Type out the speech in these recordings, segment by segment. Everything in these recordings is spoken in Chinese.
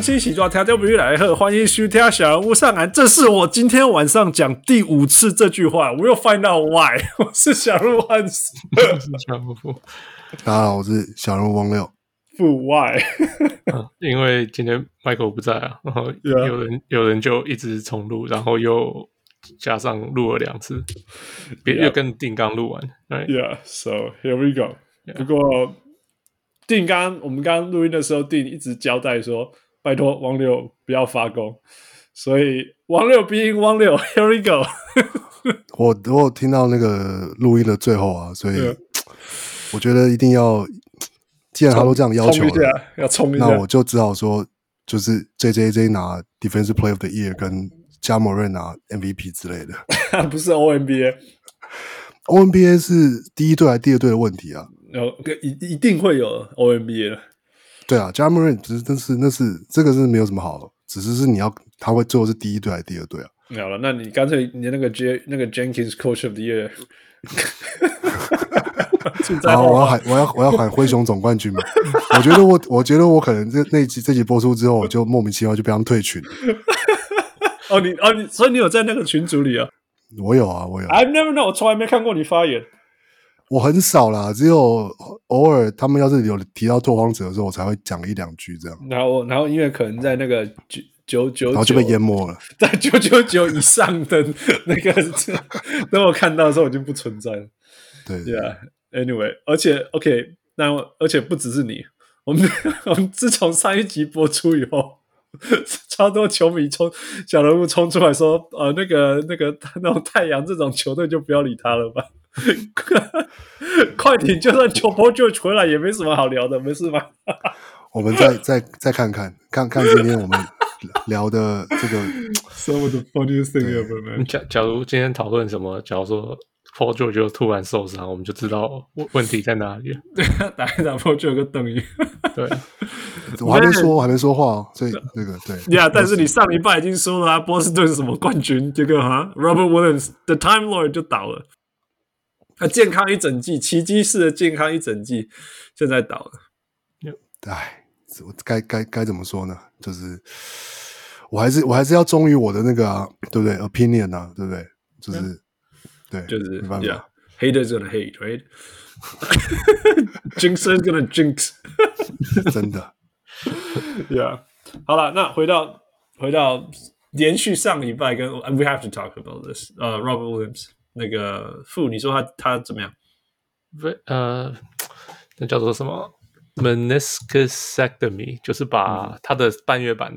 各位乡亲喜抓听众朋友来喝，欢迎徐天小人物上岸。这是我今天晚上讲第五次这句话。We will find out why。我是小人物汉斯，我是小人物富。大家好，我是小人物汪六。富 Why？因为今天 Michael 不在啊，然后有人、yeah. 有人就一直重录，然后又加上录了两次，别又跟定刚录完。Right? Yeah，so here we go。不过。定刚，我们刚刚录音的时候，定一直交代说：“拜托王六不要发功。”所以王六鼻音汪六，Here we go 我。我我有听到那个录音的最后啊，所以我觉得一定要，既然他都这样要求了，要冲一下，那我就只好说，就是 JJJ 拿 Defensive Player of the Year 跟加莫瑞拿 MVP 之类的，不是 ONBA，ONBA 是第一队还是第二队的问题啊？有一一定会有 O M B A 对啊，Ja Morant 只是但是那是这个是没有什么好的，只是是你要他会最后是第一队还是第二队啊？没有了，那你干脆你那个 J 那个 Jenkins Coach of the Year，然后我要喊我要我要喊灰熊总冠军嘛？我觉得我我觉得我可能这那集这集播出之后，我就莫名其妙就被他们退群。哦，你哦你，所以你有在那个群组里啊？我有啊，我有。I've never know，我从来没看过你发言。我很少啦，只有偶尔他们要是有提到拓荒者的时候，我才会讲一两句这样。然后，然后因为可能在那个九九九，然后就被淹没了。在九九九以上的那个，等我看到的时候，已经不存在了。对，对啊。Anyway，而且 OK，那而且不只是你，我们 我们自从上一集播出以后，超多球迷冲小人物冲出来说，呃，那个那个那种太阳这种球队就不要理他了吧。快艇就算 Paul George 回来也没什么好聊的，没事吧？我们再再再看看，看看今天我们 聊的这个。Some of the funniest thing ever, man. 假假如今天讨论什么，假如说 Paul George 就突然受伤，我们就知道问问题在哪里。打一打 Paul George 有个等于。对，我还没说，我还没说话，所以那个对。呀，但是你上一半已经说了啊，波士顿是什么冠军？这个哈，Robert Williams the Time Lord 就倒了。他健康一整季，奇迹式的健康一整季，现在倒了。哎，我该该该怎么说呢？就是我还是我还是要忠于我的那个、啊，对不对？Opinion 啊，对不对？就是、嗯、对，就是没办法。Yeah, haters gonna hate, right? Jinxers gonna jinx，真的。Yeah，好了，那回到回到连续上礼拜跟 We have to talk about this，呃、uh,，Robert Williams。那个傅，你说他他怎么样？不，呃，那叫做什么？meniscectomy，就是把他的半月板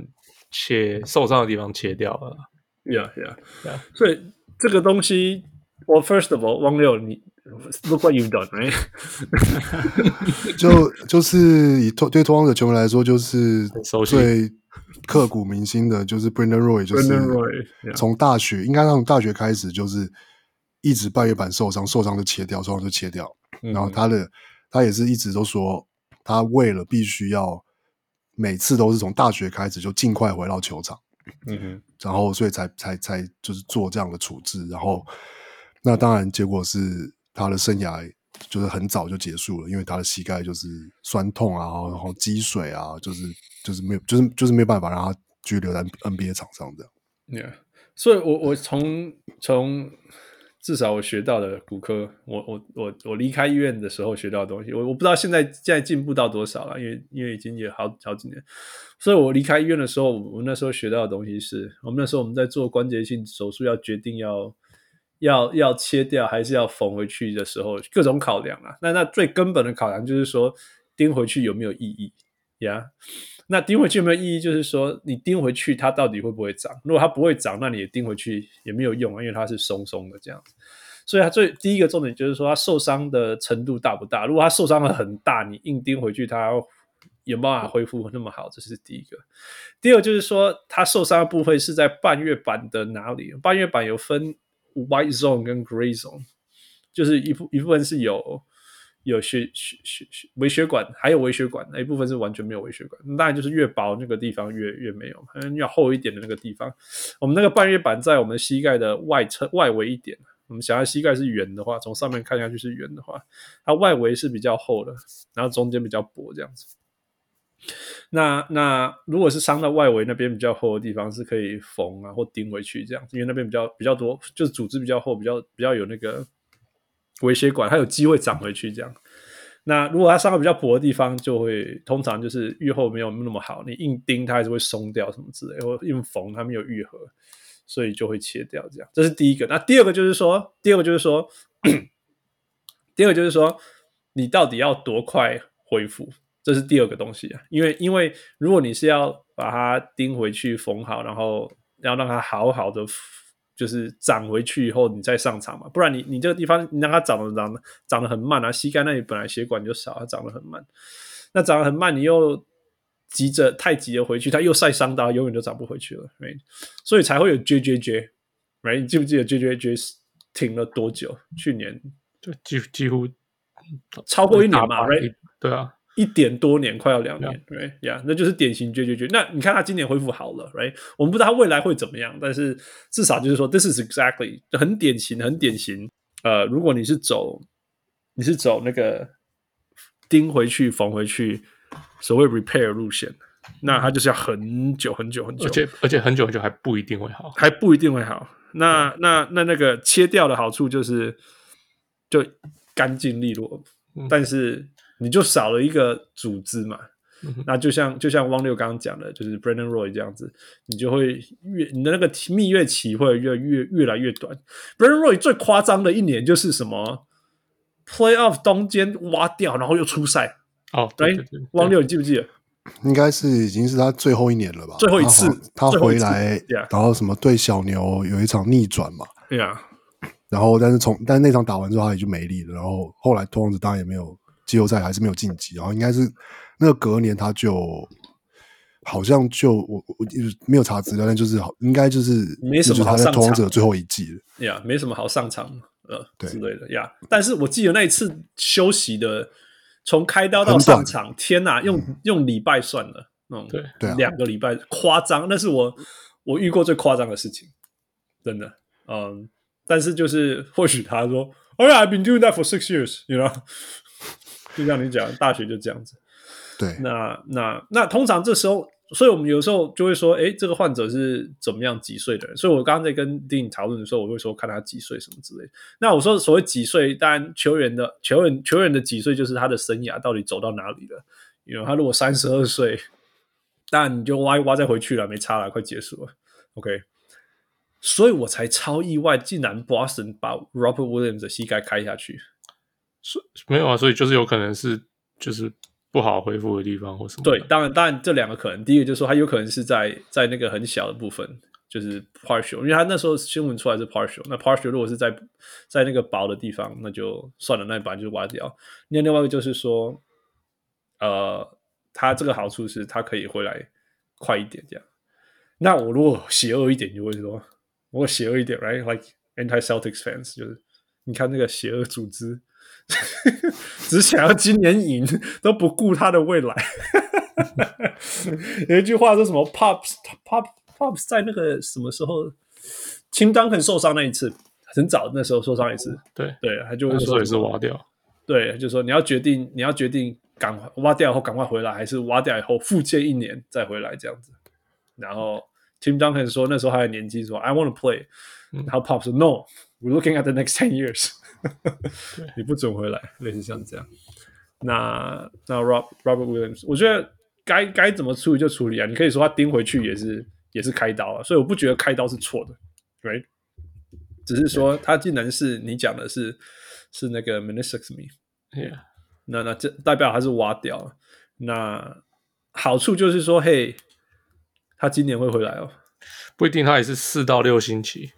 切受伤的地方切掉了。Yeah, yeah, yeah. 所以这个东西，我、well, first of all，汪六，你 look what you've done, right？就就是以托对拓荒者球迷来说，就是最刻骨铭心的，就是 Brandon Roy，就是从大学 Roy, yeah. 应该从大学开始就是。一直半月板受伤，受伤就切掉，受伤就切掉。然后他的他也是一直都说，他为了必须要每次都是从大学开始就尽快回到球场，嗯哼，然后所以才才才就是做这样的处置。然后那当然结果是他的生涯就是很早就结束了，因为他的膝盖就是酸痛啊，然后积水啊，就是就是没有就是就是没有办法让他继续留在 NBA 场上这样。Yeah，所以我我从从。至少我学到的骨科，我我我我离开医院的时候学到的东西，我我不知道现在现在进步到多少了，因为因为已经也好好几年，所以我离开医院的时候，我那时候学到的东西是，我们那时候我们在做关节性手术要决定要要要切掉还是要缝回去的时候，各种考量啊，那那最根本的考量就是说钉回去有没有意义。呀那钉回去有没有意义？就是说，你钉回去它到底会不会涨？如果它不会涨，那你也钉回去也没有用啊，因为它是松松的这样子。所以它最第一个重点就是说，它受伤的程度大不大？如果它受伤的很大，你硬钉回去，它有办法恢复那么好？这是第一个。第二就是说，它受伤的部分是在半月板的哪里？半月板有分 white zone 跟 gray zone，就是一部一部分是有。有血血血血微血管，还有微血管，那一部分是完全没有微血管。那当然就是越薄那个地方越越没有，嗯，要厚一点的那个地方。我们那个半月板在我们膝盖的外侧外围一点。我们想要膝盖是圆的话，从上面看下去是圆的话，它外围是比较厚的，然后中间比较薄这样子。那那如果是伤到外围那边比较厚的地方，是可以缝啊或钉回去这样，因为那边比较比较多，就是组织比较厚，比较比较有那个微血管，它有机会长回去这样。那如果它伤的比较薄的地方，就会通常就是愈后没有那么好，你硬钉它还是会松掉什么之类，或硬缝它没有愈合，所以就会切掉这样。这是第一个。那第二个就是说，第二个就是说，第二个就是说，你到底要多快恢复？这是第二个东西啊。因为因为如果你是要把它钉回去缝好，然后要让它好好的。就是长回去以后你再上场嘛，不然你你这个地方你让它长得长得长得很慢啊，膝盖那里本来血管就少，它长得很慢，那长得很慢，你又急着太急着回去，它又晒伤到，永远都长不回去了，right? 所以才会有 JJJ，right? 你记不记得 JJJ 停了多久？去年就，几几乎超过一年嘛，right? 对啊。一点多年，快要两年，right，呀那就是典型绝绝绝。那你看他今年恢复好了，right，我们不知道他未来会怎么样，但是至少就是说，this is exactly 很典型，很典型。呃，如果你是走，你是走那个钉回去、缝回去，所谓 repair 路线，那它就是要很久很久很久，而且而且很久很久还不一定会好，还不一定会好。那那那那个切掉的好处就是就干净利落，嗯、但是。你就少了一个组织嘛，嗯、那就像就像汪六刚刚讲的，就是 Brandon Roy 这样子，你就会越你的那个蜜月期会越越越来越短。Brandon Roy 最夸张的一年就是什么 Playoff 中间挖掉，然后又出赛。哦，对，对，对，对，汪六你记不记得？应该是已经是他最后一年了吧？最后一次，他回来，然后什么对小牛有一场逆转嘛？对啊。然后但是从但是那场打完之后他也就没力了，然后后来拓荒者当然也没有。季后赛还是没有晋级，然后应该是那个隔年他就好像就我我没有查资料，但就是好应该就是没什么好上场，者最后一季了。呀，yeah, 没什么好上场呃对。之类的呀。Yeah, 但是我记得那一次休息的，从开刀到上场，天哪，用、嗯、用礼拜算了，嗯，对。对，两个礼拜夸张，那是我我遇过最夸张的事情，真的，嗯，但是就是或许他说，Oh yeah, I've been doing that for six years, you know. 就像你讲，大学就这样子。对，那那那通常这时候，所以我们有时候就会说，哎，这个患者是怎么样几岁的人？所以我刚刚在跟丁颖讨论的时候，我会说看他几岁什么之类。那我说所谓几岁，当然球员的球员球员的几岁就是他的生涯到底走到哪里了。因为他如果三十二岁，但你就挖一挖再回去了，没差了，快结束了。OK，所以我才超意外，竟然 Boston 把 Robert Williams 的膝盖开下去。所没有啊，所以就是有可能是就是不好恢复的地方或什么。对，当然当然这两个可能，第一个就是说他有可能是在在那个很小的部分，就是 partial，因为他那时候新闻出来是 partial，那 partial 如果是在在那个薄的地方，那就算了，那把就挖掉。那另外一个就是说，呃，他这个好处是他可以回来快一点这样。那我如果邪恶一点，就会说，我邪恶一点，right？Like anti-Celtics fans，就是你看那个邪恶组织。只想要今年赢，都不顾他的未来。有一句话说什么？Pops Pops Pops 在那个什么时候，Tim Duncan 受伤那一次，很早那时候受伤一次。对对，他就会说也是挖掉。对，就说你要决定，你要决定赶快挖掉以后赶快回来，还是挖掉以后复健一年再回来这样子。然后 Tim Duncan 说那时候他的年轻说 I want to play，然后 Pops 说 No，we're looking at the next ten years。你不准回来，类似像这样。那那 Rob Robert Williams，我觉得该该怎么处理就处理啊。你可以说他盯回去也是也是开刀啊，所以我不觉得开刀是错的，right？只是说他竟然是你讲的是是那个 meniscectomy，yeah，那那这代表他是挖掉了。那好处就是说，嘿，他今年会回来哦，不一定，他也是四到六星期。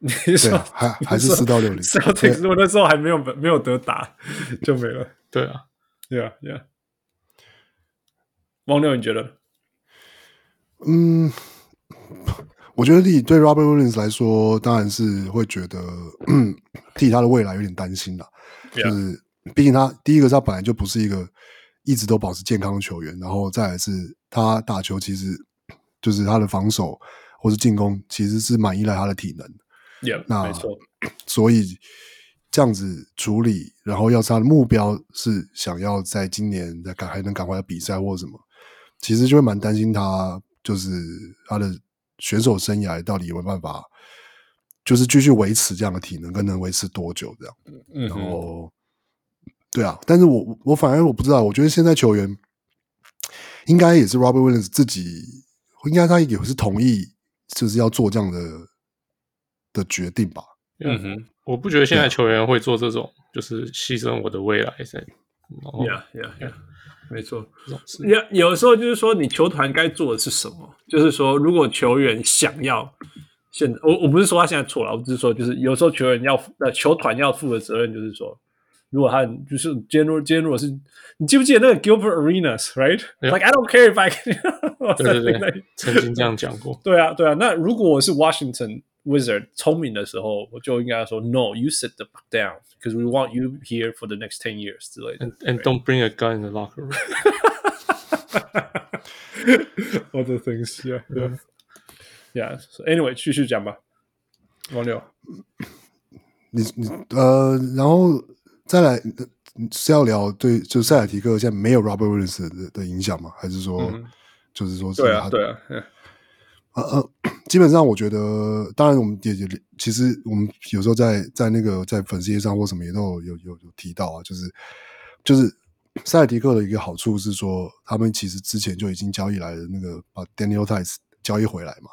你说还还是四到六零？Celtics 如果那时候还没有没有得打，就没了。对啊，对啊，对啊。汪六，你觉得？嗯，我觉得以对 Robert Williams 来说，当然是会觉得替他的未来有点担心了。就是毕竟他第一个，他本来就不是一个一直都保持健康的球员，然后再来是他打球，其实就是他的防守或是进攻，其实是蛮依赖他的体能。Yeah, 那没错，所以这样子处理，然后要是他的目标是想要在今年再赶还能赶回来比赛或什么，其实就会蛮担心他，就是他的选手生涯到底有没有办法，就是继续维持这样的体能，跟能维持多久这样。嗯，然后，对啊，但是我我反而我不知道，我觉得现在球员应该也是 Robert Williams 自己，应该他也是同意，就是要做这样的的决定吧。嗯哼，我不觉得现在球员会做这种，就是牺牲我的未来噻。Yeah, yeah, yeah. 没错，有有时候就是说，你球团该做的是什么？就是说，如果球员想要现在，我我不是说他现在错了，我只是说，就是有时候球员要呃，球团要负的责任，就是说，如果他就是今天如今天如果是你记不记得那个 Gilbert Arenas，right？Like、I don't care if I can 对对对，曾经这样讲过。对啊，对啊。那如果我是 Washington Wizard 聪明的时候，我就应该说，No，you sit the fuck down。Because we want you here for the next ten years 之类的 and, and don't bring a gun in the locker room. Other things, yeah, yeah, yeah. So anyway，继续讲吧，王六。你你呃，然后再来是要聊对，就塞尔提克现在没有 Robert Williams 的的影响吗？还是说，嗯、就是说是他，对啊，对啊， 呃呃。基本上，我觉得，当然，我们也也其实我们有时候在在那个在粉丝页上或什么也都有有有有提到啊，就是就是塞尔提克的一个好处是说，他们其实之前就已经交易来的那个把 Daniel Theis 交易回来嘛，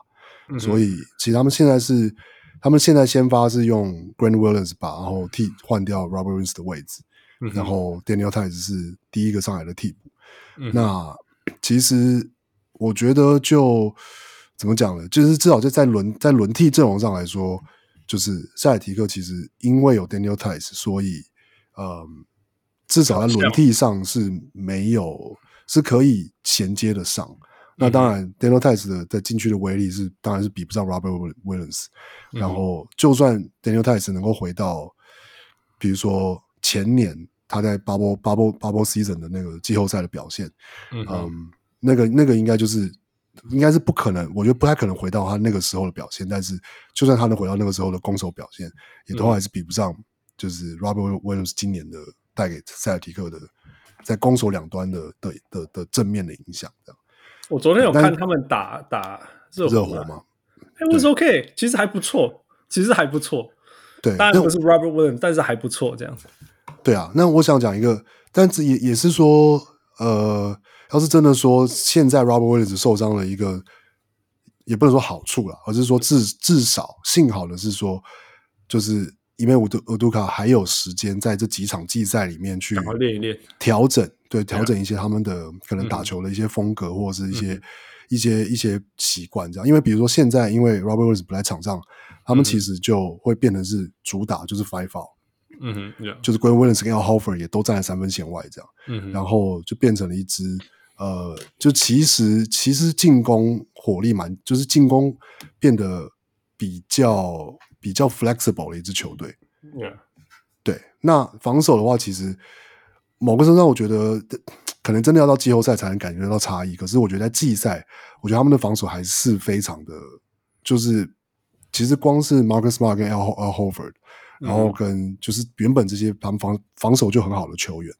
嗯、所以其实他们现在是他们现在先发是用 Grant Williams 把然后替换掉 Robert Williams 的位置，嗯、然后 Daniel Theis 是第一个上来的替补。嗯、那其实我觉得就。怎么讲呢？就是至少在在轮在轮替阵容上来说，就是塞尔提克其实因为有 Daniel Theis，所以嗯，至少在轮替上是没有是可以衔接得上。嗯、那当然，Daniel Theis 的在禁区的威力是当然是比不上 Robert Williams。然后，就算 Daniel Theis 能够回到，比如说前年他在 Bubble Bubble Bubble Season 的那个季后赛的表现，嗯，嗯，那个那个应该就是。应该是不可能，我觉得不太可能回到他那个时候的表现。但是，就算他能回到那个时候的攻守表现，也都还是比不上，就是 Robert Williams 今年的带给塞尔提克的在攻守两端的的的的正面的影响。这样，我昨天有看他们打打热火，热火吗？哎，was OK，其实还不错，其实还不错。对，当然不是 Robert Williams，但是还不错这样子。对啊，那我想讲一个，但是也也是说，呃。要是真的说现在 Robert Williams 受伤了一个，也不能说好处了，而是说至至少幸好的是说，就是因为乌杜乌杜卡还有时间在这几场季赛里面去练一练调整，对，调整一些他们的可能打球的一些风格或者是一些、嗯、一些一些习惯这样。因为比如说现在因为 Robert Williams 不在场上，他们其实就会变成是主打就是 five out。嗯哼，yeah. 就是 Grant Williams 跟 Al Horford 也都站在三分线外这样，然后就变成了一支。呃，就其实其实进攻火力蛮，就是进攻变得比较比较 flexible 的一支球队。Yeah. 对。那防守的话，其实某个程度上，我觉得可能真的要到季后赛才能感觉到差异。可是我觉得在季赛，我觉得他们的防守还是非常的，就是其实光是 Marcus Smart 跟 Al Al Horford，然后跟就是原本这些防防防守就很好的球员，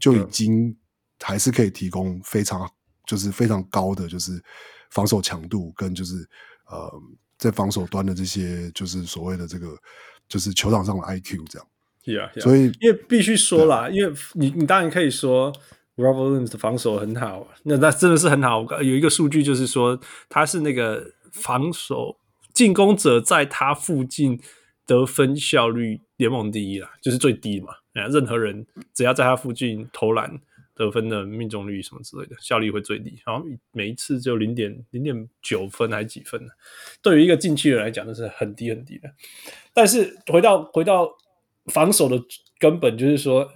就已经。还是可以提供非常就是非常高的就是防守强度跟就是呃在防守端的这些就是所谓的这个就是球场上的 IQ 这样，Yeah, yeah. 所以因为必须说啦，因为你你当然可以说 Robert Williams 的防守很好，那那真的是很好。有一个数据就是说他是那个防守进攻者在他附近得分效率联盟第一啦，就是最低嘛。任何人只要在他附近投篮。得分的命中率什么之类的，效率会最低，然后每一次只有零点零点九分还是几分呢？对于一个禁区人来讲，那是很低很低的。但是回到回到防守的根本，就是说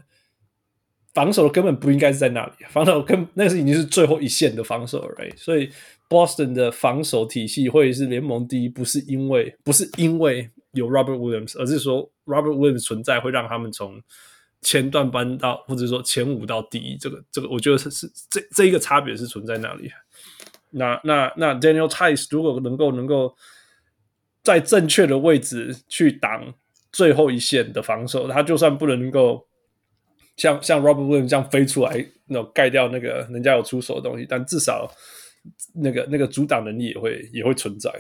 防守的根本不应该是在那里，防守根那是已经是最后一线的防守而已。所以 Boston 的防守体系会是联盟第一，不是因为不是因为有 Robert Williams，而是说 Robert Williams 存在会让他们从。前段班到，或者说前五到第一，这个这个，我觉得是是这这一个差别是存在那里。那那那 Daniel Tice 如果能够能够在正确的位置去挡最后一线的防守，他就算不能够像像 Robert Williams 这样飞出来，那种盖掉那个人家有出手的东西，但至少那个那个阻挡能力也会也会存在。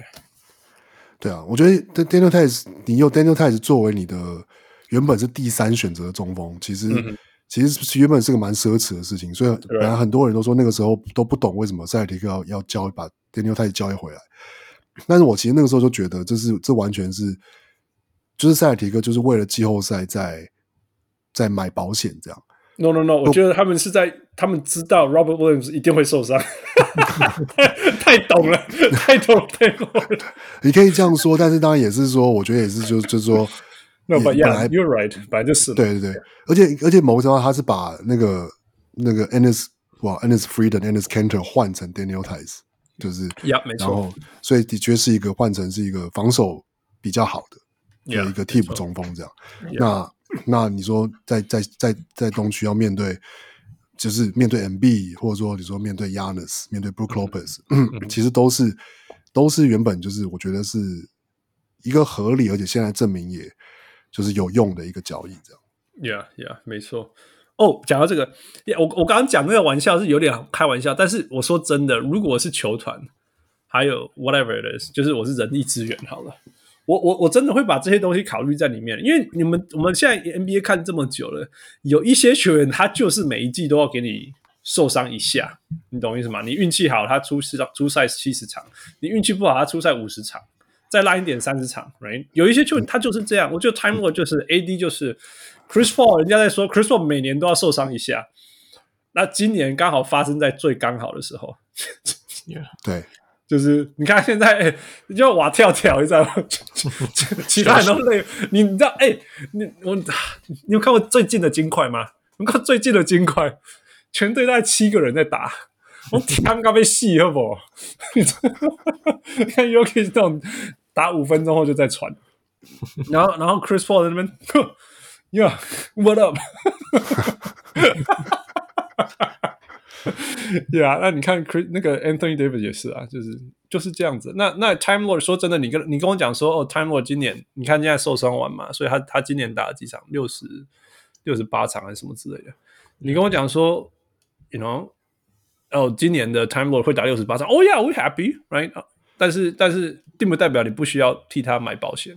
对啊，我觉得 Daniel Tice，你用 Daniel Tice 作为你的原本是第三选择的中锋，其实、嗯、其实原本是个蛮奢侈的事情，所以本来很多人都说那个时候都不懂为什么塞尔提克要要交把 Daniel Theis 交易回来，但是我其实那个时候就觉得这是这完全是就是塞尔提克就是为了季后赛在在买保险这样。No no no！我觉得他们是在，他们知道 Robert Williams 一定会受伤，太懂了，太懂了，太懂了。你可以这样说，但是当然也是说，我觉得也是就，就就是说，No but yeah，you're right，本来就是。对对对，而且而且某个程度他是把那个那个 Enes 哇 Enes Freedom Enes canter 换成 Daniel Theis，就是，Yeah，没错。然后所以的确是一个换成是一个防守比较好的，yeah, 一个替补中锋这样。Yeah. 那那你说在在在在东区要面对，就是面对 MB，或者说你说面对 Giannis，面对 Brook Lopez，嗯嗯，其实都是都是原本就是我觉得是一个合理，而且现在证明也就是有用的一个交易，这样。Yeah, yeah，没错。哦，讲到这个，我我刚刚讲那个玩笑是有点开玩笑，但是我说真的，如果是球团，还有 whatever it is，就是我是人力资源好了。我我我真的会把这些东西考虑在里面，因为你们我们现在 NBA 看这么久了，有一些球员他就是每一季都要给你受伤一下，你懂意思吗？你运气好，他出十场出赛七十场；你运气不好，他出赛五十场，再烂一点三十场，right？有一些就他就是这样，我觉得 Time Lord 就是 AD 就是 Chris Paul，人家在说 Chris Paul 每年都要受伤一下，那今年刚好发生在最刚好的时候 对。就是你看现在，欸、你就蛙跳跳，你知道吗？其他人都累。你你知道，哎、欸，你我你有看过最近的金块吗？你看最近的金块，全队大概七个人在打，我天，刚被戏好不好？你看 Jokic 这种打五分钟后就再传，然后然后 Chris Paul 在那边，Yo，what up？对啊，那你看，Chris 那个 Anthony Davis 也是啊，就是就是这样子。那那 Time Lord 说真的，你跟你跟我讲说，哦，Time Lord 今年你看现在受伤完嘛，所以他他今年打了几场，六十六十八场还是什么之类的。你跟我讲说，You know，哦，今年的 Time Lord 会打六十八场，Oh yeah，we happy，right？但是但是并不代表你不需要替他买保险，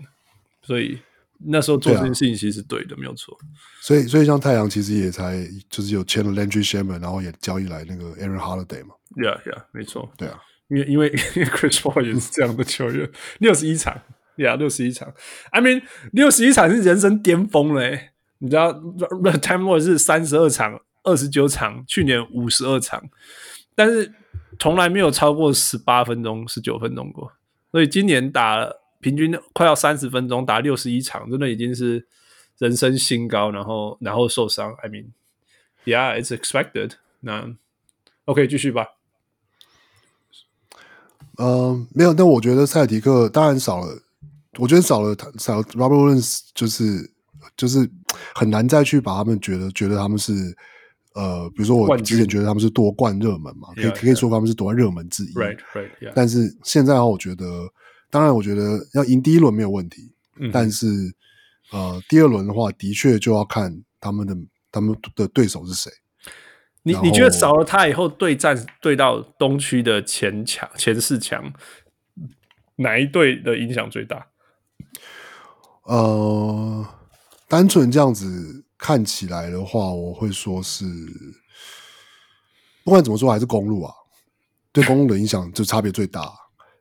所以。那时候做这件事情其实是对的，对啊、没有错。所以，所以像太阳其实也才就是有签了 Landry Shamet，然后也交易来那个 Aaron Holiday 嘛。Yeah, yeah，没错。对啊，因为因为 Chris Paul 也是这样的球员，六十一场，Yeah，六十一场。I mean，六十一场是人生巅峰嘞。你知道，Time Lord 是三十二场，二十九场，去年五十二场，但是从来没有超过十八分钟、十九分钟过。所以今年打了。平均快要三十分钟打六十一场，真的已经是人生新高。然后，然后受伤。I mean, yeah, it's expected。那 OK，继续吧。嗯、没有。但我觉得塞尔提克当然少了。我觉得少了他少了 Robert Williams，就是就是很难再去把他们觉得觉得他们是呃，比如说我之前觉得他们是夺冠热门嘛，可以可以说他们是夺冠热门之一。Right, right, yeah. 但是现在我觉得。当然，我觉得要赢第一轮没有问题，嗯、但是呃，第二轮的话，的确就要看他们的他们的对手是谁。你你觉得少了他以后对战对到东区的前强前四强，哪一队的影响最大？呃，单纯这样子看起来的话，我会说是不管怎么说，还是公路啊，对公路的影响就差别最大。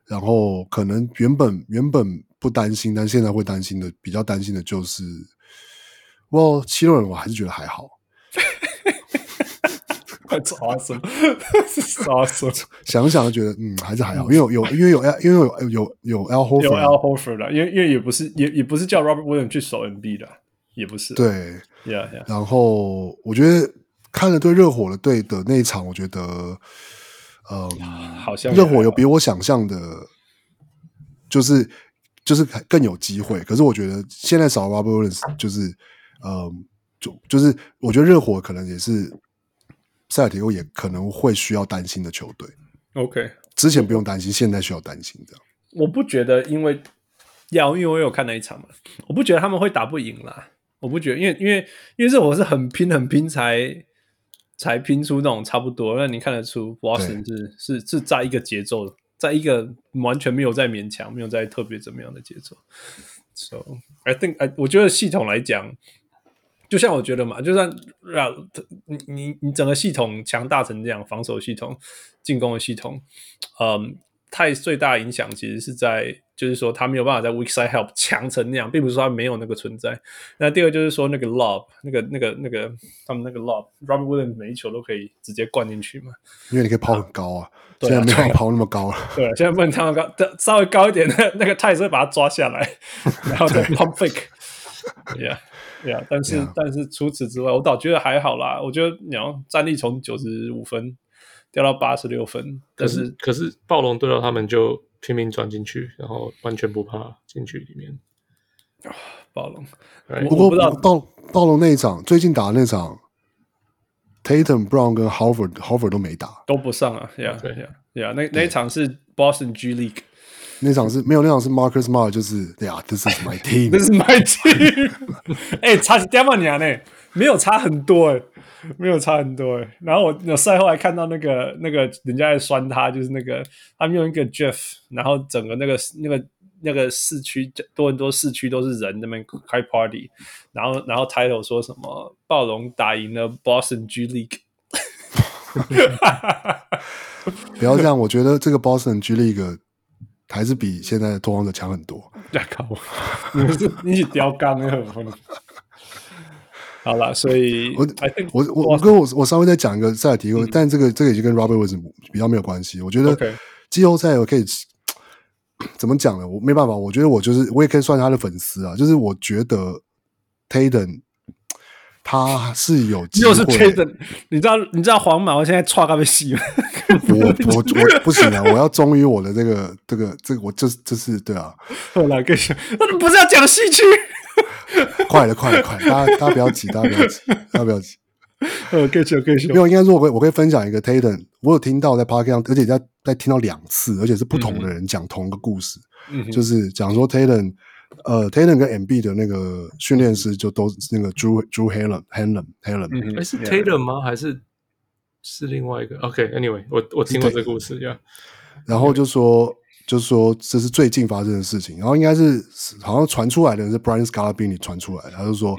然后可能原本原本不担心，但现在会担心的，比较担心的就是，我七六人我还是觉得还好。抓什么？抓什么？想想就觉得嗯，还是还好，因为有有因为有因为有有有 Al Horford 有 Al Horford 的，因为因为也不是也也不是叫 Robert Williams 去守 NB 的，也不是。对，Yeah Yeah。然后我觉得看了对热火的队的那一场，我觉得。嗯，好像热火有比我想象的，就是就是更有机会。可是我觉得现在少 Robert Williams，就是嗯，就就是我觉得热火可能也是塞尔提克也可能会需要担心的球队。OK，之前不用担心，现在需要担心这样。我不觉得，因为要因为我有看那一场嘛，我不觉得他们会打不赢啦。我不觉得，因为因为因为这我是很拼很拼才才拼出那种差不多，那你看得出 Boston 是是是在一个节奏，在一个完全没有在勉强，没有在特别怎么样的节奏。So I think I 我觉得系统来讲，就像我觉得嘛，就算让你你你整个系统强大成这样，防守系统、进攻的系统，嗯。太最大的影响其实是在，就是说他没有办法在 weak side help 强成那样，并不是说他没有那个存在。那第二就是说那个 lob，那个那个那个他们那个 lob，Robert Williams 每一球都可以直接灌进去嘛，因为你可以抛很高啊，现在没办法抛那么高了。对，现在不能跳那么高，稍微高一点的那个他也是会把它抓下来，然后再 pump fake，yeah yeah，但是.但是除此之外，我倒觉得还好啦。我觉得你要战力从九十五分。掉到八十六分，可是可是暴龙队到他们就拼命钻进去，然后完全不怕进去里面。啊，暴龙。不过暴暴龙那一场，最近打的那场，Tatum、Brown 跟 h a r v a r d h a r v a r d 都没打，都不上啊。呀呀呀，那那一场是 Boston G League，那场是没有，那场是 Marcus Smart，就是对啊，This is my team，This is my team。哎，差几点嘛你啊？呢，没有差很多哎。没有差很多诶，然后我有赛后还看到那个那个人家在酸他，就是那个他们用一个 GIF，然后整个那个那个那个市区多伦多市区都是人那边开 party，然后然后 title 说什么暴龙打赢了 Boston G League，不要这样，我觉得这个 Boston G League 还是比现在的拓荒者强很多。你是你是雕钢的好了，所以我我我我跟我我稍微再讲一个赛尔提克，但这个这个已经跟 Robert Williams 比较没有关系。我觉得季后赛我可以 怎么讲呢？我没办法，我觉得我就是我也可以算他的粉丝啊。就是我觉得 Tatum 他是有机会，就是 Tatum 你知道你知道皇马我现在歘咖啡洗吗？我我我不行啊！我要忠于我的这个这个这个，我就是就是对啊。后来跟你那不是要讲戏剧？快了，快了，快！大家，大家不要急，大家不要急，大家不要急。呃，可以说，可以说。没有，应该说，我可以，我可以分享一个 Tatum，我有听到在 Podcast，而且在在听到两次，而且是不同的人讲同一个故事，嗯、就是讲说 Tatum，呃 t a t u n 跟 MB 的那个训练师就都是那个 Drew Drew Hanlen，Hanlen，Hanlen，是 Tatum 吗？还是是另外一个？OK，Anyway，、okay, 我我听过这个故事，呀。然后就说。就是说，这是最近发生的事情，然后应该是好像传出来的人是 Brian Scalabrine 传出来的，他就说，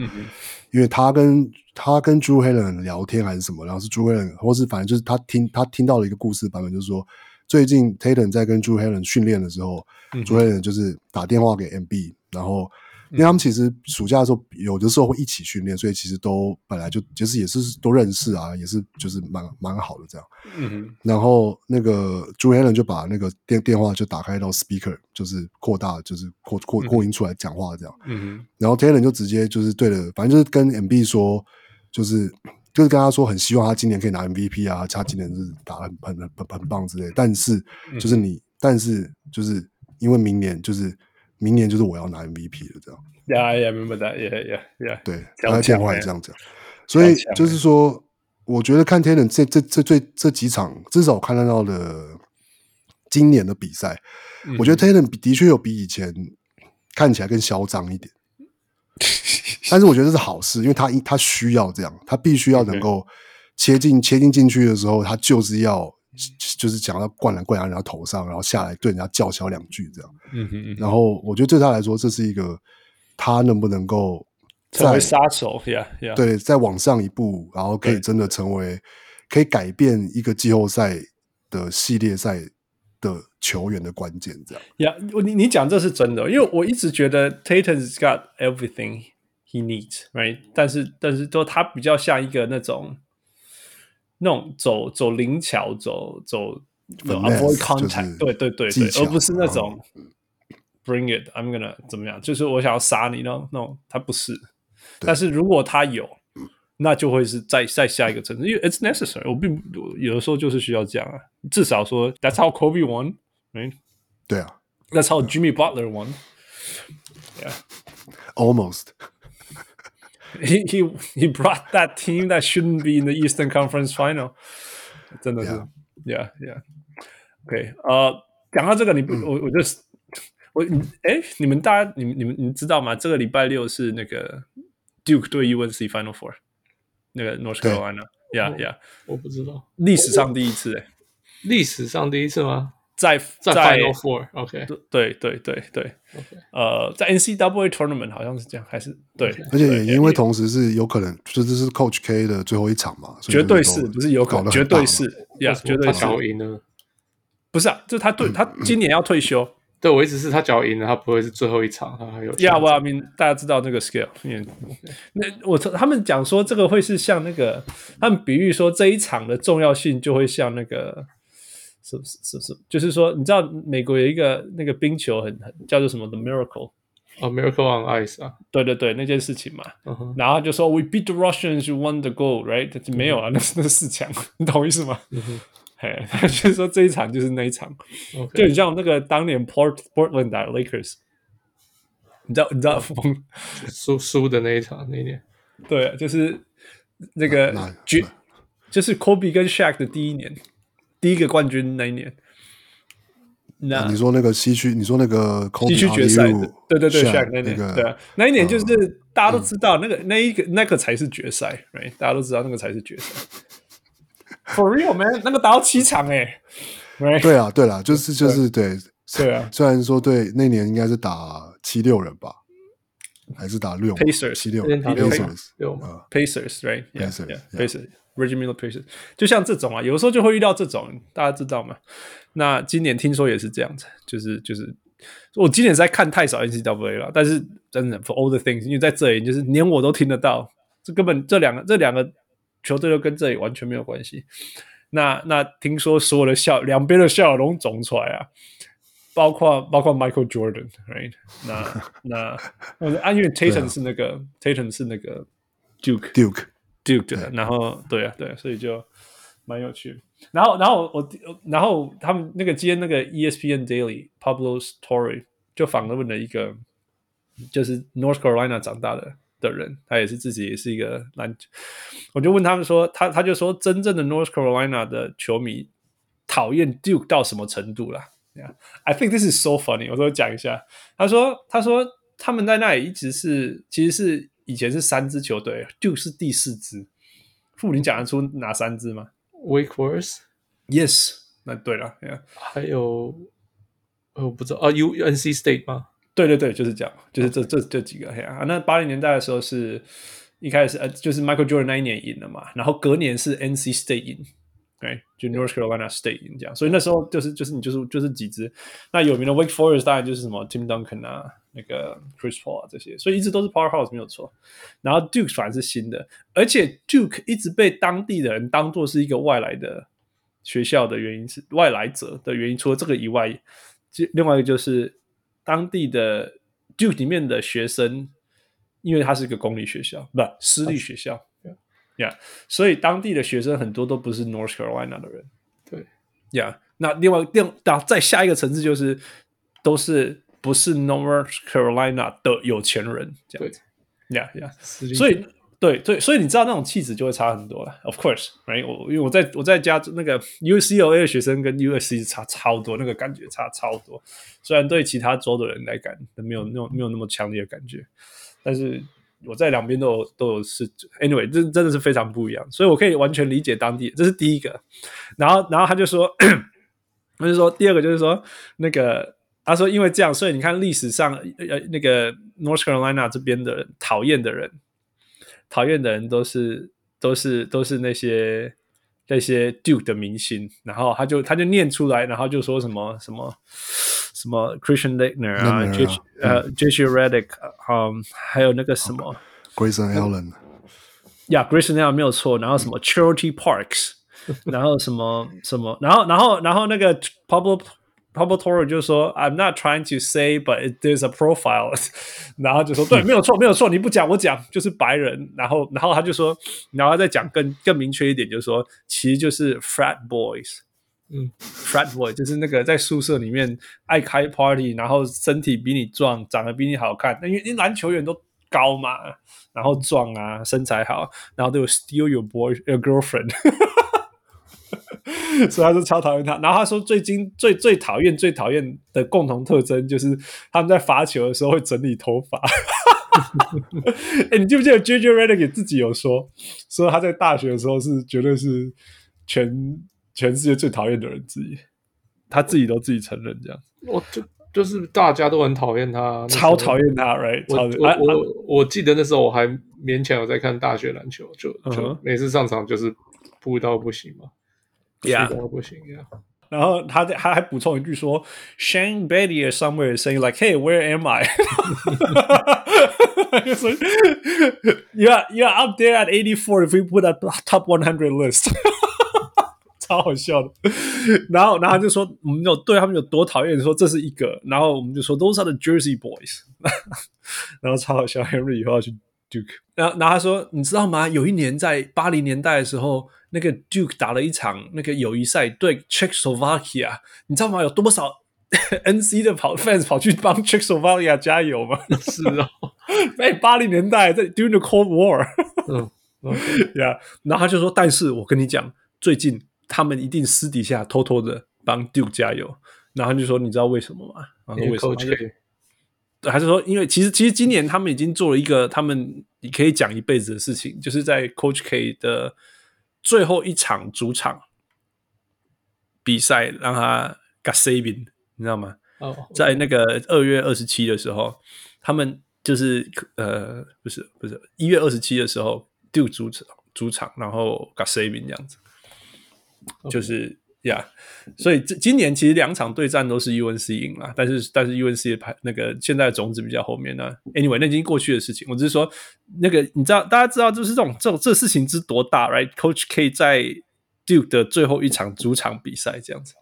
因为他跟他跟 Drew Hanlen 聊天还是什么，然后是 Drew Hanlen 或是反正就是他听他听到了一个故事版本，就是说最近 t a t u n 在跟 Drew Hanlen 训练的时候，Drew Hanlen 就是打电话给 MB，然后。因为他们其实暑假的时候有的时候会一起训练，所以其实都本来就其实也是都认识啊，也是就是蛮蛮好的这样。嗯哼。然后那个 Drew Hanlen 就把那个电电话就打开到 speaker，就是扩大，就是扩扩扩音出来讲话这样。嗯哼。然后 Tatum 就直接就是对了，反正就是跟 MB 说，就是就是跟他说很希望他今年可以拿 MVP 啊，他今年是打得很很很很棒之类。但是就是你，但是就是因为明年就是。明年就是我要拿 MVP 了，这样。Yeah, yeah, remember that. Yeah, yeah, yeah. 对，他电话也这样讲。所以就是说，我觉得看 t a y l o r 这这这最这几场，至少我看得到的今年的比赛，嗯、我觉得 t a y l o r 的确有比以前看起来更嚣张一点。但是我觉得这是好事，因为他他需要这样，他必须要能够切进切进进去的时候，他就是要。就是讲到灌篮灌篮，然后头上，然后下来对人家叫嚣两句这样。嗯哼嗯。然后我觉得对他来说，这是一个他能不能够成为杀手，yeah yeah。对，再往上一步，然后可以真的成为可以改变一个季后赛的系列赛的球员的关键，这样。Yeah，你你讲这是真的，因为我一直觉得 Tatum's got everything he needs，right？但是但是都他比较像一个那种。那种走走灵巧，走走 avoid contact，对对对对，而不是那种 bring it，I'm gonna 怎么样？就是我想要杀你，那种那种他不是。但是如果他有，那就会是再再下一个层次，因为 it's necessary。我并有的时候就是需要这样啊，至少说 That's how Kobe won，right？对啊，That's how Jimmy Butler won，yeah，almost。He he he brought that team that shouldn't be in the Eastern Conference Final，真的是，Yeah Yeah，OK，呃，讲到这个，你不，我我就我，哎，你们大家，你们你们你们知道吗？这个礼拜六是那个 Duke 对 UNC Final Four，那个 North Carolina，Yeah Yeah，我不知道，历史上第一次哎，历史上第一次吗？ 在在 Final Four，OK，对对对对。呃，在 NCAA Tournament 好像是这样，还是对，而且也因为同时是有可能，就这是 Coach K 的最后一场嘛，绝对是不是有可能，绝对是呀，绝对是。他赢了，不是啊，就他对他今年要退休。对，我意思是他脚赢了，他不会是最后一场，他还有。Yeah, well, I mean, 大家知道那个 scale，那我他们讲说这个会是像那个，他们比喻说这一场的重要性就会像那个，是是是是，就是说你知道美国有一个那个冰球很很叫做什么？The Miracle 啊，Miracle on Ice 啊，对对对，那件事情嘛，然后就说 We beat the Russians, you won the gold, right？没有啊，那是那是四强，你懂我意思吗？嘿，就是说这一场就是那一场，Okay. 就很像那个当年 Port Portland 打 Lakers，你知道你知道输输的那一场那一年，对，就是那个决，就是 Kobe 跟 Shaq 的第一年，第一个冠军那一年。那、啊、你说那个西区，你说那个西区决赛，对对对，Shaq 那年，那个、对啊，那一年就是、嗯、大家都知道那个那一个那个才是决赛，right？大家都知道那个才是决赛。For real man，那个打到七场哎、欸，对啊，对啦，就是就是对，对啊，虽然说对那年应该是打七六人吧，还是打六 Pacers 七六 Pacers 六吗？Pacers right，Pacers，Reggie Miller Pacers，就像这种啊，有时候就会遇到这种，大家知道吗？那今年听说也是这样子，就是就是我今年是在看太少 N C W A 了，但是真的 For all the things，因为在这里就是连我都听得到，这根本这两个这两个。球队都跟这里完全没有关系。那那听说所有的笑两边的笑容都肿出来啊，包括包括 Michael Jordan，right？那那 我的安岳 Tatum 是那个、啊、Tatum 是那个 Duke Duke Duke 的，然后对啊对，所以就蛮有趣。然后然后我然后他们那个今天那个 ESPN Daily Pablo Torre 就访问了一个就是 North Carolina 长大的。的人，他也是自己也是一个篮球，我就问他们说，他他就说，真正的 North Carolina 的球迷讨厌 Duke 到什么程度了？Yeah，I think this is so funny。我说讲一下，他说他说他们在那里一直是，其实是以前是三支球队，Duke 是第四支。傅，林讲得出哪三支吗？Wake Forest，Yes，那对了，Yeah，还有我不知道啊，UNC State 吗？对对对，就是这样，就是这这这几个嘿啊。那八零年代的时候是一开始呃，就是 Michael Jordan 那一年赢了嘛，然后隔年是 NC State 赢，对，就 North Carolina State 赢这样。所以那时候就是就是你就是就是几支，那有名的 Wake Forest 当然就是什么 Tim Duncan 啊，那个 Chris Paul 啊这些，所以一直都是 Powerhouse 没有错。然后 Duke 反而是新的，而且 Duke 一直被当地的人当做是一个外来的学校的原因是外来者的原因，除了这个以外，另外一个就是。当地的 Duke 里面的学生，因为它是一个公立学校，不私立学校，呀、yeah.，所以当地的学生很多都不是 North Carolina 的人，对，呀，那另外另那再下一个层次就是都是不是 North Carolina 的有钱人，这样子，呀呀，所以。对对，所以你知道那种气质就会差很多了。Of course，right？我因为我在我在家那个 UCLA 的学生跟 USC 差超多，那个感觉差超多。虽然对其他州的人来讲没有那种没有那么强烈的感觉，但是我在两边都有都有是 anyway，这真的是非常不一样。所以我可以完全理解当地，这是第一个。然后然后他就说，他就说第二个就是说那个他说因为这样，所以你看历史上呃那个 North Carolina 这边的讨厌的人。讨厌的人都是都是都是那些那些 Duke 的明星，然后他就他就念出来，然后就说什么什么什么 Christian Laettner 啊，J 呃 JJ Redick，嗯，还有那个什么 Grayson Allen，呀 Grayson Allen 没有错，然后什么 Charity Parks，然后什么什么，然后然后然后那个 Pablo Pablo Torre 就说：“I'm not trying to say, but there's a profile。”然后就说：“对，没有错，没有错，你不讲我讲，就是白人。”然后，然后他就说：“然后再讲更更明确一点，就是说，其实就是 frat boys，嗯，frat boy 就是那个在宿舍里面爱开 party，然后身体比你壮，长得比你好看。因为因为篮球员都高嘛，然后壮啊，身材好，然后都有 steal your boy your girlfriend。”所以他就超讨厌他，然后他说最近最最讨厌最讨厌的共同特征就是他们在罚球的时候会整理头发。哎，你记不记得 JJ Redick 自己有说，说他在大学的时候是绝对是全全世界最讨厌的人之一，他自己都自己承认这样。我就就是大家都很讨厌他，超讨厌他，right？我我我，我，我记得那时候我还勉强有在看大学篮球，就就每次上场就是扑到不行嘛，扑到不行呀。然后他他还补充一句说，Shane Battier somewhere saying like, "Hey, where am I?" 就说，Yeah, yeah, up there at eighty four if we put a top one hundred list，超好笑的。然后然后他就说，我们有对他们有多讨厌，说这是一个。然后我们就说，Those are the Jersey boys。然后超好笑，Henry 以后要去 Duke。然后然后他说，你知道吗？有一年在八零年代的时候。那个 Duke 打了一场那个友谊赛对 Czechoslovakia，你知道吗？有多少 NC 的跑 fans 跑去帮 Czechoslovakia 加油吗？是哦，在八零年代在 During the Cold War，嗯，Yeah，然后他就说，但是我跟你讲，最近他们一定私底下偷偷的帮 Duke 加油。然后他就说，你知道为什么吗？然后为什么？对，还是说，因为其实其实今年他们已经做了一个他们你可以讲一辈子的事情，就是在 Coach K 的。最后一场主场比赛，让他 got saving，你知道吗？Oh, okay. 在那个二月二十七的时候，他们就是呃，不是不是一月二十七的时候，Duke 主场主场，然后 got saving 这样子，Okay. 就是。呀，yeah, 所以这今年其实两场对战都是 UNC 赢了，但是但是 UNC 的排那个现在的种子比较后面呢。Anyway，那已经过去的事情。我只是说，那个你知道，大家知道就是这种这种这事情之多大，right？Coach K 在 Duke 的最后一场主场比赛这样子，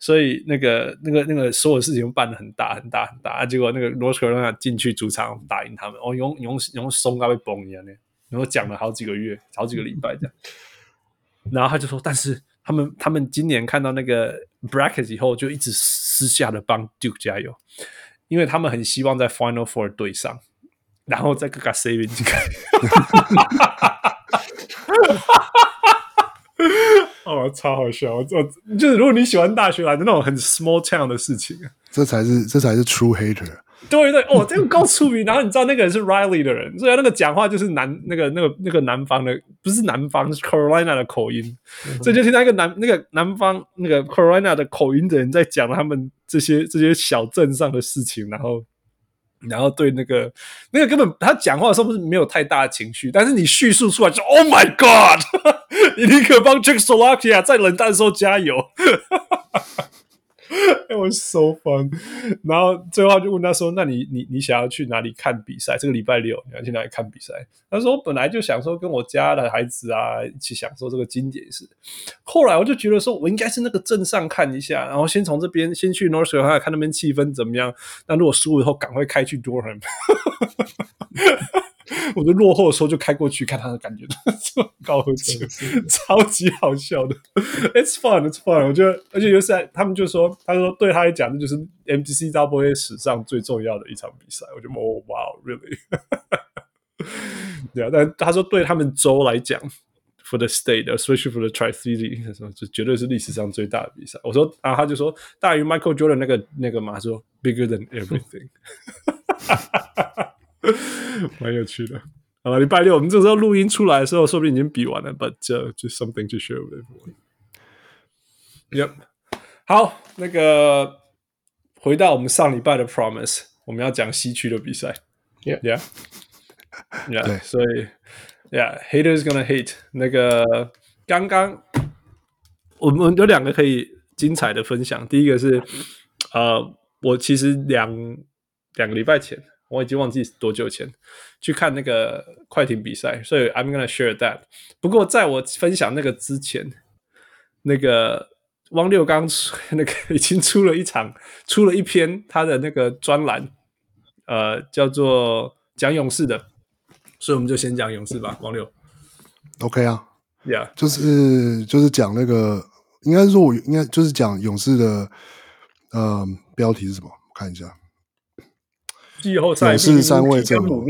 所以那个那个那个所有事情都办得很大很大很大，啊、结果那个 North Carolina 进去主场打赢他们，哦，用用用松糕被崩一样的，然后讲了好几个月，好几个礼拜这样，然后他就说，但是。他们他们今年看到那个 brackets 以后，就一直私下的帮 Duke 加油，因为他们很希望在 Final Four 对上，然后再给他 saving 进来。哦，超好笑！我就是如果你喜欢大学来的那种很 small town 的事情，这才是这才是 true hater。对对哦，这个够出名。然后你知道那个人是 Riley 的人，所以那个讲话就是南那个那个那个南方的，不是南方，是 Carolina 的口音。嗯、所以就听到一个南那个南方那个 Carolina 的口音的人在讲他们这些这些小镇上的事情，然后然后对那个那个根本他讲话的时候不是没有太大的情绪，但是你叙述出来就 Oh my God，你立刻帮 Czechoslovakia 在冷淡的时候加油。我 so fun。然后最后就问他说：“那你你你想要去哪里看比赛？这个礼拜六你要去哪里看比赛？”他说：“我本来就想说跟我家的孩子啊一起享受这个经典式。后来我就觉得说我应该是那个镇上看一下，然后先从这边先去 North Shore 看那边气氛怎么样。那如果输了以后，赶快开去 Durham。”我就落后的时候就开过去看他的感觉，高和车超级好笑的，It's fun, It's fun。我觉得，而且尤其在他们就说，他说对他来讲，那就是 MGC WA 史上最重要的一场比赛。我觉得，哦，哇，Really？对啊，但他说对他们州来讲，For the state, especially for the Tri-City，这绝对是历史上最大的比赛。我说啊，他就说大于 Michael Jordan 那个那个嘛，说 Bigger than everything。蛮有趣的。好了，礼拜六我们这时候录音出来的时候，说不定已经比完了。But 就、uh, just something to share with everyone. Yep，好，那个回到我们上礼拜的 promise，我们要讲西区的比赛。Yeah，Yeah，Yeah，对所以，Yeah，haters gonna hate。那个刚刚我们有两个可以精彩的分享。第一个是，呃，我其实两两个礼拜前。我已经忘记多久前去看那个快艇比赛，所以 I'm gonna share that。不过在我分享那个之前，那个汪六刚那个已经出了一场，出了一篇他的那个专栏，呃，叫做讲勇士的，所以我们就先讲勇士吧。汪六，OK 啊，Yeah，就是就是讲那个，应该是说我应该就是讲勇士的，呃，标题是什么？我看一下。季后赛是三位阵容，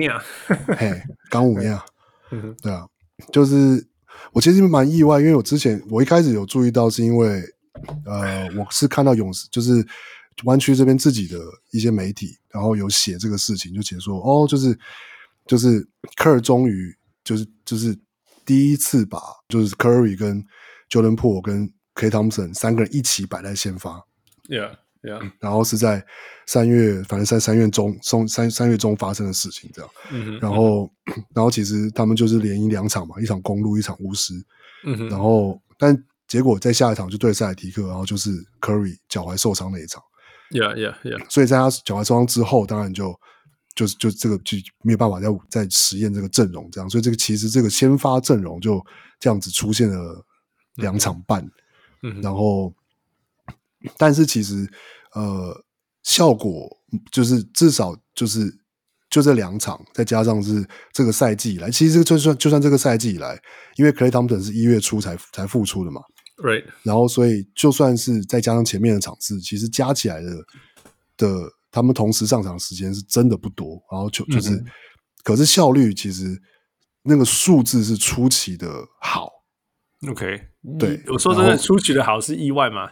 嘿，刚五样，对啊，就是我其实蛮意外，因为我之前我一开始有注意到，是因为呃，我是看到勇士就是湾区这边自己的一些媒体，然后有写这个事情，就写说哦，就是就是科尔终于就是就是第一次把就是 Curry 跟 Jordan Poole 跟 Klay Thompson 三个人一起摆在先发。Yeah, yeah。然后是在三月，反正在三月中，三三三月中发生的事情，这样。然后，然后其实他们就是连赢两场嘛，一场公路，一场巫师。然后，但结果在下一场就对塞尔提克，然后就是 Curry 脚踝受伤那一场。Yeah, yeah, yeah。所以在他脚踝受伤之后，当然就就就这个就没有办法再再实验这个阵容，这样。所以这个其实这个先发阵容就这样子出现了两场半。嗯哼。然后。但是其实，呃，效果就是至少就是就这两场，再加上是这个赛季以来，其实就算就算这个赛季以来，因为 Clay Thompson 是一月初才才复出的嘛，Right，然后所以就算是再加上前面的场次，其实加起来的的他们同时上场时间是真的不多，然后就就是，嗯、可是效率其实那个数字是出奇的好，OK，对，我说真的，出奇的好是意外吗？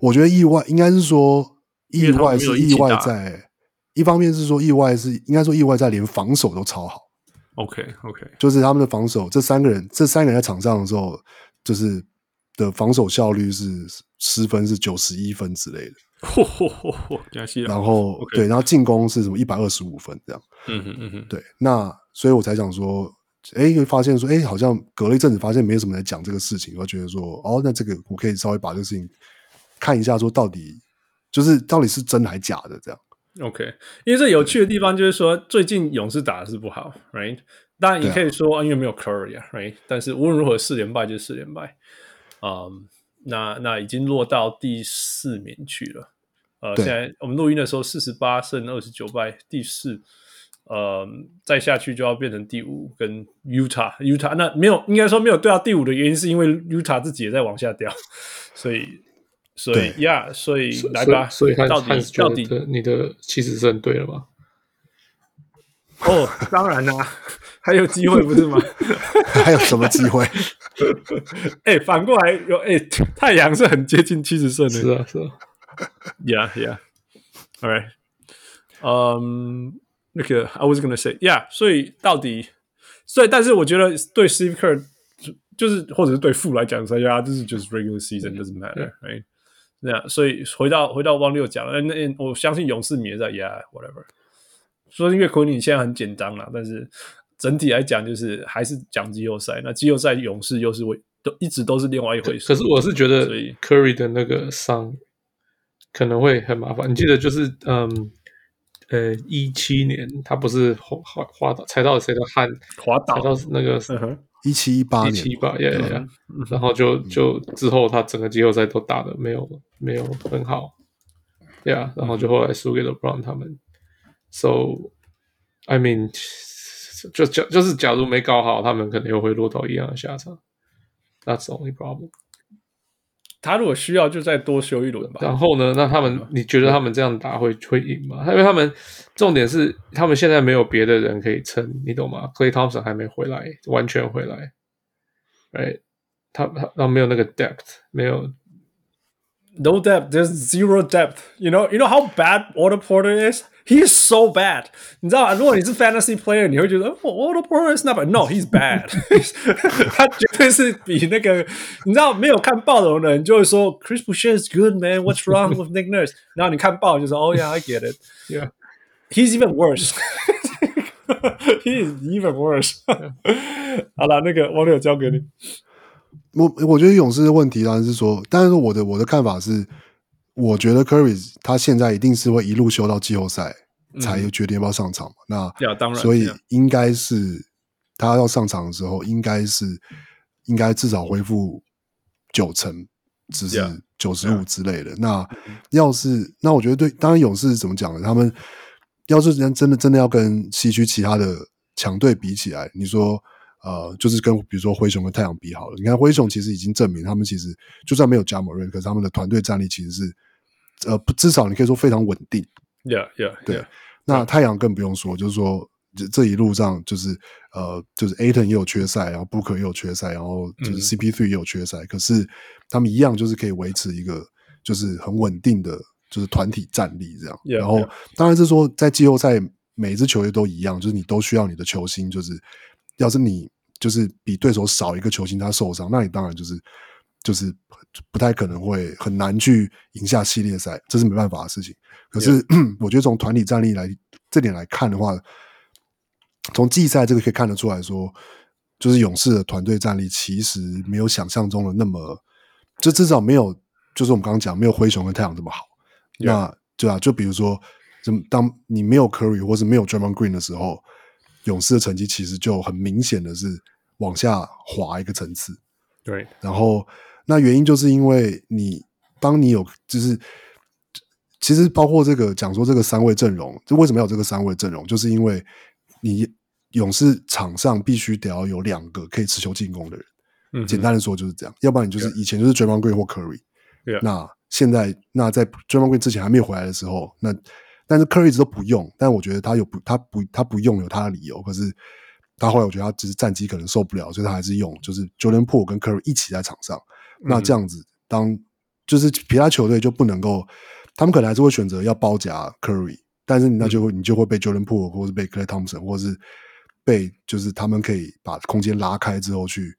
我觉得意外应该是说意外是意外在一方面是说意外是应该说意外在连防守都超好。OK OK，就是他们的防守，这三个人这三个人在场上的时候，就是的防守效率是失分是九十一分之类的。然后对，然后进攻是什么一百二十五分这样。嗯哼嗯哼，对，那所以我才想说，哎，会发现说，哎，好像隔了一阵子，发现没什么人在讲这个事情，我觉得说，哦，那这个我可以稍微把这个事情。看一下，说到底就是到底是真还假的这样。OK，因为这有趣的地方就是说，最近勇士打的是不好，right？当然也可以说，啊、因为没有 Curry 啊，right？但是无论如何，四连败就是四连败。嗯、um，那那已经落到第四名去了。呃，现在我们录音的时候，四十八胜二十九败，第四。呃，再下去就要变成第五，跟 Utah Utah 那没有，应该说没有对到第五的原因，是因为 Utah 自己也在往下掉，所以。所以呀，所以来吧，所以到底到底你的其实是很对了吧？哦，当然啦，还有机会不是吗？还有什么机会？哎、欸，反过来有哎、欸，太阳是很接近七十胜的，是啊，是啊，Yeah Yeah，All right，嗯、um,，那个 I was gonna say Yeah，所以到底，所以但是我觉得对 Steve Kerr 就是或者是对富来讲说呀，这是就是 regular season doesn't matter，right？那样，所以回到回到汪六讲了，那我相信勇士迷也在，Yeah whatever。说因为奎尼现在很紧张啦，但是整体来讲就是还是讲季后赛。那季后赛勇士又是为都一直都是另外一回事。可是我是觉得，Curry 的那个伤可能会很麻烦。你记得就是嗯呃一七年他不是滑滑滑倒踩到谁的汗滑倒踩到那个。嗯一七一八年，一七一八，呀呀呀！然后就就之后他整个季后赛都打的没有没有很好，对啊，然后就后来输给了 LeBron 他们。So I mean，就假就是假如没搞好，他们可能又会落到一样的下场。That's the only problem。他如果需要，就再多修一轮吧。然后呢？那他们，你觉得他们这样打会会赢吗？因为他们重点是，他们现在没有别的人可以撑，你懂吗？Clay Thompson 还没回来，完全回来。Right？他他他没有那个 depth，没有。No depth. There's zero depth. You know. You know how bad Otto Porter is. He is so bad. 你知道，如果你是 fantasy player，你会觉得哦，Otto Porter is not bad. No, he's bad. 他绝对是比那个你知道没有看暴龙的人就会说 Chris Boucher is good, man. What's wrong with Nick Nurse？然后你看暴就说 Oh yeah, I get it. Yeah, he's even worse. he is even worse. 好了，那个王六交给你。我我觉得勇士的问题当然是说，但是我的我的看法是。 我觉得 Curry 他现在一定是会一路修到季后赛才决定要不要上场嘛？嗯、那当然，所以应该是他要上场的时候，应该是应该至少恢复九成，只是九十五之类的。那要是那我觉得对，当然勇士怎么讲呢？他们要是人真的真的要跟西区其他的强队比起来，你说呃，就是跟比如说灰熊跟太阳比好了。你看灰熊其实已经证明，他们其实就算没有 Ja Morant，可是他们的团队战力其实是。呃，不，至少你可以说非常稳定。Yeah, yeah, 对。Yeah. 那太阳更不用说，就是说这这一路上就是呃，就是 Ayton 也有缺赛，然后 Booker 也有缺赛，然后就是 CP3 也有缺赛，嗯，可是他们一样就是可以维持一个就是很稳定的，就是团体战力这样。Yeah, 然后 yeah. 当然是说在季后赛每一支球队都一样，就是你都需要你的球星，就是要是你就是比对手少一个球星他受伤，那你当然就是就是不太可能会很难去赢下系列赛，这是没办法的事情。可是. 我觉得从团体战力来这点来看的话，从季赛这个可以看得出来说，就是勇士的团队战力其实没有想象中的那么，就至少没有，就是我们刚刚讲没有灰熊跟太阳这么好。那对啊，就比如说，当你没有 Curry 或是没有 Draymond Green 的时候，勇士的成绩其实就很明显的是往下滑一个层次。对，然后那原因就是因为你当你有就是，其实包括这个讲说这个三位阵容，就为什么要有这个三位阵容，就是因为你勇士场上必须得要有两个可以持球进攻的人。嗯，简单的说就是这样，要不然你就是以前就是 Draymond Green 或 Curry。那现在，那在 Draymond Green 之前还没有回来的时候，那但是 Curry 一直都不用，但我觉得他有不，他不，他不用有他的理由。可是他后来我觉得他只是战绩可能受不了，所以他还是用，就是 Jordan Poole 跟 Curry 一起在场上。嗯、那这样子，当就是其他球队就不能够，他们可能还是会选择要包夹 Curry，但是那就会、嗯、你就会被 Jordan Poole 或是被 Clay Thompson 或是被就是他们可以把空间拉开之后去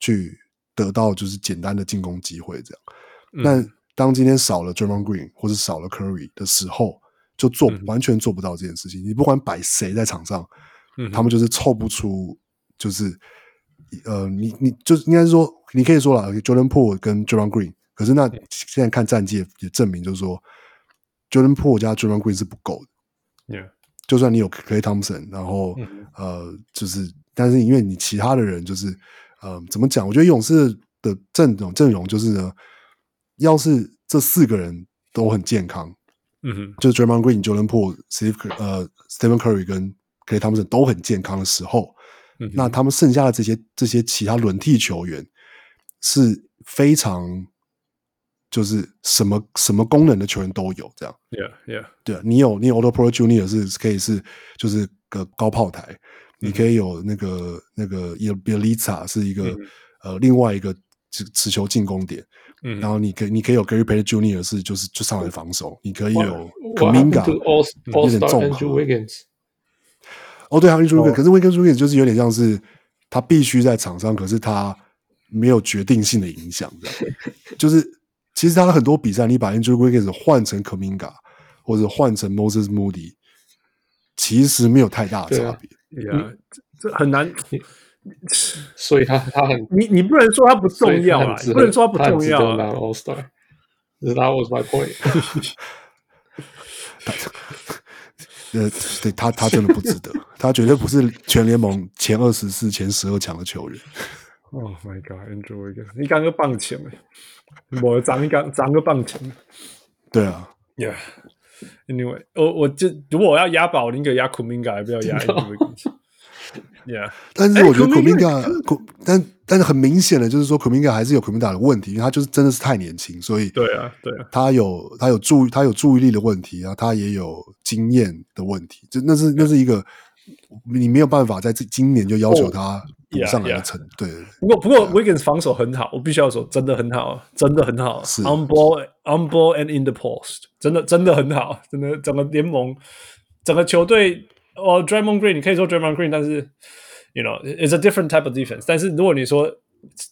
去得到就是简单的进攻机会这样。但、嗯、当今天少了 Draymond Green 或是少了 Curry 的时候，就做、嗯、完全做不到这件事情。你不管摆谁在场上，嗯、他们就是凑不出，就是呃，你你就应该是说，你可以说了，Jordan Poole 跟 Draymond Green，可是那现在看战绩也证明，就是说 Jordan Poole 加 Draymond Green 是不够的。Yeah. 就算你有 Klay Thompson，然后、嗯、呃，就是但是因为你其他的人就是呃，怎么讲？我觉得勇士的阵容阵容就是呢。要是这四个人都很健康，嗯哼，就是 Draymond Green、Jordan Poole、Steve 呃 Stephen Curry 跟 Klay Thompson 都很健康的时候，嗯，那他们剩下的这些这些其他轮替球员是非常就是什么什么功能的球员都有，这样，Yeah Yeah，对，你有你有 Otto Porter Junior 是可以是就是个高炮台，嗯、你可以有那个那个 Bjelica 是一个、呃另外一个持持球进攻点。嗯，然后你可以你可以有 Gary Payton Jr. 是就是就上来防守，你可以有 Kuminga 有点重。哦，对，还有 Andrew Wiggins，可是 Wiggins 就是有点像是他必须在场上，可是他没有决定性的影响，这样。就是其实他很多比赛，你把 Andrew Wiggins 换成 Kaminga 或者换成 Moses Moody，其实没有太大的差别。Yeah，这很难。所以他他很你你不能说他不重要啊，你不能说他不重要啊。All Star，That was my point。呃，对他他真的不值得，他绝对不是全联盟前二十四、前十二强的球员。Oh my God，Andrew Wiggins，你刚个棒球诶，我长一个长个棒球。对啊，Yeah，Anyway，我我就如果我要押宝，我宁可押 Kuminga，还不要押 Andrew Wiggins。Yeah，但是我觉得 Kuminga，但但是很明显的就是说 Kuminga 还是有 Kuminga 的问题，因为他就是真的是太年轻，所以对啊，对啊，他有他有注他有注意力的问题啊，他也有经验的问题，就那是那是一个你没有办法在这今年就要求他补上来的成对。不过不过 Wiggins 防守很好，我必须要说真的很好，真的很好，是 on ball on ball and in the post，真的真的很好，真的整个联盟整个球队。哦、oh，Draymond Green，你可以说 Draymond Green，但是，you know，it's a different type of defense。但是如果你说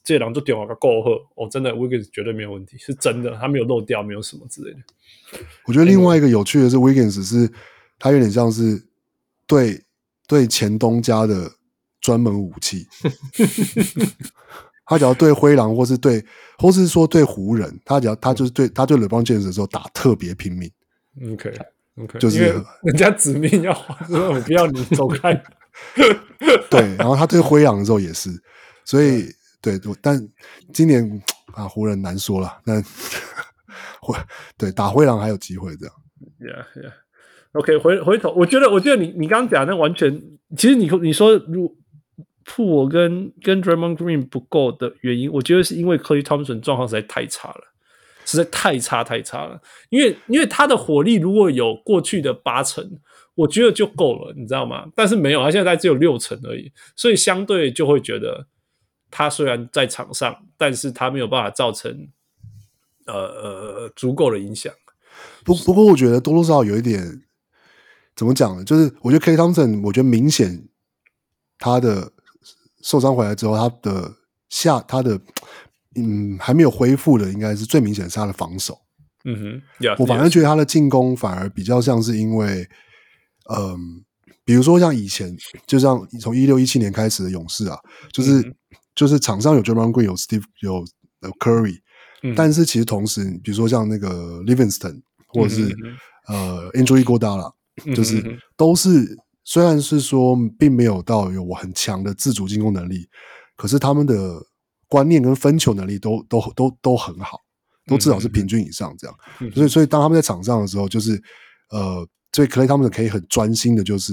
这两都点我个够喝，哦，真的 Wiggins 绝对没有问题，是真的，他没有漏掉，没有什么之类的。我觉得另外一个有趣的是 Wiggins 是，他有点像是对对前东家的专门武器。他只要对灰狼，或是对，或是说对湖人，他只要他就是对他对 LeBron James 的时候打特别拼命。OK。Okay, 就是人家指命要，说我不要你走开。对，然后他对灰狼的时候也是，所以对，但今年啊，湖人难说了。那 灰对打灰狼还有机会这样。Yeah, yeah. OK，回回头，我觉得，我觉得你你刚刚讲那完全，其实你你说如铺我跟跟 Draymond Green 不够的原因，我觉得是因为 Klay Thompson 状况实在太差了。实在太差太差了，因为因为他的火力如果有过去的八成，我觉得就够了，你知道吗？但是没有，他现在只有六成而已，所以相对就会觉得他虽然在场上，但是他没有办法造成呃呃足够的影响。不不过，我觉得多多少少有一点怎么讲呢？就是我觉得 Klay Thompson，我觉得明显他的受伤回来之后，他的下他的嗯还没有恢复的，应该是最明显的是他的防守。嗯哼，yeah, 我反而觉得他的进攻反而比较像是因为，嗯、呃，比如说像以前，就像从一六一七年开始的勇士啊，就是、嗯、就是场上有 Draymond Green 有 Steve 有 Curry，、嗯、但是其实同时，比如说像那个 Livingston 或者是、嗯、呃 Andrew Iguodala，就是都是虽然是说并没有到有我很强的自主进攻能力，可是他们的观念跟分球能力都都都都很好。都至少是平均以上这样，嗯、所以所以当他们在场上的时候，就是呃，所以 Klay 他们可以很专心的，就是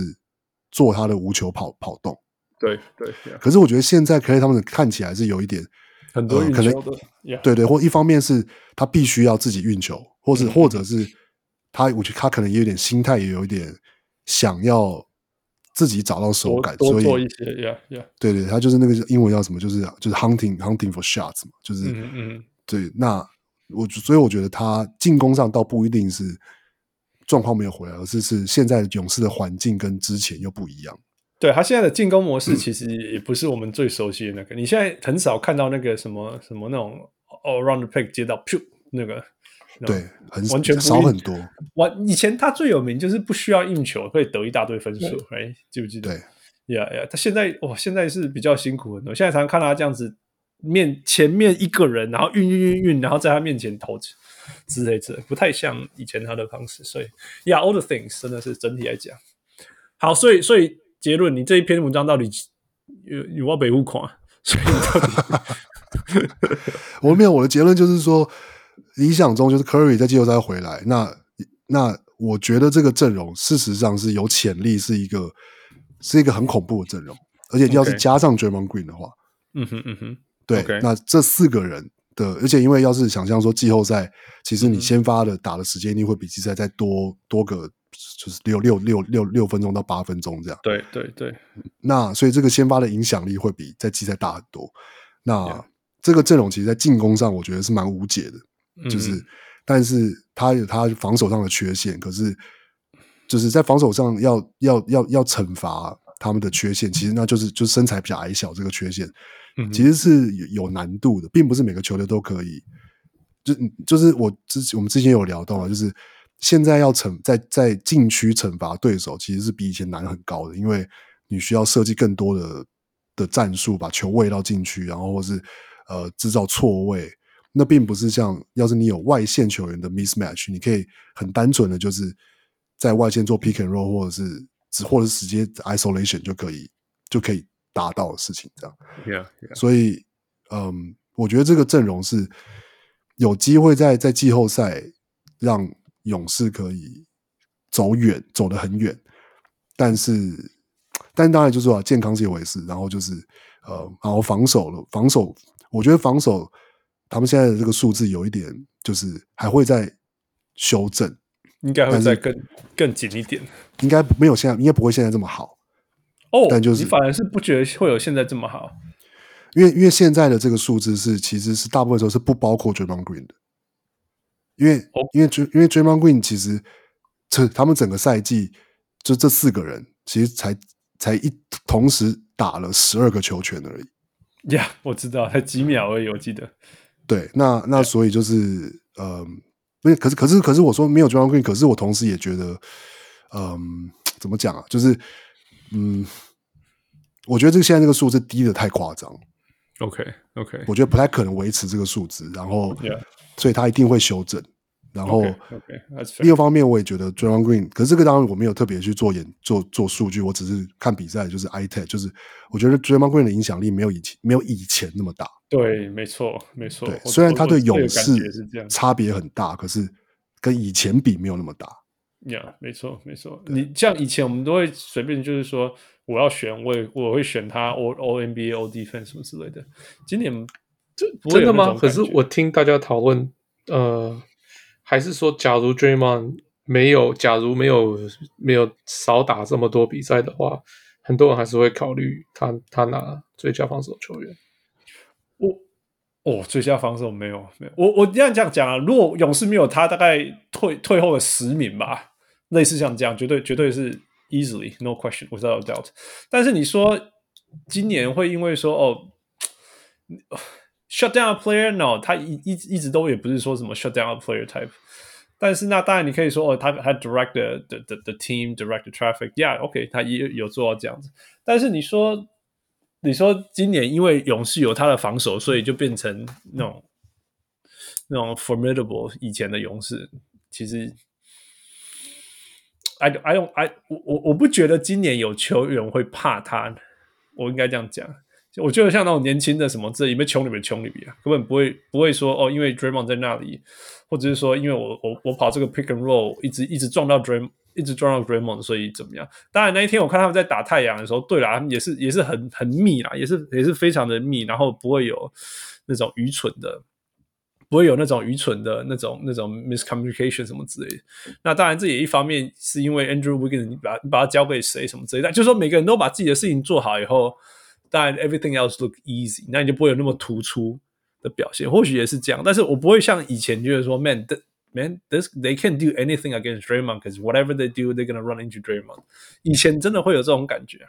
做他的无球跑跑动。对对。可是我觉得现在 Klay 他们看起来是有一点很多运球的.对对，或一方面是他必须要自己运球，或是、嗯、或者是他，我觉得他可能也有点心态，也有一点想要自己找到手感，所以做一些，yeah yeah。对对，他就是那个英文叫什么，就是就是 hunting hunting for shots 嘛，就是嗯嗯，对那。我所以我觉得他进攻上倒不一定是状况没有回来，而是是现在勇士的环境跟之前又不一样。对，他现在的进攻模式其实也不是我们最熟悉的那个。嗯、你现在很少看到那个什么什么那种 all around pick 接到 p 那个，对，很完全少很多。完以前他最有名就是不需要运球会得一大堆分数，哎，记不记得？对，呀呀，他现在哇，现在是比较辛苦很多。现在常常看他这样子。面前面一个人，然后运运运运，然后在他面前投之类之类，不太像以前他的方式。所以，Yeah，all the things 真的是整体来讲好。所以，所以结论，你这一篇文章到底有有要北户款？所以你到底 我没有，我的结论就是说，理想中就是 Curry 在季后赛回来。那那我觉得这个阵容事实上是有潜力，是一个是一个很恐怖的阵容，而且要是加上 Draymond Green 的话，嗯哼嗯哼。对.那这四个人的，而且因为要是想象说季后赛，其实你先发的打的时间一定会比季赛再多多个，就是六六六六六分钟到八分钟这样。对对对，那所以这个先发的影响力会比在季赛大很多。那这个阵容其实，在进攻上我觉得是蛮无解的，嗯、就是，但是他有他防守上的缺陷，可是就是在防守上要要要要惩罚他们的缺陷，其实那就是就是身材比较矮小这个缺陷。其实是有难度的，并不是每个球队都可以。就就是我之我们之前有聊到啊，就是现在要惩在在禁区惩罚对手，其实是比以前难很高的，因为你需要设计更多的的战术，把球喂到禁区，然后或是呃制造错位。那并不是像要是你有外线球员的 mismatch，你可以很单纯的就是在外线做 pick and roll，或者是只或者是直接 isolation 就可以就可以。达到的事情，这样，yeah, yeah. 所以，嗯，我觉得这个阵容是有机会在在季后赛让勇士可以走远，走得很远。但是，但当然就是说健康是一回事，然后就是呃，然后防守了，防守，我觉得防守他们现在的这个数字有一点，就是还会再修正，应该会再更更紧一点，应该没有现在，应该不会现在这么好。哦，但就是你反而是不觉得会有现在这么好，因为因为现在的这个数字是其实是大部分时候是不包括 Draymond Green 的，因为、哦、因为因为 Draymond Green 其实这他们整个赛季就这四个人其实才才一同时打了十二个球权而已。呀，yeah, 我知道，才几秒而已，我记得。对，那那所以就是呃，不是可是可是可是我说没有 Draymond Green，可是我同时也觉得，嗯，怎么讲啊？就是。嗯，我觉得这个现在这个数字低的太夸张。OK OK，我觉得不太可能维持这个数值，然后.所以他一定会修正。然后 okay, okay, 另一方面，我也觉得 Draymond Green，可是这个当然我没有特别去做演做做数据，我只是看比赛，就是 eye test，就是我觉得 Draymond Green 的影响力没有以前没有以前那么大。对，没错，没错。对，虽然他对勇士差别很大，可是跟以前比没有那么大。呀，yeah, 没错没错。你像以前我们都会随便就是说，我要选，我也我会选他 All All NBA All Defense 什么之类的。今年这真的吗？可是我听大家讨论，呃，还是说，假如 Draymond 没有，假如没有没有少打这么多比赛的话，很多人还是会考虑他他拿最佳防守球员。我。哦，最佳防守没有没有，我我这样这样讲啊，如果勇士没有他，大概退退后了十名吧。类似像这样，绝对绝对是 easily no question without doubt。但是你说今年会因为说哦，shut down a player，no，他一一直一直都也不是说什么 shut down a player type。但是那当然你可以说哦，他他 direct the the the team direct the traffic，yeah，OK，、他也有做到这样子。但是你说你说今年因为勇士有他的防守，所以就变成那种那种 formidable 以前的勇士，其实。I I don't I 我我我不觉得今年有球员会怕他，我应该这样讲。我觉得像那种年轻的什么这里面穷里面穷里面啊，根本不会不会说哦，因为 Draymond 在那里，或者是说因为我我我跑这个 pick and roll 一直一直撞到 Draymond 一直撞到 Draymond，所以怎么样？当然那一天我看他们在打太阳的时候，对啦，也是也是很很密啦，也是也是非常的密，然后不会有那种愚蠢的。不会有那种愚蠢的那种那种 miscommunication 什么之类的。那当然，这也一方面是因为 Andrew Wiggins 你把你把他交给谁什么之类的。但就是说，每个人都把自己的事情做好以后，当然 everything else look easy，那你就不会有那么突出的表现。或许也是这样，但是我不会像以前觉得说，man man this they can't do anything against Draymond because whatever they do they're gonna run into Draymond。以前真的会有这种感觉。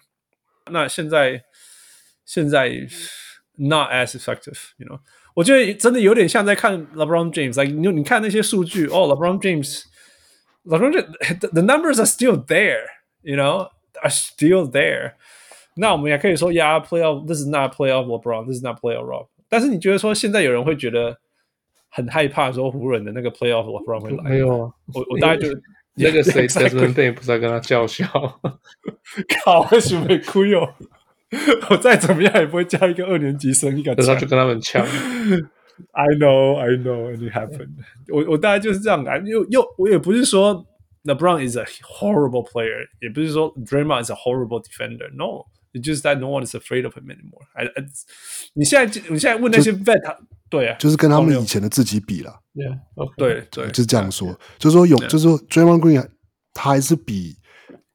那现在现在 not as effective，you know。我觉得真的有点像在看 LeBron James，like 你你看那些数据，哦，LeBron James，LeBron James，the numbers are still there，you know，are still there。 那我们也可以说，Yeah，playoff，this is not playoff LeBron，this is not playoff Rob。但是你觉得说现在有人会觉得很害怕，说湖人的那个 playoff LeBron 会来？没有啊，我我大概就那个谁，Desmond Bane 不是在跟他叫嚣？靠，为什么会哭哟？我再怎么样也不会叫一个二年级生一个，他就跟他们抢。I know, I know, it happened. 我我大概就是这样啊，又又我也不是说 LeBron is a horrible player，也不是说 Draymond is a horrible defender. No, just that no one is afraid of him anymore. I, I, 你现在你现在问那些 vet，对啊，就是跟他们以前的自己比了。Yeah, okay. 对对，就是这样说，yeah. 就是说有，yeah. 就是说 Draymond Green 他还是比。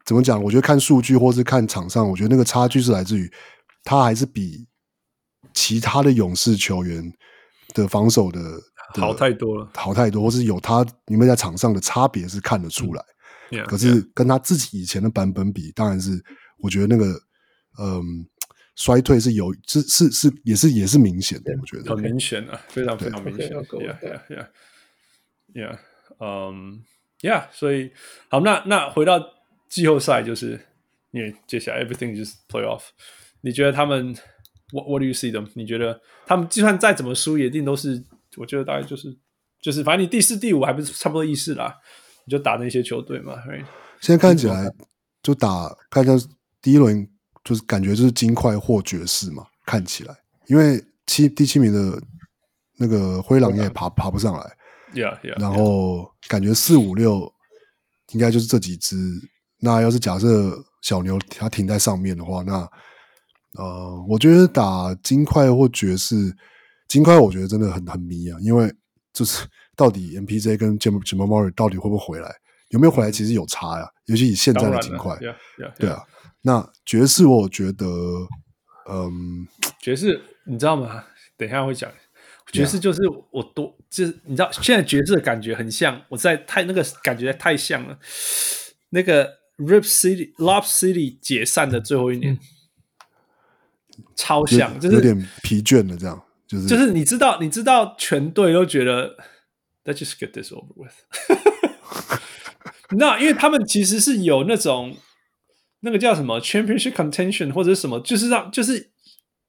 怎么讲？我觉得看数据或是看场上，我觉得那个差距是来自于他还是比其他的勇士球员的防守的，的好太多了，好太多，或是有他你们在场上的差别是看得出来。嗯 yeah, 可是跟他自己以前的版本比，当然是我觉得那个嗯衰退是有是是是也是也是明显的，我觉得很明显啊，非常非常 明显。Yeah, yeah, yeah, yeah. 嗯，Yeah，所以好，那那回到。季后赛就是因为接下来 everything 就是 playoff。你觉得他们 what what do you see them？你觉得他们就算再怎么输，也一定都是我觉得大概就是就是反正你第四、第五还不是差不多意思啦？你就打那些球队嘛。Right? 现在看起来就打看一下第一轮，就是感觉就是金块或爵士嘛。看起来，因为七第七名的那个灰狼也爬爬不上来。Yeah, yeah. 然后感觉四五六应该就是这几支。那要是假设小牛它停在上面的话，那呃，我觉得打金块或爵士，金块我觉得真的很很迷啊，因为就是 到底 MPJ 跟 Jamal Murray 到底会不会回来，有没有回来，其实有差呀、啊，尤其以现在的金块，yeah, yeah, yeah. 对啊。那爵士我觉得，嗯，爵士你知道吗？等一下会讲，爵士就是我多.就是你知道现在爵士的感觉很像，我在太那个感觉太像了，那个。Rip City, Lob City 解散的最后一年，嗯、超像，就是有点疲倦了，这样就是就是你知道，你知道，全队都觉得 Let's just get this over with。那因为他们其实是有那种那个叫什么 Championship Contention 或者什么，就是让就是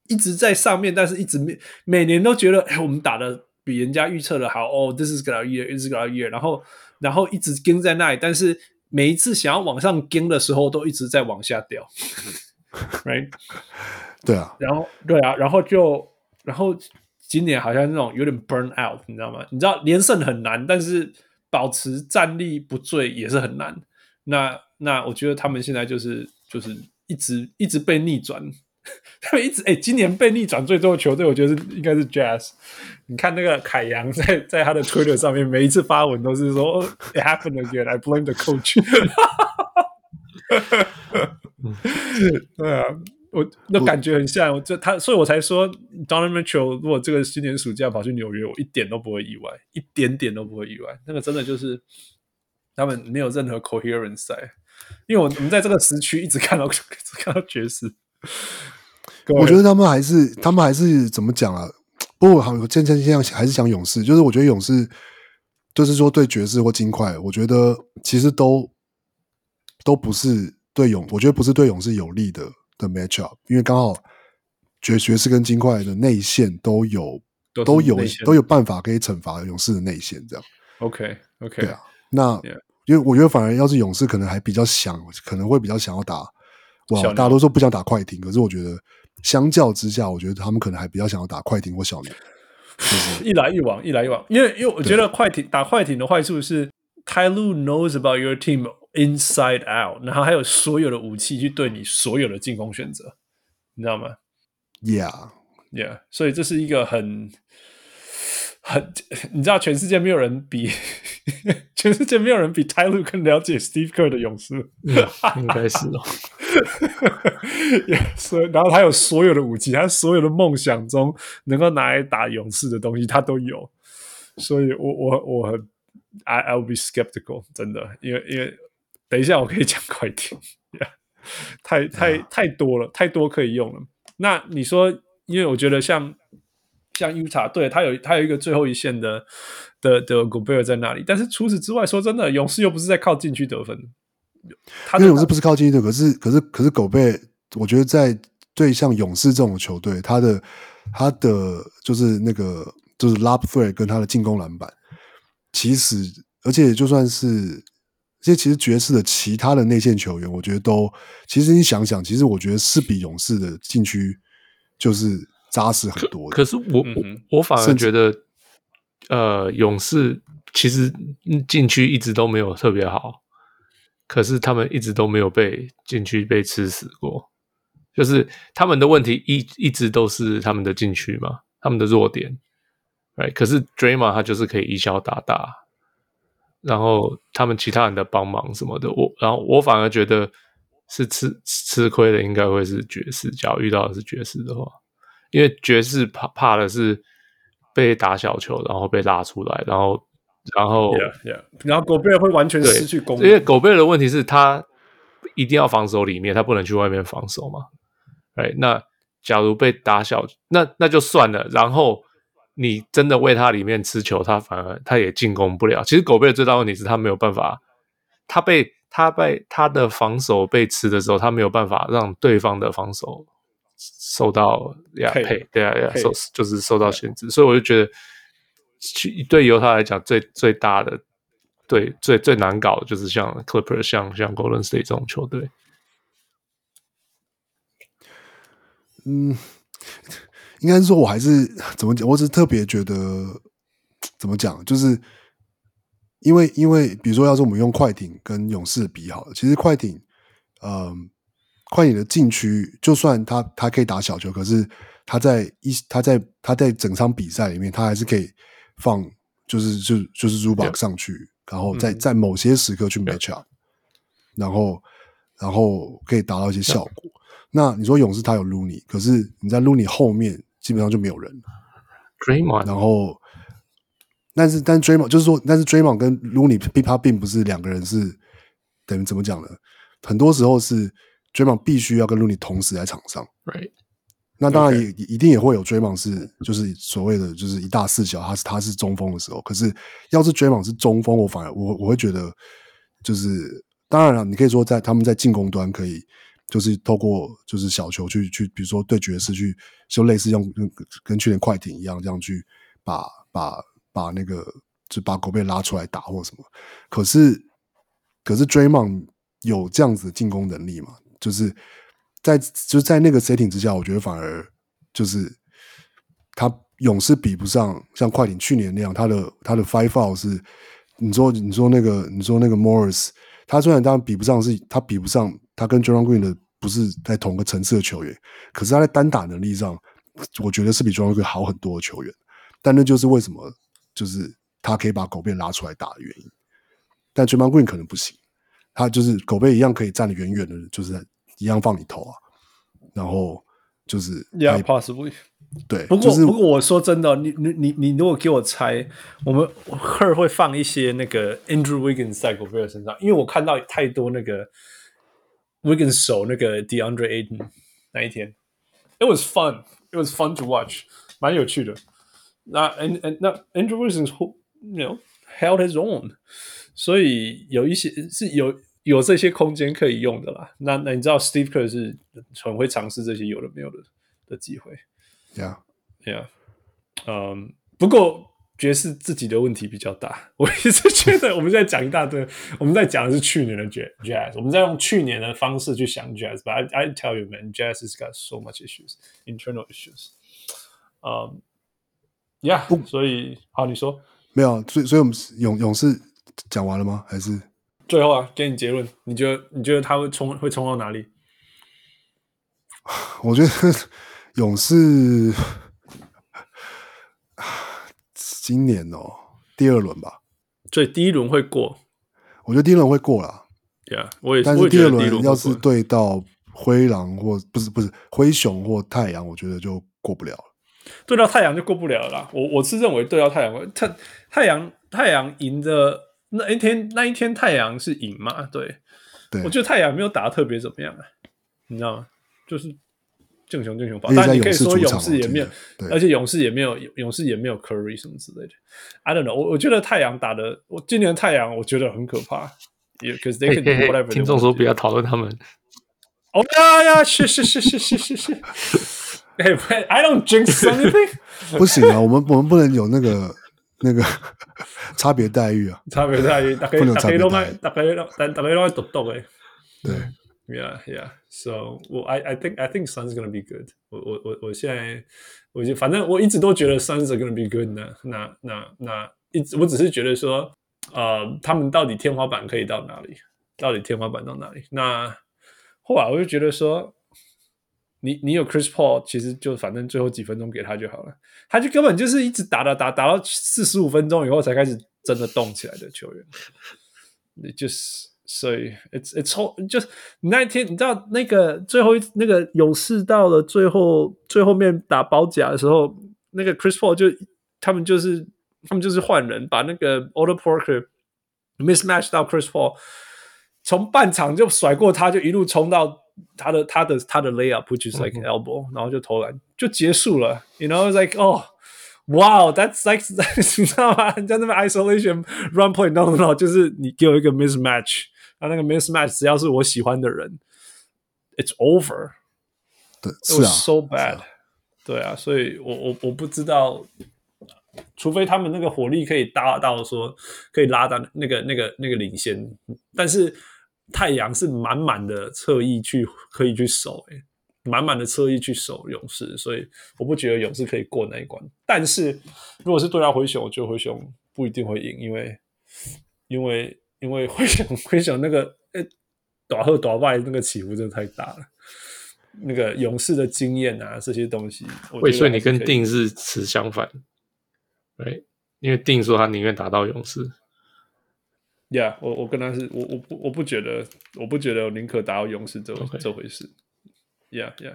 一直在上面，但是一直每每年都觉得，哎，我们打的比人家预测的好哦，This is our year, this is our year，然后然后一直跟在那里，但是。每一次想要往上跟的时候，都一直在往下掉，right？对啊，然后对啊，然后就然后今年好像那种有点 burn out，你知道吗？你知道连胜很难，但是保持战力不坠也是很难。那那我觉得他们现在就是就是一直一直被逆转。他们一直哎、欸，今年被逆转最多的球队，我觉得是应该是 Jazz。你看那个凯阳在在他的 Twitter 上面，每一次发文都是说 It happened again, I blame the coach。对啊，我那感觉很像，我就他，所以我才说 Donovan Mitchell 如果这个今年暑假跑去纽约，我一点都不会意外，一点点都不会意外。那个真的就是他们没有任何 coherence 在，因为我们在这个时区一直看到，一直看到爵士。我觉得他们还是，他们还是怎么讲啊？不过好，我现在现在还是讲勇士，就是我觉得勇士，就是说对爵士或金块，我觉得其实都都不是对勇，我觉得不是对勇士有利的的 matchup，因为刚好爵爵士跟金块的内线都有都有都有办法可以惩罚勇士的内线，这样。OK OK，对啊，那.因为我觉得反而要是勇士可能还比较想，可能会比较想要打，哇，鸟大家都说不想打快艇，可是我觉得。相较之下，我觉得他们可能还比较想要打快艇或小牛。一来一往，一来一往，因为因为我觉得快艇打快艇的坏处是，Ty Lue knows about your team inside out，然后还有所有的武器去对你所有的进攻选择，你知道吗？Yeah，Yeah，所以这是一个很。很，你知道，全世界没有人比，全世界没有人比 Ty Lue 更了解 Steve Kerr 的勇士，嗯、应该是哦。所以，然后他有所有的武器，他所有的梦想中能够拿来打勇士的东西，他都有。所以我我我很，I I'll be skeptical，真的，因为因为等一下我可以讲快艇，yeah, 太太太多了，太多可以用了。那你说，因为我觉得像。像 Utah，对，他有他有一个最后一线的的的 Gobert 在那里，但是除此之外，说真的，勇士又不是在靠禁区得分，他勇士不是靠禁区的，可是可是可是 Gobert，我觉得在对像勇士这种球队，他的他的就是那个就是 lob threat 跟他的进攻篮板，其实而且就算是这些其实爵士的其他的内线球员，我觉得都其实你想想，其实我觉得是比勇士的禁区就是。扎实很多，可是我、嗯、我我反而觉得，呃，勇士其实禁区一直都没有特别好，可是他们一直都没有被禁区被吃死过，就是他们的问题一一直都是他们的禁区嘛，他们的弱点，哎，可是 Draymond 他就是可以以小打大，然后他们其他人的帮忙什么的，我然后我反而觉得是吃吃亏的，应该会是爵士，假如遇到的是爵士的话。因为爵士怕怕的是被打小球，然后被拉出来，然后然后 yeah, yeah. 然后狗贝尔会完全失去攻击。因为狗贝尔的问题是他一定要防守里面，他不能去外面防守嘛。哎，那假如被打小，那那就算了。然后你真的为他里面吃球，他反而他也进攻不了。其实狗贝尔最大问题是他没有办法，他被他被他的防守被吃的时候，他没有办法让对方的防守。受到呀配对啊呀受就是受到限制，所以我就觉得，去对犹他来讲最最大的对最最难搞的就是像 Clippers 像像 Golden State 这种球队。嗯，应该是说我还是怎么讲？我只是特别觉得怎么讲，就是因为因为比如说，要是我们用快艇跟勇士比好了，其实快艇，嗯、呃。快艇的禁区，就算他他可以打小球，可是他在一他在他在整场比赛里面，他还是可以放，就是就就是 Zubac 上去.然后在在某些时刻去 match up，Yeah. 然后然后可以达到一些效果。那你说勇士他有 Looney，可是你在 Looney 后面基本上就没有人了。Draymond，然后但是但 Draymond 就是说，但是 Draymond 跟 Looney 他并不是两个人是等于怎么讲呢？很多时候是。Draymond 必须要跟 Looney 同时在场上，Right？那当然也 Okay. 一定也会有 Draymond 是就是所谓的就是一大四小，他是他是中锋的时候。可是要是 Draymond 是中锋，我反而我我会觉得就是当然了，你可以说在他们在进攻端可以就是透过就是小球去去，比如说对爵士去就类似用跟跟去年快艇一样这样去把把把那个就把狗贝拉出来打或什么。可是可是 Draymond 有这样子的进攻能力吗？就是在就在那个 setting 之下，我觉得反而就是他勇士比不上像快艇去年那样，他的他的 five foul 是你说你说那个你说那个 Morris，他虽然当然比不上是，他比不上他跟 Draymond Green 的不是在同个层次的球员，可是他在单打能力上，我觉得是比 Draymond Green 好很多的球员。但那就是为什么就是他可以把狗贝拉出来打的原因，但 Draymond Green 可能不行。他就是狗贝一样可以站得远远的，就是一样放你投啊，然后就是，Yeah，possibly，对，不过、就是、不过我说真的，你你你你如果给我猜，我们 Her 会放一些那个 Andrew Wiggins 在 Gobert 身上，因为我看到太多那个 Wiggins 守那个 DeAndre Ayton 那一天，It was fun, it was fun to watch，蛮有趣的。那 And And 那 Andrew Wiggins you know held his own，所以有一些是有有这些空间可以用的啦。那那你知道 Steve Kerr 是很会尝试这些有的没有的的机会。Yeah，Yeah，嗯，不过爵士自己的问题比较大。我一直觉得我们在讲一大堆，我们在讲的是去年的 Jazz，我们在用去年的方式去想 Jazz。But I I tell you man, Jazz has got so much issues, internal issues。嗯，Yeah，所以好，你说没有？所以所以我们勇勇士讲完了吗？还是最后啊？给你结论，你觉得你觉得他会冲会冲到哪里？我觉得。勇士 今年哦，第二轮吧，所以第一轮会过。我觉得第一轮会过啦。Yeah，我也。但是第二轮要是对到灰狼或不是不是灰熊或太阳，我觉得就过不了了。对到太阳就过不了了啦。我我是认为对到太阳，太太阳太阳赢的那一天那一天太阳是赢嘛？对，对，我觉得太阳没有打得特别怎么样啊，你知道吗？就是。正雄正雄，当然你可以说勇士也没有，而且勇士也没有勇士也没有 Curry 什么之类的。I don't know，我我觉得太阳打的，我今年太阳我觉得很可怕。Because they can do whatever。听众说不要讨论他们。哦呀呀，是是是是是是是。Hey, I don't jinx anything。不行啊，我们 我们不能有那个那个 差别待遇啊，差别待遇，大家大家都卖，大家大大家都卖独独诶。对。Yeah, yeah. So, well, I I think I think Suns gonna be good. 我我我我现在我就反正我一直都觉得 Suns gonna be good 呢。那那那一直我只是觉得说，呃，他们到底天花板可以到哪里？到底天花板到哪里？那后来我就觉得说，你你有 Chris Paul，其实就反正最后几分钟给他就好了。他就根本就是一直打打打打到四十五分钟以后才开始真的动起来的球员。你就是。所以，it's it's all 就是那一天，你知道那个最后一那个勇士到了最后最后面打包甲的时候，那个 Chris Paul 就他们就是他们就是换人，把那个 Otto Porter mismatch 到 Chris Paul，从半场就甩过他，就一路冲到他的他的他的 layup，which is like elbow，、嗯、然后就投篮就结束了。You know, it's like oh wow, that's like 你知道吗？在那边 isolation run point no no no，就是你给我一个 mismatch。他那个 mismatch，只要是我喜欢的人，it's over。对，是啊，so bad。啊对啊，所以我我我不知道，除非他们那个火力可以大到说可以拉到那个那个那个领先，但是 太阳是满满的侧翼去可以去守，诶，满满的侧翼去守勇士，所以我不觉得勇士可以过那一关。但是如果是对他灰熊，我觉得灰熊不一定会赢，因为因为。因为灰熊灰熊那个诶，打和打败那个起伏真的太大了。那个勇士的经验啊，这些东西，所以你跟定是持相反，对，因为定说他宁愿打到勇士。呀、yeah，我我跟他是我我不我不觉得我不觉得我宁可打到勇士这.这回事。呀呀，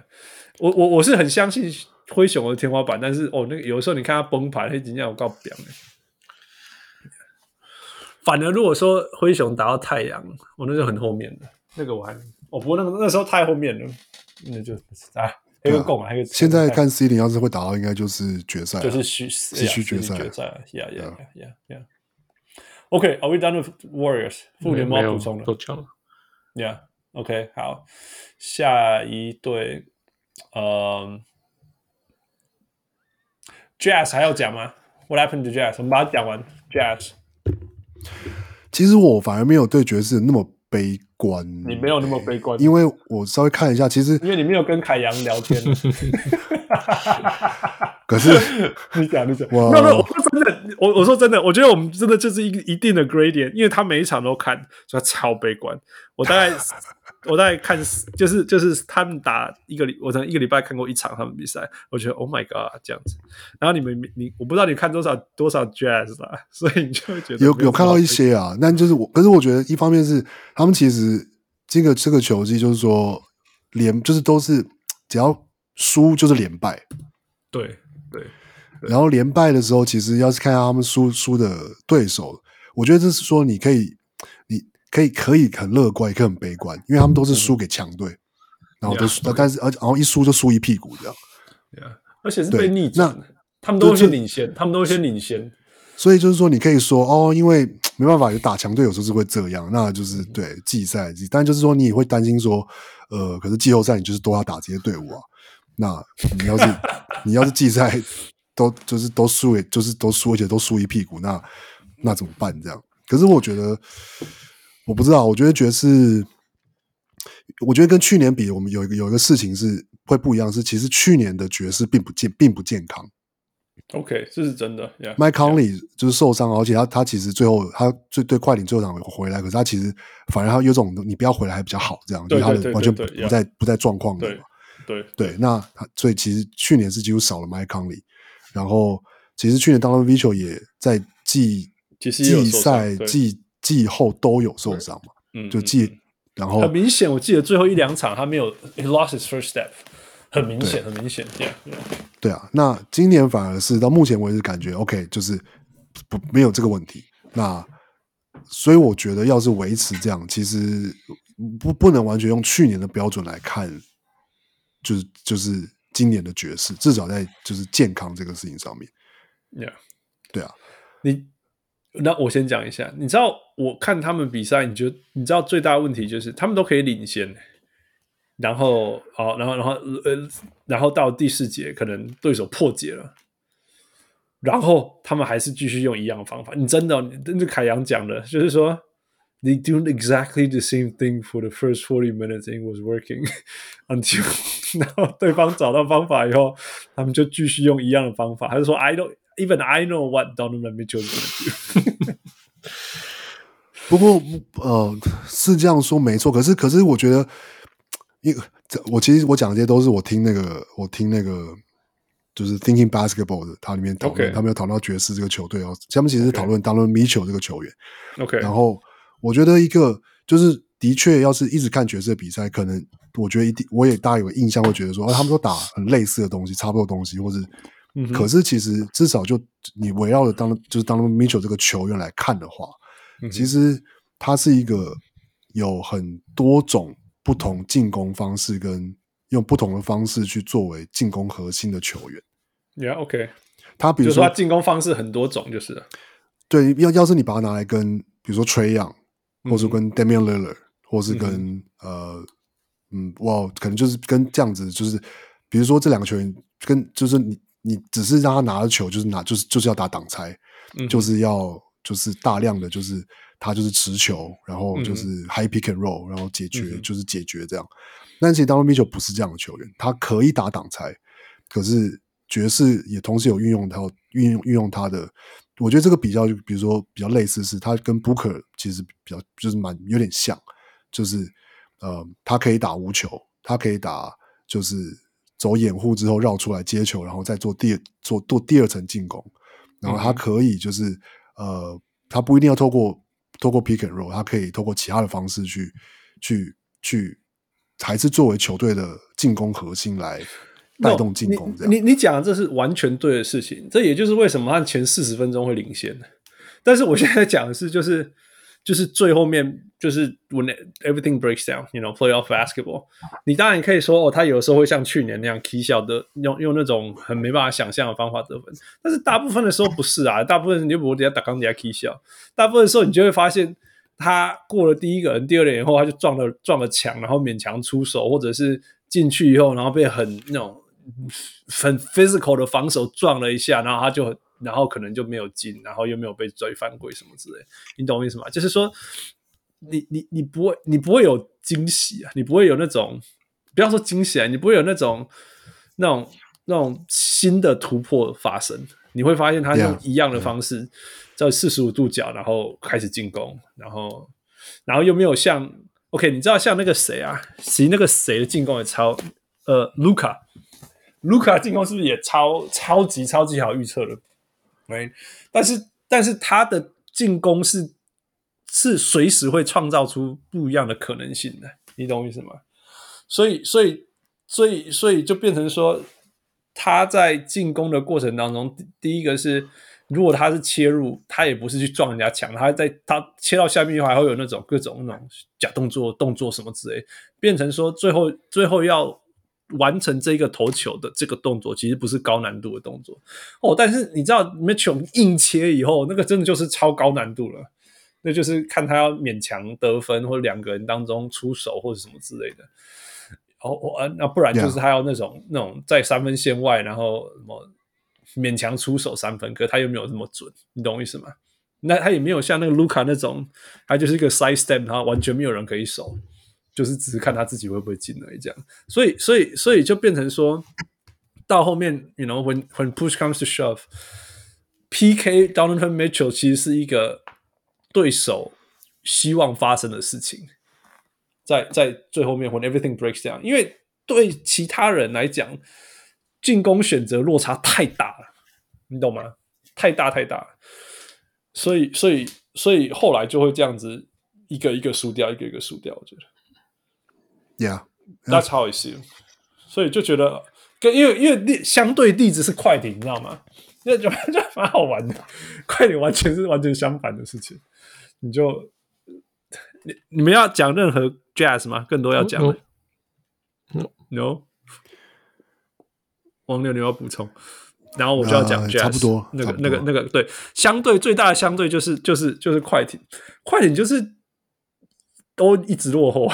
我我我是很相信灰熊的天花板，但是哦，那个有时候你看他崩盘，他今天我告表反而如果说灰熊打到太阳，我那就很后面的，那个我还哦，不过那个那时候太后面了，那就啊，一个共啊，黑个。现在看 C 零要是会打到，应该就是决赛，就是虚继续决赛，决赛，Yeah Yeah Yeah Yeah。OK，Are we done with Warriors？复联猫补充了，都讲了，Yeah，OK，好，下一队，嗯，Jazz 还要讲吗？What happened to Jazz？我们把它讲完，Jazz。其实我反而没有对爵士那么悲观。你没有那么悲观，因为我稍微看一下，其实因为你没有跟凯阳聊天。可是你 讲你讲，没有没有，我说真的，我我说真的，我觉得我们真的就是一个一定的 gradient，因为他每一场都看，所以他超悲观。我大概。我大概看，就是就是他们打一个礼，我可能一个礼拜看过一场他们比赛，我觉得 Oh my God 这样子。然后你们你我不知道你看多少多少 Jazz 啦，所以你就会觉得有有看到一些啊。但就是我，可是我觉得一方面是他们其实这个这个球技就是说连就是都是只要输就是连败，对对。然后连败的时候，其实要是看下他们输输的对手，我觉得这是说你可以，你可以可以很乐观，也可以很悲观，因为他们都是输给强队，嗯、然后都输，yeah, 但是而然后一输就输一屁股这样。对啊，而且是被逆转，那他们都会先领先，他们都会先领先。所以就是说，你可以说哦，因为 没办法，有打强队有时候是会这样，那就是对季赛，但就是说你也会担心说，呃，可是季后赛你就是都要打这些队伍啊，那你要是你要是季赛。都就是都输，就是都输，而且都输一屁股，那那怎么办？这样？可是我觉得，我不知道，我觉得爵士，我觉得跟去年比，我们有一个有一个事情是会不一样，是其实去年的爵士并不健，并不健康。OK，这是真的。Mike Conley 就是受伤，而且他他其实最后他最对快艇最后场回来，可是他其实反而他有种你不要回来还比较好，这样，因为他的完全不在不在状况。对对，那他所以其实去年是几乎少了 Mike Conley。然后，其实去年当中 Mitchell 也在季季赛、季季后都有受伤嘛，嗯，就季，然后很明显，我记得最后一两场他没有 he lost his first step，很明显，很明显，yeah, yeah. 对啊，那今年反而是到目前为止感觉 OK，就是不没有这个问题。那所以我觉得，要是维持这样，其实不不能完全用去年的标准来看，就是就是。今年的爵士至少在就是健康这个事情上面，Yeah，对啊，你那我先讲一下，你知道我看他们比赛，你觉得你知道最大的问题就是他们都可以领先，然后好，然后然后呃，然后到第四节可能对手破解了，然后他们还是继续用一样的方法。你真的，真的凯阳讲的，就是说。They do exactly the same thing for the first forty minutes. It was working until 然后对方找到方法以后，他们就继续用一样的方法。他就说：“I don't even I know what Donovan Mitchell is going to do。”不过呃，是这样说没错。可是可是，我觉得，因这我其实我讲的这些都是我听那个我听那个就是 Thinking Basketball 的，它里面讨论，他们有讨论到爵士这个球队哦。他们其实是讨论 Donovan Mitchell 这个球员。OK，然后。我觉得一个就是的确，要是一直看爵士的比赛，可能我觉得一定我也大家有印象，会觉得说，他们都打很类似的东西，差不多东西，或者，嗯、可是其实至少就你围绕着当就是当 Mitchell 这个球员来看的话，嗯、其实他是一个有很多种不同进攻方式，跟用不同的方式去作为进攻核心的球员。Yeah，OK，他比如说，说他进攻方式很多种，就是对，要要是你把它拿来跟比如说 Trae Young。或是跟 Damian Lillard，或是跟、嗯、呃，嗯，哇，可能就是跟这样子，就是比如说这两个球员，跟就是你你只是让他拿着球，就是拿就是就是要打挡拆，嗯、就是要就是大量的就是他就是持球，然后就是 high pick and roll，然后解决、嗯、就是解决这样。但其实 Mitchell 不是这样的球员，他可以打挡拆，可是爵士也同时有运用他运用运用他的。我觉得这个比较，就比如说比较类似，是他跟 Booker 其实比较就是蛮有点像，就是呃，他可以打无球，他可以打就是走掩护之后绕出来接球，然后再做第做做第二层进攻，然后他可以就是、嗯、呃，他不一定要透过透过 pick and roll，他可以透过其他的方式去去去，还是作为球队的进攻核心来。带动进攻这样，你你你讲的这是完全对的事情，这也就是为什么他前四十分钟会领先。但是我现在讲的是，就是就是最后面就是 when everything breaks down，you know playoff basketball，你当然可以说哦，他有时候会像去年那样起笑的，用用那种很没办法想象的方法得分。但是大部分的时候不是啊，大部分你就不会底下打钢底下起笑，大部分的时候你就会发现他过了第一个人、第二人以后，他就撞了撞了墙，然后勉强出手，或者是进去以后，然后被很那种。很 physical 的防守撞了一下，然后他就，然后可能就没有进，然后又没有被追犯规什么之类，你懂我意思吗？就是说，你你你不会，你不会有惊喜啊，你不会有那种，不要说惊喜啊，你不会有那种那种那种新的突破发生。你会发现他用一样的方式，在四十五度角，然后开始进攻，然后然后又没有像 OK，你知道像那个谁啊，其实那个谁的进攻也超呃卢卡。卢卡进攻是不是也超超级超级好预测的？喂，但是但是他的进攻是是随时会创造出不一样的可能性的，你懂我意思吗？所以所以所以所以就变成说，他在进攻的过程当中，第第一个是，如果他是切入，他也不是去撞人家墙，他在他切到下面以后还会有那种各种那种假动作、动作什么之类，变成说最后最后要完成这个投球的这个动作，其实不是高难度的动作哦。但是你知道，Mitchell 硬切以后，那个真的就是超高难度了，那就是看他要勉强得分，或者两个人当中出手或者什么之类的。哦哦，那不然就是他要那种.那种在三分线外，然后什么勉强出手三分，可是他又没有那么准，你懂我意思吗？那他也没有像那个卢卡那种，他就是一个 side step，然后完全没有人可以守，就是只是看他自己会不会进而已。这样，所以所以所以就变成说到后面，you know，when when push comes to shove，PK Donovan Mitchell 其实是一个对手希望发生的事情。在在最后面，when everything breaks down，因为对其他人来讲，进攻选择落差太大了，你懂吗？太大太大了，所以所以所以后来就会这样子一个一个输掉，一个一个输掉。我觉得，Yeah，that's how I see。所以就觉得跟因为因为例相对地址是快艇，你知道吗？那就 就蛮好玩的，快艇完全是完全相反的事情，你就。你你们要讲任何 Jazz 吗？更多要讲的。No，, no? 王牛，你要补充，然后我就要讲 Jazz，、呃、差不多。那个、那个、那个，对，相对最大的相对就是就是就是快艇，快艇就是都一直落后，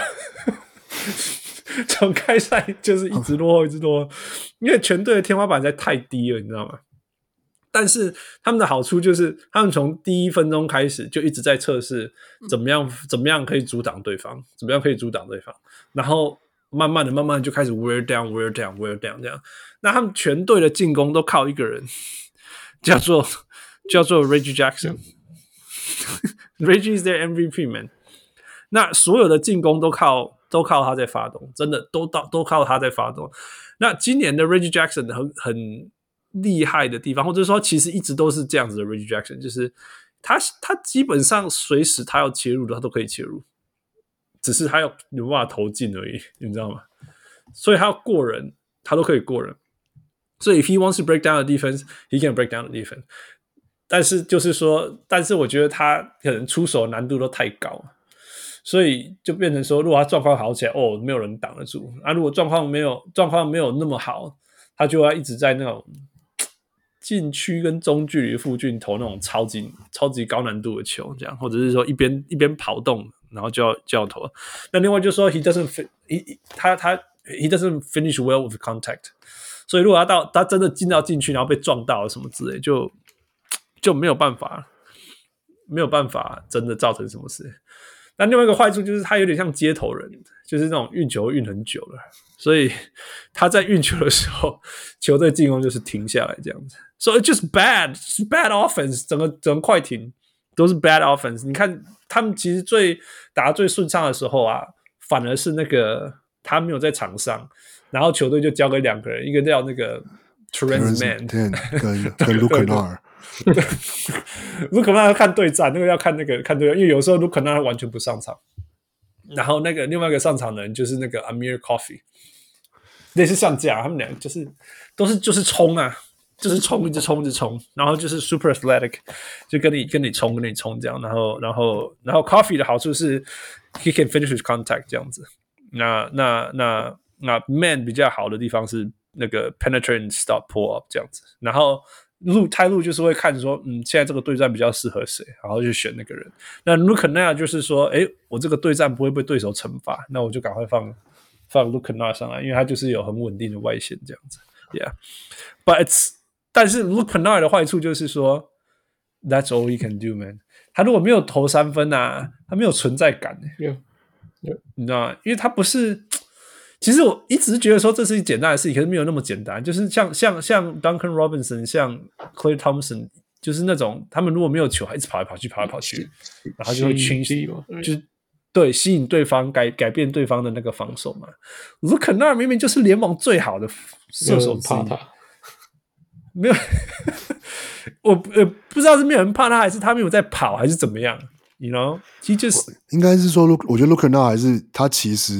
从开赛就是一直落后，一直落后，因为全队的天花板实在太低了，你知道吗？但是他们的好处就是，他们从第一分钟开始就一直在测试怎么样，怎么样可以阻挡对方，怎么样可以阻挡对方，然后慢慢的、慢慢的就开始 wear down、wear down、wear down 这样。那他们全队的进攻都靠一个人，叫做叫做 Reggie Jackson。Reggie is their MVP man。那所有的进攻都靠都靠他在发动，真的都到都靠他在发动。那今年的 Reggie Jackson 很很。厉害的地方，或者说其实一直都是这样子的。Reggie Jackson 就是他，他基本上随时他要切入的，他都可以切入，只是他要有办法投进而已，你知道吗？所以他要过人，他都可以过人。所以 if he wants to break down the defense, he can break down the defense。但是就是说，但是我觉得他可能出手难度都太高，所以就变成说，如果他状况好起来，哦，没有人挡得住；啊，如果状况没有状况没有那么好，他就要一直在那种。禁区跟中距离附近投那种超级超级高难度的球，这样，或者是说一边一边跑动，然后就要就要投。那另外就是说，he doesn't he 他他 he doesn't finish well with contact。所以如果他到他真的进到禁区，然后被撞到了什么之类，就就没有办法，没有办法真的造成什么事。那另外一个坏处就是他有点像接头人，就是那种运球运很久了，所以他在运球的时候，球队进攻就是停下来这样子。So it's just bad, it's bad offense，整个整个快艇都是 bad offense。你看他们其实最打得最顺畅的时候啊，反而是那个他没有在场上，然后球队就交给两个人，一个叫那个 Terance Mann 跟跟 Luke Kennard。Luke Kennard 要看对战，那个要看那个看对战，因为有时候 Luke Kennard 完全不上场，然后那个另外一个上场的人就是那个 Amir Coffee，类似像这样，他们俩就是都是就是冲啊。就是冲，一直冲，一直冲，然后就是 super athletic，就跟你跟你冲，跟你冲这样，然后然后然后 Coffee 的好处是 he can finish with contact 这样子。那那那那 Man 比较好的地方是那个 penetrate and stop pull up 这样子。然后路泰路就是会看说，嗯，现在这个对战比较适合谁，然后就选那个人。那 Luke Kennard 就是说，哎，我这个对战不会被对手惩罚，那我就赶快放放 Luke Kennard 上来，因为他就是有很稳定的外线这样子。Yeah，but it's 但是 Luke Kennard 的坏处就是说，That's all he can do, man。他如果没有投三分啊，他没有存在感。Yeah. Yeah. 你知道吗？因为他不是，其实我一直觉得说这是一简单的事情，可是没有那么简单。就是像像像 Duncan Robinson，像 Clay Thompson，就是那种他们如果没有球，还一直跑来跑去，跑来跑去，然后就会清晰嘛，就对吸引对方改改变对方的那个防守嘛。Luke Kennard 明明就是联盟最好的射手之一。没有，我呃不知道是没有人怕他，还是他没有在跑，还是怎么样？You know，he just 应该是说，我觉得 Luke Kennard 还是他其实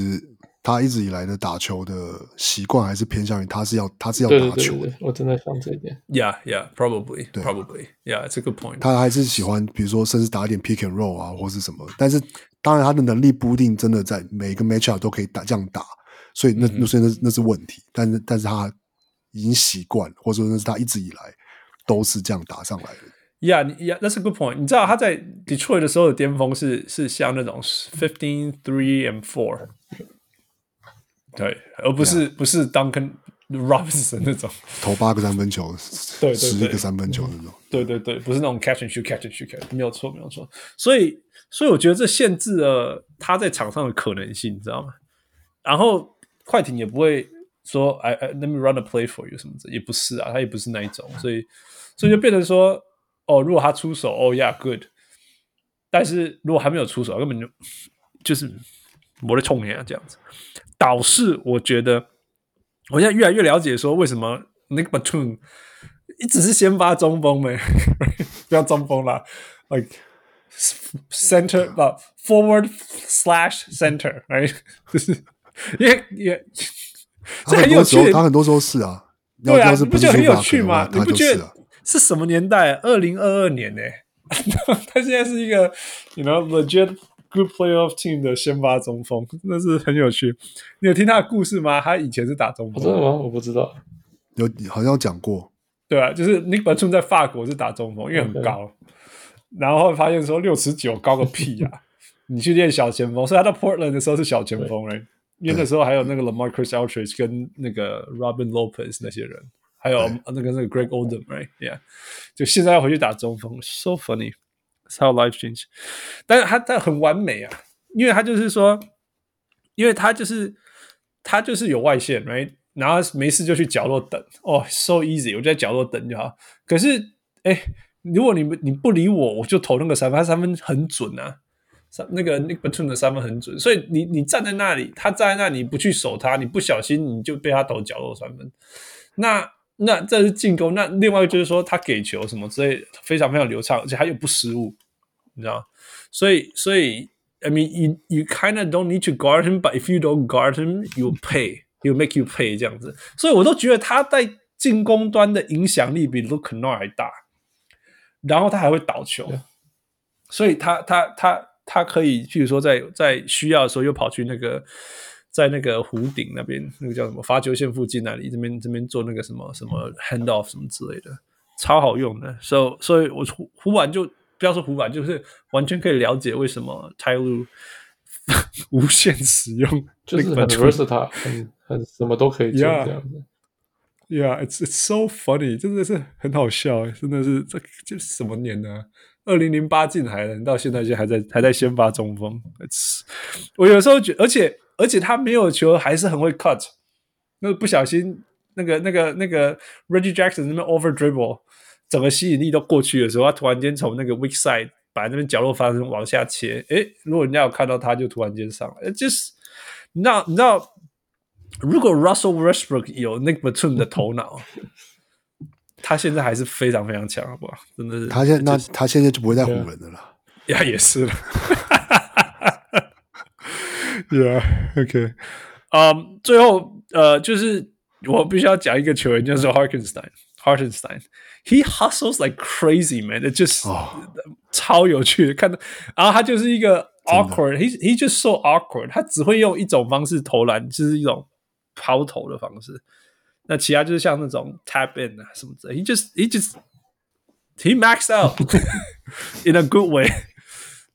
他一直以来的打球的习惯还是偏向于他是要他是要打球的。对对对，我正在想这一点。Yeah, yeah, probably, probably. Yeah, it's a good point. 他还是喜欢，比如说甚至打一点 pick and roll 啊，或是什么。但是当然他的能力不一定真的在每一个 matchup 都可以打这样打，所以那那所以那那是问题。但是但是他已经习惯，或者说那是他一直以来都是这样打上来的。Yeah, yeah, that's a good point. 你知道他在 Detroit 的时候的巅峰是是像那种 fifteen three and four。对，而不是 Yeah. 不是 Duncan Robinson 那种投八个三分球，对，十一个三分球那种。对对对，不是那种 catch and shoot catch and shoot catch，没有错没有错。所以所以我觉得这限制了他在场上的可能性，你知道吗？然后快艇也不会说哎哎，let me run a play for you 什么的，也不是啊，他也不是那一种，所以所以就变成说，哦，如果他出手，哦，yeah，good。但是如果还没有出手，根本就就是没得冲呀，这样子。导致我觉得，我现在越来越了解说为什么 Nick Batum 一直是先发中锋没，不要中锋啦，like center 不 forward slash center，right？就 是因为也这很有趣，他很多时候是啊，对啊，你不觉得很有趣吗？你不觉得是什么年代？二零二二年呢？他现在是一个，you know legit。Good playoff team 的先发中锋，真的是很有趣。你有听他的故事吗？他以前是打中锋，真的吗？我不知道，有好像有讲过。对啊，就是 Nick Batum 在法国是打中锋，因为很高，然后发现说六尺九高个屁呀！你去练小前锋，所以他到 Portland 的时候是小前锋哎，因为那时候还有那个 LaMarcus Aldridge 跟那个 Robin Lopez 那些人，还有那个那个 Greg Oden，right？Yeah，就现在要回去打中锋，so funny。How life change，但是他他很完美啊，因为他就是说，因为他就是他就是有外线，right？然后没事就去角落等，哦，so easy，我就在角落等就好。可是，哎，如果你你不理我，我就投那个三分，他三分很准啊，三那个 Nick Batum 的三分很准，所以你你站在那里，他站在那里，不去守他，你不小心你就被他投角落三分，那。那这是进攻，那另外就是说他给球什么之类，非常非常流畅，而且他又不失误，你知道？所以，所以，I mean, you you kind of don't need to guard him, but if you don't guard him, you pay, you make you pay 这样子。所以我都觉得他在进攻端的影响力比 Luke Kennard 还大，然后他还会倒球.所以他他他他可以，譬如说在在需要的时候又跑去那个。在那个弧顶那边，那个叫什么罚球线附近那里，这边这边做那个什么什么 hand off 什么之类的，超好用的。所以，所以我胡胡板就不要说胡板，就是完全可以了解为什么 Ty Lue 无限使用，就是很 versatile，很很什么都可以做这样子。Yeah，it's it's so funny，真的是很好笑，真的是这这是什么年呢？二零零八进来的，到现在就还在还在先发中锋。It's, 我有时候觉得，而且。而且他没有球，还是很会 cut。那个不小心，那个那个那个 Reggie Jackson 那边 over dribble，整个吸引力都过去的时候，他突然间从那个 weak side 把那边角落发生往下切。诶，如果人家有看到他，就突然间上来。就是，你知道，你知道，如果 Russell Westbrook 有 Nick Batum 的头脑，他现在还是非常非常强，好不好？真的是。他现在那他现在就不会再唬人的了。呀，也是了。Yeah, OK. 嗯、um，最后呃，就是我必须要讲一个球员，就是 Hartenstein。Hartenstein, he hustles like crazy, man. It just、oh. 超有趣的，看到，然后他就是一个 awkward. He he just so awkward. 他只会用一种方式投篮，就是一种抛投的方式。那其他就是像那种 tap in 啊什么的。He just he just he maxed out in a good way.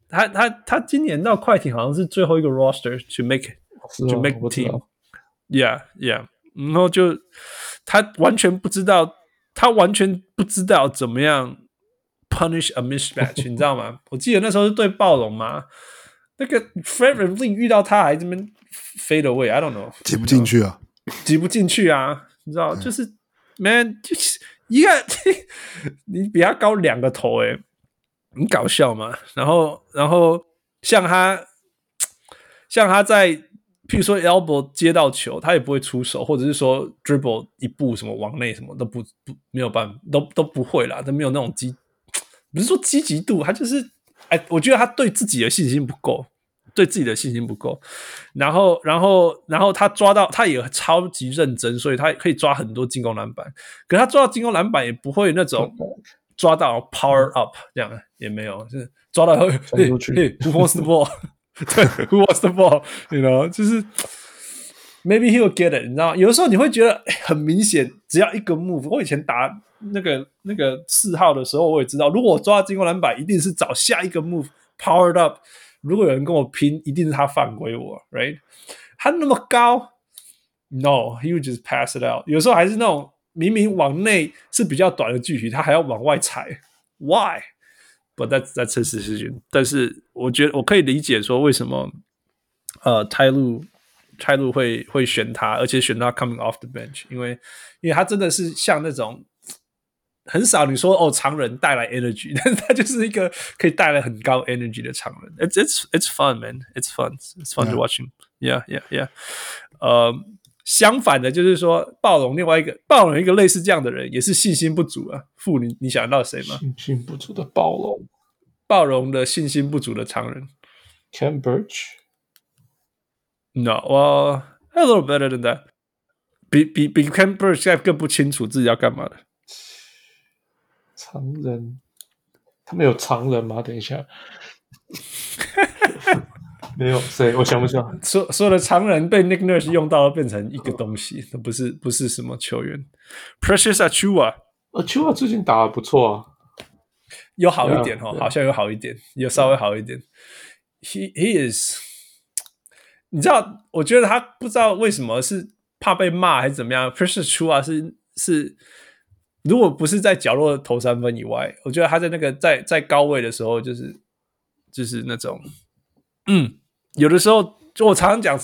他他他今年到快艇好像是最后一个 roster to make to make team，yeah yeah，然后就他完全不知道， 他完全不知道怎么样 punish a mismatch，你知道吗？我记得那时候是对暴龙嘛，那个 Fred VanVleet 遇到他还这边 fade away，I don't know，挤不进去啊，挤不进去啊，你知道，就是 man 就是一个你比他高两个头诶、欸。很搞笑嘛，然后，然后像他，像他在，譬如说 elbow 接到球，他也不会出手，或者是说 dribble 一步什么往内什么都不不没有办法，都都不会啦，都没有那种积，不是说积极度，他就是，哎，我觉得他对自己的信心不够对自己的信心不够，然后然后然后他抓到他也超级认真，所以他可以抓很多进攻篮板，可是他抓到进攻篮板也不会那种抓到 power up 这样也没有，就是抓到嘿嘿，Who wants the ball？对，Who wants the ball？You know，就是 maybe he will get it，你知道？有的时候你会觉得很明显，只要一个 move，我以前打那个那个四号的时候，我也知道，如果我抓进攻篮板，一定是找下一个 move powered up。如果有人跟我拼，一定是他犯规我，right？他那么高，no，he would just pass it out。有时候还是那种明明往内是比较短的距离，他还要往外踩，why？，why？But that's that's his decision。但是我觉得我可以理解说为什么呃泰路泰路会会选他，而且选他 coming off the bench，因为因为他真的是像那种。很少你说哦，常人带来 energy，但是他就是一个可以带来很高 energy 的常人。It's it's it's fun, man. It's fun. It's fun to watch him. Yeah, yeah, yeah. 呃， 相反的，就是说暴龙另外一个暴龙一个类似这样的人，也是信心不足啊。妇女你想到谁吗？信心不足的暴龙，暴龙的信心不足的常人。Birch? No, well, a little better than that. 比比比 Cambridge 现在更不清楚自己要干嘛的。常人，他们有常人吗？等一下，没有所以，我想不起来。所所有的常人被 Nick Nurse 用到，变成一个东西，都不是不是什么球员。Precious Achiuwa，Achiuwa 最近打的不错啊，有好一点哦，好像有好一点，有稍微好一点。He he is，你知道，我觉得他不知道为什么是怕被骂还是怎么样。Precious Achiuwa 是是。如果不是在角落投三分以外，我觉得他在那个在在高位的时候，就是就是那种，嗯，有的时候就我常常讲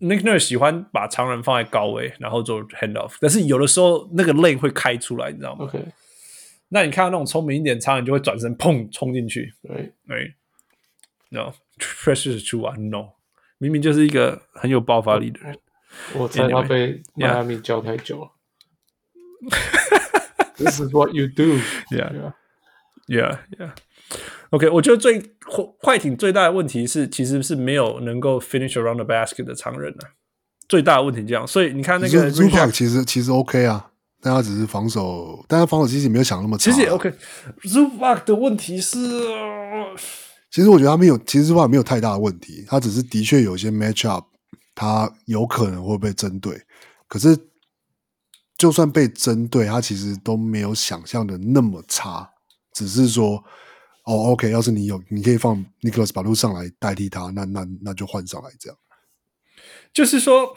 ，Nick Nurse 喜欢把常人放在高位，然后做 handoff，但是有的时候那个 lane 会开出来，你知道吗？OK，那你看到那种聪明一点常人就会转身砰冲进去，对对，No，Precious Achiuwa，No，明明就是一个很有爆发力的人，我猜他被迈阿密教太久了。This is what you do. Yeah, yeah, yeah. OK，我觉得最快艇最大的问题是，其实是没有能够 finish around the basket 的常人啊。最大的问题这样，所以你看那个 Zubac 其实其实 OK 啊，但他只是防守，但他防守其实没有想那么差。其实也 OK。Zubac 的问题是，其实我觉得他没有，其实 Zubac 没有太大的问题，他只是的确有些 match up，他有可能会被针对，可是。就算被针对，他其实都没有想象的那么差，只是说，哦，OK，要是你有，你可以放 Nicolas Batum 上来代替他，那那那就换上来这样。就是说，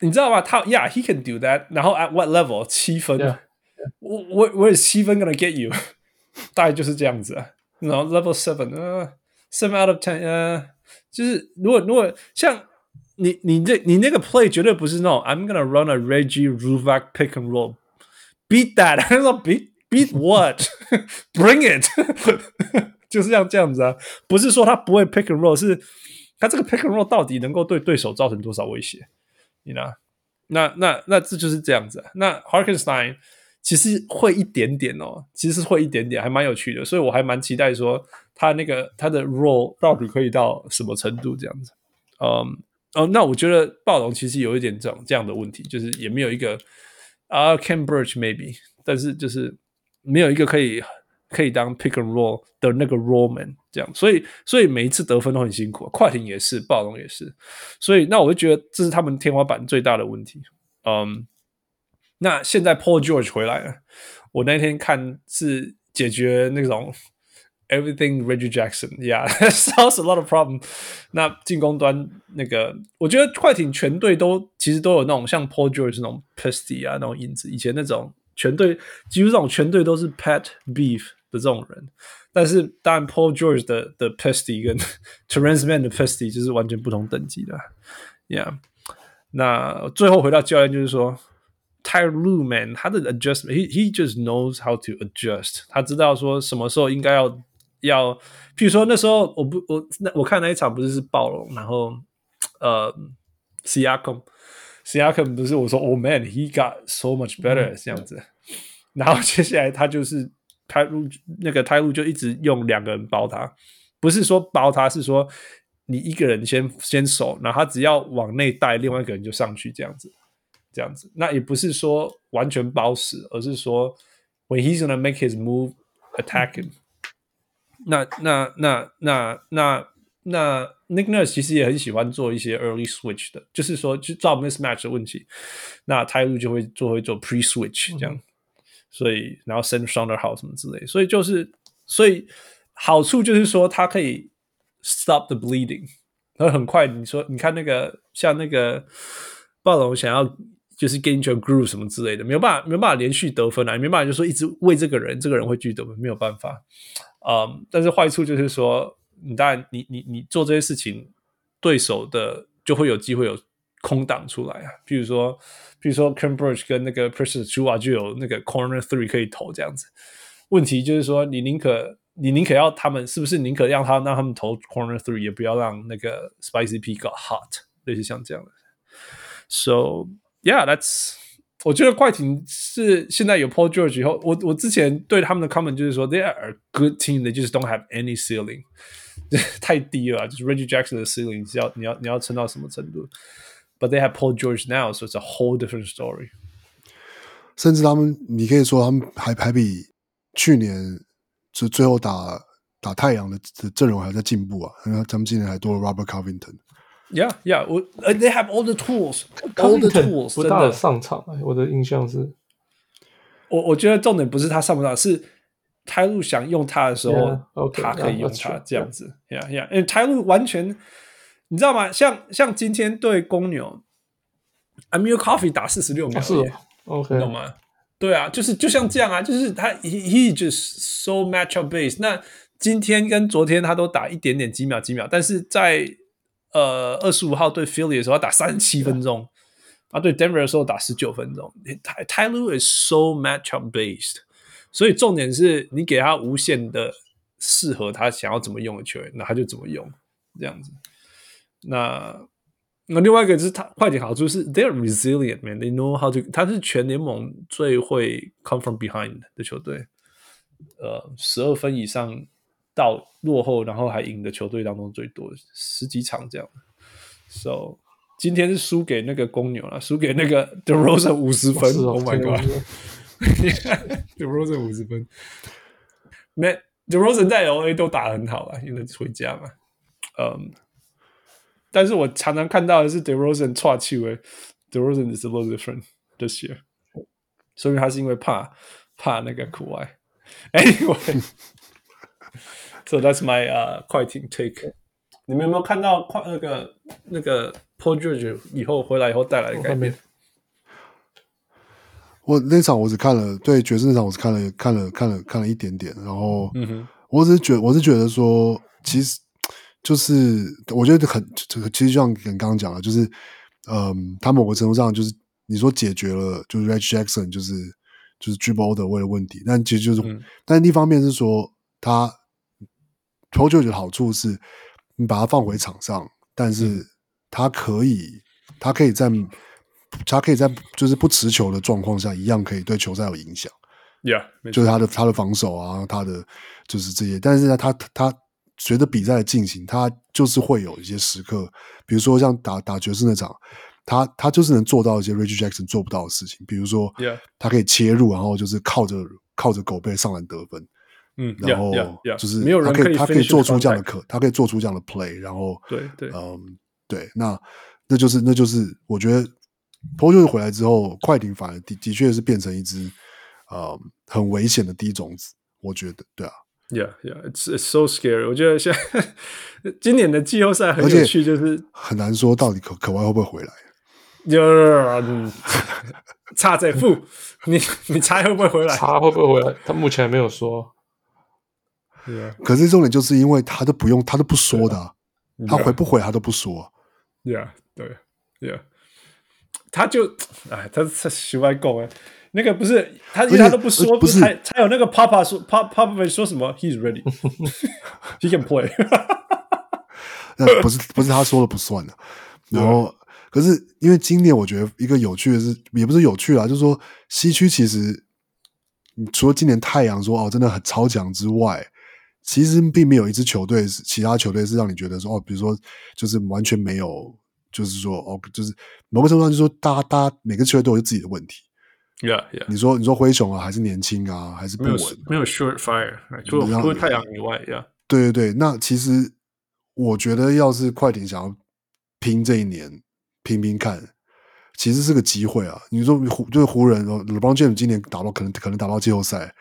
你知道吗？他，Yeah，he can do that。然后 at what level？七分。我我我也七分 gonna get you，大概就是这样子啊。然后 level seven，呃，seven out of ten，呃，就是如果如果像。你你这你那个 play 绝对不是那种 I'm gonna run a Reggie Ruvac pick and roll，beat that，他说 beat beat what，bring it，就是像这样子啊，不是说他不会 pick a roll，是他这个 pick a roll 到底能够对对手造成多少威胁？你呢？那那那这就是这样子啊。那 Harkenstein 其实会一点点哦，其实会一点点，还蛮有趣的，所以我还蛮期待说他那个他的 roll 到底可以到什么程度这样子，嗯。哦，那我觉得暴龙其实有一点这种这样的问题，就是也没有一个啊，Khem Birch maybe，但是就是没有一个可以可以当 pick and roll 的那个 roll man 这样，所以所以每一次得分都很辛苦，快艇也是，暴龙也是，所以那我就觉得这是他们天花板最大的问题。嗯，那现在 Paul George 回来了，我那天看是解决那种。Everything Reggie Jackson, yeah, solves a lot of problem. 那进攻端那个，我觉得快艇全队都其实都有那种像 Paul George 那种 pesty 啊那种影子。以前那种全队几乎这种全队都是 pet beef 的这种人，但是当然 Paul George 的的 pesty 跟 Terance Mann 的 pesty 就是完全不同等级的，yeah。那最后回到教练就是说。Ty Lue man，他的 adjustment，he he just knows how to adjust。他知道说什么时候应该要。要，譬如说那时候我不我那我看那一场不是是暴龙，然后呃，Siakam，Siakam 不是我说 Oh man，he got so much better、嗯、这样子，然后接下来他就是泰路那个泰路就一直用两个人包他，不是说包他，是说你一个人先先守，然后他只要往内带，另外一个人就上去这样子，这样子。那也不是说完全包死，而是说 when he's gonna make his move attack him 那那那那那那 Nick Nurse 其实也很喜欢做一些 early switch 的，就是说就造 mismatch 的问题，那泰路就会做会做 pre switch 这样，所以然后 send Sounder 好什么之类，所以就是所以。好处就是说，它可以 stop the bleeding，然后很快。你说，你看那个像那个暴龙想要就是 get into a groove 什么之类的，没有办法，没有办法连续得分啊，没办法，就说一直为这个人，这个人会继续得分，没有办法。嗯、um，但是坏处就是说，你当然你你你做这些事情，对手的就会有机会有空档出来啊。比如说，比如说，Cambridge 跟那个 Precious Achiuwa 就有那个 corner three 可以投这样子。问题就是说，你宁可。你宁可要他们，是不是宁可让他让他们投 corner three，也不要让那个 spicy P got hot，类似像这样的。So yeah，that's 我觉得快艇是现在有 Paul George 以后，我我之前对他们的 comment 就是说，they are a good team，they just don't have any ceiling，太低了，就是 Reggie Jackson 的 ceiling 是要你要你要撑到什么程度？But they have Paul George now，so it's a whole different story。甚至他们，你可以说他们还还比去年。就最后打打太阳的的阵容还在进步啊，因为他们今年还多了 Robert Covington。Yeah, yeah, 我 they have all the tools, all the tools。不大的上场，我的印象是，我我觉得重点不是他上不上，是泰路想用他的时候，yeah, okay, 他可以用他这样子。Yeah, yeah，因为泰路完全，你知道吗？像像今天对公牛，Amir Coffee 打四十六秒，是 OK，你懂吗？对啊，就是就像这样啊，就是他 he he just so matchup based。那今天跟昨天他都打一点点几秒几秒，但是在呃二十五号对 Philly 的时候他打三十七分钟，啊对 Denver 的时候打十九分钟。Ty Ty Lue is so matchup based，所以重点是你给他无限的适合他想要怎么用的球员，那他就怎么用这样子。那。那另外一个就是他快点好处是 they're resilient man they know how to 他是全联盟最会 come from behind 的球队，呃，十二分以上到落后然后还赢的球队当中最多十几场这样，so 今天是输给那个公牛了，输给那个 DeRozan 五十分，Oh my Derozan 五十分，Man DeRozan 在 LA 都打得很好啊，因为回家嘛，嗯。但是我常常看到的是 DeRozan 岔气为 DeRozan is a little different this year，说明他是因为怕怕那个苦外。Anyway，so that's my 呃、uh, 快艇 take。你们有没有看到快那个那个 Paul George 以后回来以后带来的改变？我那场我只看了，对爵士那场我只看了看了看了看了一点点，然后我只是觉我是觉得说其实。就是我觉得很这个，其实就像你刚刚讲的，就是嗯，他某个程度上就是你说解决了，就是 Reggie Jackson 就是就是 dribble all the way 的问题，但其实就是，嗯、但一方面是说他 Paul George 的好处是，你把它放回场上，但是他可以，嗯、他可以在他可以在就是不持球的状况下，一样可以对球赛有影响。Yeah，就是他的他的防守啊，他的就是这些，但是呢，他他。随着比赛的进行，他就是会有一些时刻，比如说像打打爵士那场，他他就是能做到一些 Reggie Jackson 做不到的事情，比如说，他可以切入，然后就是靠着靠着狗背上篮得分，嗯，然后就是他可以他可以做出这样的可，他可以做出这样的 play，然后对对，嗯，对，那那就是那就是我觉得 Paul George 回来之后，快艇反而的的确是变成一支呃很危险的第一种子，我觉得，对啊。Yeah, yeah, it's it's so scary。我觉得现在今年的季后赛很有趣，就是很难说到底可可外会不会回来。就差在负，你你猜会不会回来？差会不会回来？他目前还没有说。Yeah. 可是重点就是因为他都不用，他都不说的、啊，yeah. 他回不回他都不说。Yeah，对，Yeah，他就 哎，他他喜欢讲哎。那个不是他，他都不说，不是才才有那个 Papa 说，Papa 说什么？He's ready，he can play。那不是不是他说了不算的。然后，可是因为今年我觉得一个有趣的是，也不是有趣啦，就是说西区其实，除了今年太阳说哦真的很超强之外，其实并没有一支球队是其他球队是让你觉得说哦，比如说就是完全没有，就是说哦，就是某个程度上就是说，大家大家每个球队都有自己的问题。Yeah, yeah. 你说你说灰熊啊，还是年轻啊，还是不稳？没有 short fire，除了除了太阳以外，Yeah。对对对，那其实我觉得，要是快艇想要拼这一年，拼拼看，其实是个机会啊。你说湖就是湖人，LeBron James 今年打到可能可能打到季后赛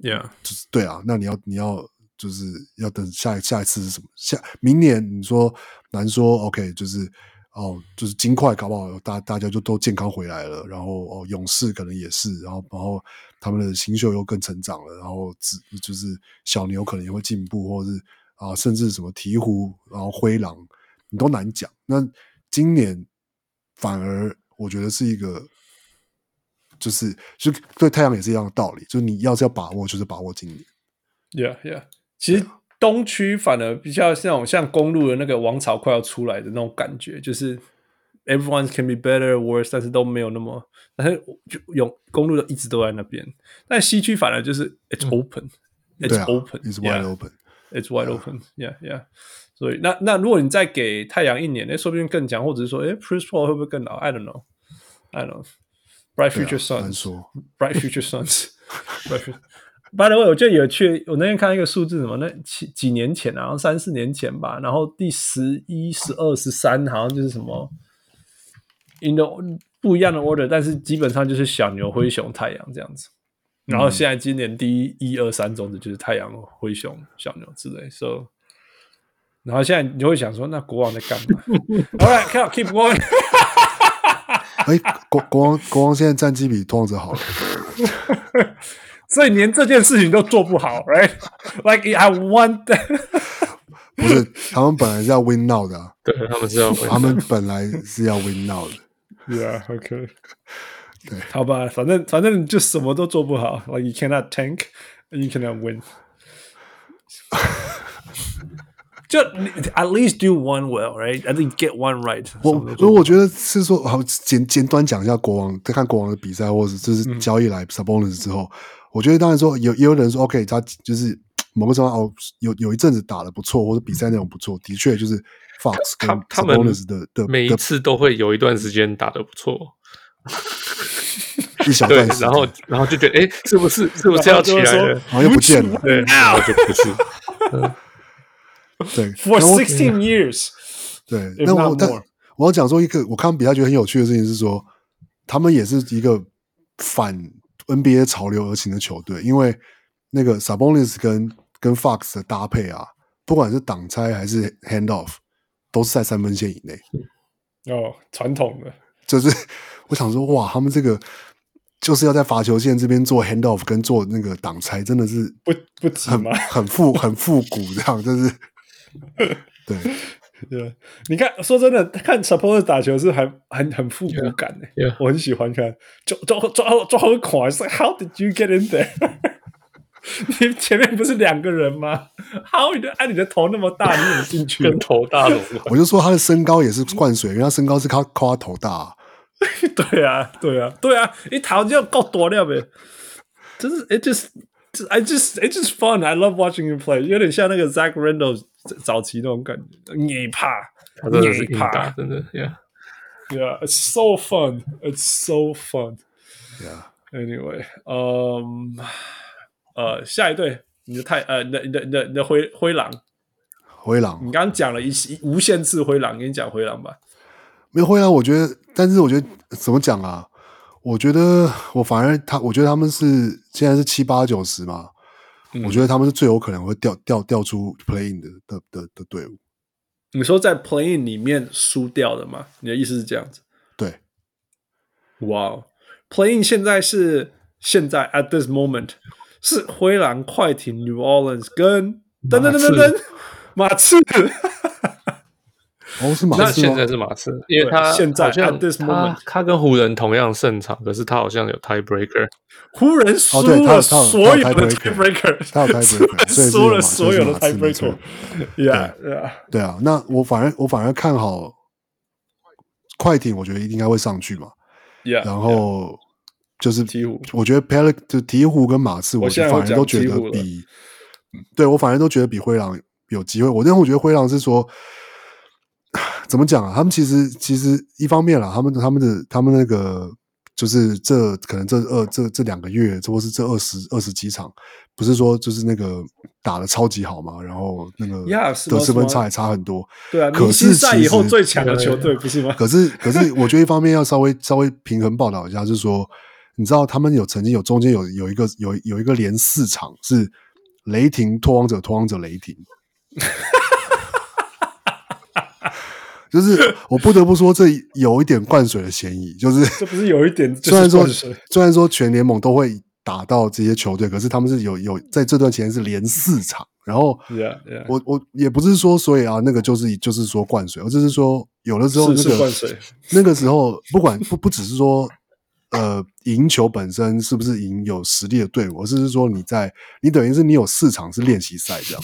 ，Yeah，就是对啊。那你要你要就是要等下一下一次是什么？下明年你说难说，OK，就是。哦，就是尽快搞不好大大家就都健康回来了，然后哦，勇士可能也是，然后然后他们的新秀又更成长了，然后只就是小牛可能也会进步，或者是啊，甚至什么鹈鹕，然后灰狼，你都难讲。那今年反而我觉得是一个，就是就对太阳也是一样的道理，就是你要是要把握，就是把握今年。Yeah, yeah，其实。东区反而比较像像公路的那个王朝快要出来的那种感觉，就是 everyone can be better worse，但是都没有那么，但是就有公路的一直都在那边。但西区反而就是 it's open，it's、嗯、open，it's wide open，it's wide open，yeah yeah。所以那那如果你再给太阳一年，那说不定更强，或者是说，哎，prince Paul 会不会更老？I don't know，I don't know。Bright future suns，bright future sons。By the way，我觉得有趣。我那天看一个数字，什么？那几几年前啊，好像三四年前吧。然后第十一、十二、十三，好像就是什么，in the 不一样的 order，但是基本上就是小牛、灰熊、太阳这样子。然后现在今年第一、一二三种子就是太阳、灰熊、小牛之类。So，然后现在你就会想说，那国王在干嘛？All right，keep going。哎，国国王国王现在战绩比拓荒者好了。所以连这件事情都做不好，right？Like I want，不是他们本来是要 win now 的，啊，对他们是要 win，，他们本来是要 win now 的，Yeah，OK，对，好吧，反正反正就什么都做不好，Like you cannot tank，you cannot win，就 at least do one well，right？I think get one right 我。我所以我觉得是说，好简简短讲一下国王，再看国王的比赛，或者就是交易来 Sabonis 之后。嗯我觉得当然说有也有人说 OK，他就是 某个时候哦，有有一阵子打的不错，或者比赛内容不错，的确就是 Fox 跟 Sabonis 的的每一次都会有一段时间打的不错，一小段时，然后然后就觉得哎，是不是是不是要起来了？然后又不见了，对，然后就不是，对，For sixteen years，对，那我但我要讲说一个我看比赛觉得很有趣的事情是说，他们也是一个反。NBA 潮流而行的球队，因为那个 Sabonis 跟跟 Fox 的搭配啊，不管是挡拆还是 hand off，都是在三分线以内。哦，传统的，就是我想说，哇，他们这个就是要在罚球线这边做 hand off 跟做那个挡拆，真的是不不急吗？很复很复古这样，就是 对。对，你看，说真的，看 Suppose 打球是很很很复古感的，yeah, yeah. 我很喜欢看，抓抓抓抓很快，是 How did you get in there？你前面不是两个人吗？How 你的哎，你的头那么大，你怎么进去？跟头大龙，我就说他的身高也是灌水，因为他身高是靠靠他头大、啊。对啊，对啊，对啊，一头就够多了呗。就是 it just I just it's just fun. I love watching him play. 有点像那个 Zach Randolph。早期那种感觉，你怕，你怕，真的，Yeah，Yeah，It's so fun，It's so fun，Yeah。Anyway，嗯，呃，下一队，你的太，呃，你的，你的，你的，你的灰灰狼，灰狼，你刚刚讲了一无限次灰狼，跟你讲灰狼吧。没有灰狼，我觉得，但是我觉得怎么讲啊？我觉得我反而他，我觉得他们是现在是七八九十嘛。我觉得他们是最有可能会掉掉掉出 play-in 的的的的队伍。你说在 playing 里面输掉的吗？你的意思是这样子？对。哇 wow,，playing 现在是现在 at this moment 是灰狼、快艇、New Orleans 跟噔噔噔噔噔马刺。哦，是马刺，那现在是马刺，因为他现在他他跟湖人同样胜场，可是他好像有 tiebreaker。湖人输了所有的 tiebreaker，他有 tiebreaker，输了所有的 tiebreaker。Yeah，对。啊，那我反而我反而看好快艇，我觉得应该会上去嘛。Yeah，然后就是鹈鹕，我觉得 Pelic 就鹈鹕跟马刺，我反而都觉得比对我反而都觉得比灰狼有机会。我因为我觉得灰狼是说，怎么讲啊？他们其实其实一方面啦，他们他们的他们那个就是这可能这二这这两个月，或是这二十二十几场，不是说就是那个打的超级好嘛？然后那个得失分差也差很多。对啊，可是赛以后最强的球队不是吗？可是可是，我觉得一方面要稍微 稍微平衡报道一下，就是说，你知道他们有曾经有中间有有一个有有一个连四场是雷霆拓荒者拓荒者雷霆。就是我不得不说，这有一点灌水的嫌疑。就是这不是有一点，虽然说虽然说全联盟都会打到这些球队，可是他们是有有在这段期间是连四场。然后.我我也不是说所以啊，那个就是就是说灌水，我就是说有的时候那个灌水，那个时候不管不不只是说呃赢球本身是不是赢有实力的队伍，而是说你在你等于是你有四场是练习赛这样。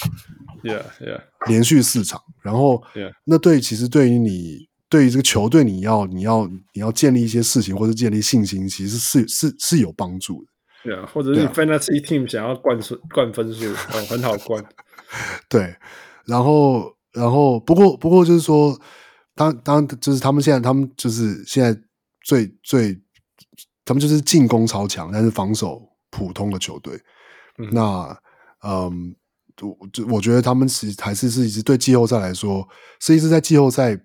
Yeah, yeah. 连续四场，然后.那对，其实对于你，对于这个球队，你要，你要，你要建立一些事情，或者建立信心，其实是是是有帮助的。对啊，或者是 fantasy team 想要灌分灌分数，哦，很好灌。对，然后，然后，不过，不过就是说，当当就是他们现在，他们就是现在最最，他们就是进攻超强，但是防守普通的球队。嗯、那，嗯。我我觉得他们其实还是是一直对季后赛来说，是一直在季后赛，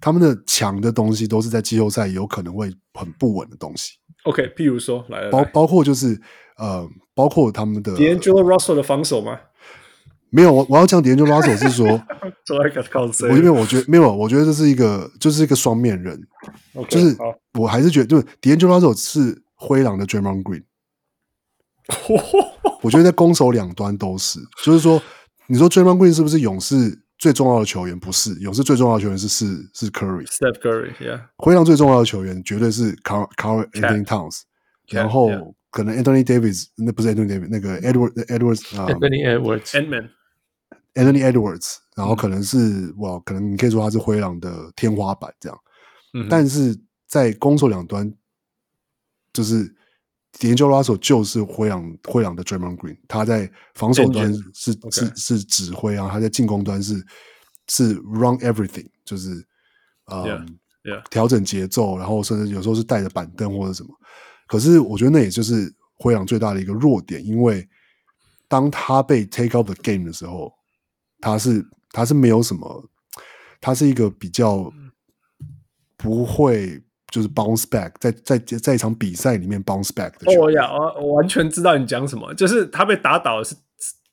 他们的强的东西都是在季后赛有可能会很不稳的东西。OK，譬如说，来，来，包包括就是呃，包括他们的 D'Angelo Russell 的防守吗？没有，我我要讲 D'Angelo Russell 是说，我因为我觉得没有，我觉得这是一个就是一个双面人，okay, 就是我还是觉得，就是 D'Angelo Russell 是灰狼的 Draymond Green。我觉得在攻守两端都是，就是说，你说 Draymond Green 是不是勇士最重要的球员？不是，勇士最重要的球员是是是 Curry，Steph Curry，Yeah。灰狼最重要的球员绝对是 Karl Anthony Towns，然后可能 Anthony Davis，那不是 Anthony Davis，那个 Edward Edwards，Anthony Edwards，Edman。Anthony Edwards，然后可能是哇，可能你可以说他是灰狼的天花板这样，但是在攻守两端，就是。D'Angelo Russell 就是灰狼灰狼的 Draymond Green，他在防守端是是.是指挥啊，他在进攻端是是 run everything，就是嗯 yeah, yeah. 调整节奏，然后甚至有时候是带着板凳或者什么。可是我觉得那也就是灰狼最大的一个弱点，因为当他被 take out the game 的时候，他是他是没有什么，他是一个比较不会。就是 bounce back，在在在一场比赛里面 bounce back 的。哦呀，我我完全知道你讲什么，就是他被打倒是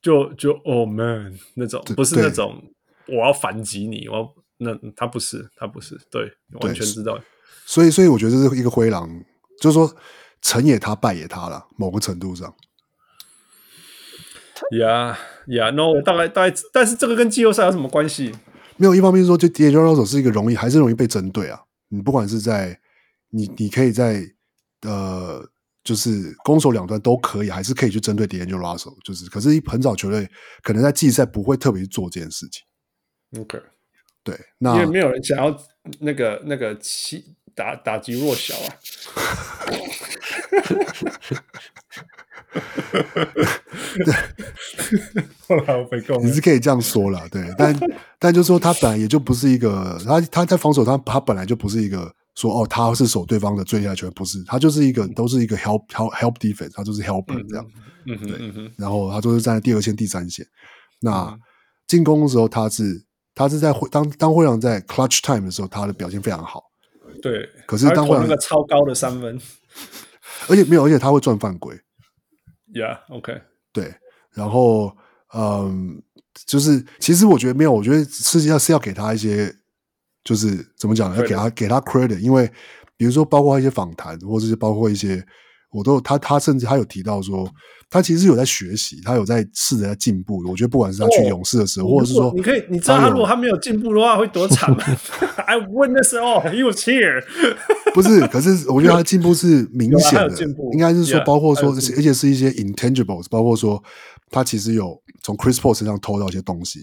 就就 oh man 那种，不是那种我要反击你，我要那他不是他不是，对，完全知道。所以所以我觉得这是一个灰狼，就是说成也他，败也他了，某个程度上。呀呀，no，大概大概，但是这个跟季后赛有什么关系？没有，一方面是说，就 D'Angelo Russell 是一个容易还是容易被针对啊，你不管是在。你你可以在呃，就是攻守两端都可以，还是可以去针对 D'Angelo Russell，就是，可是很少球队可能在季赛不会特别做这件事情。OK，对，那因为没有人想要那个那个欺打打击弱小啊。后来我被告，你是可以这样说了，对，但但就是说他本来也就不是一个，他他在防守他他本来就不是一个。说哦，他是守对方的最厉害球员，不是他就是一个都是一个 help help help defense，他就是 helper 这样，对，嗯，然后他就是站在第二线、第三线。那进攻的时候，他是他是在当当灰狼在 clutch time 的时候，他的表现非常好。对，可是当灰狼那个超高的三分，而且没有，而且他会赚犯规。Yeah，OK，对，然后嗯，就是其实我觉得没有，我觉得实际上是要给他一些。就是怎么讲呢？要给他给他 credit，因为比如说包括一些访谈，或者是包括一些，我都他他甚至他有提到说，他其实有在学习，他有在试着在进步。我觉得不管是他去勇士的时候，或者是说，你可以你知道他如果他没有进步的话会多惨吗？I witnessed all, was here。不是，可是我觉得他进步是明显的，应该是说包括说，而且是一些 intangibles，包括说他其实有从 Chris Paul 身上偷到一些东西。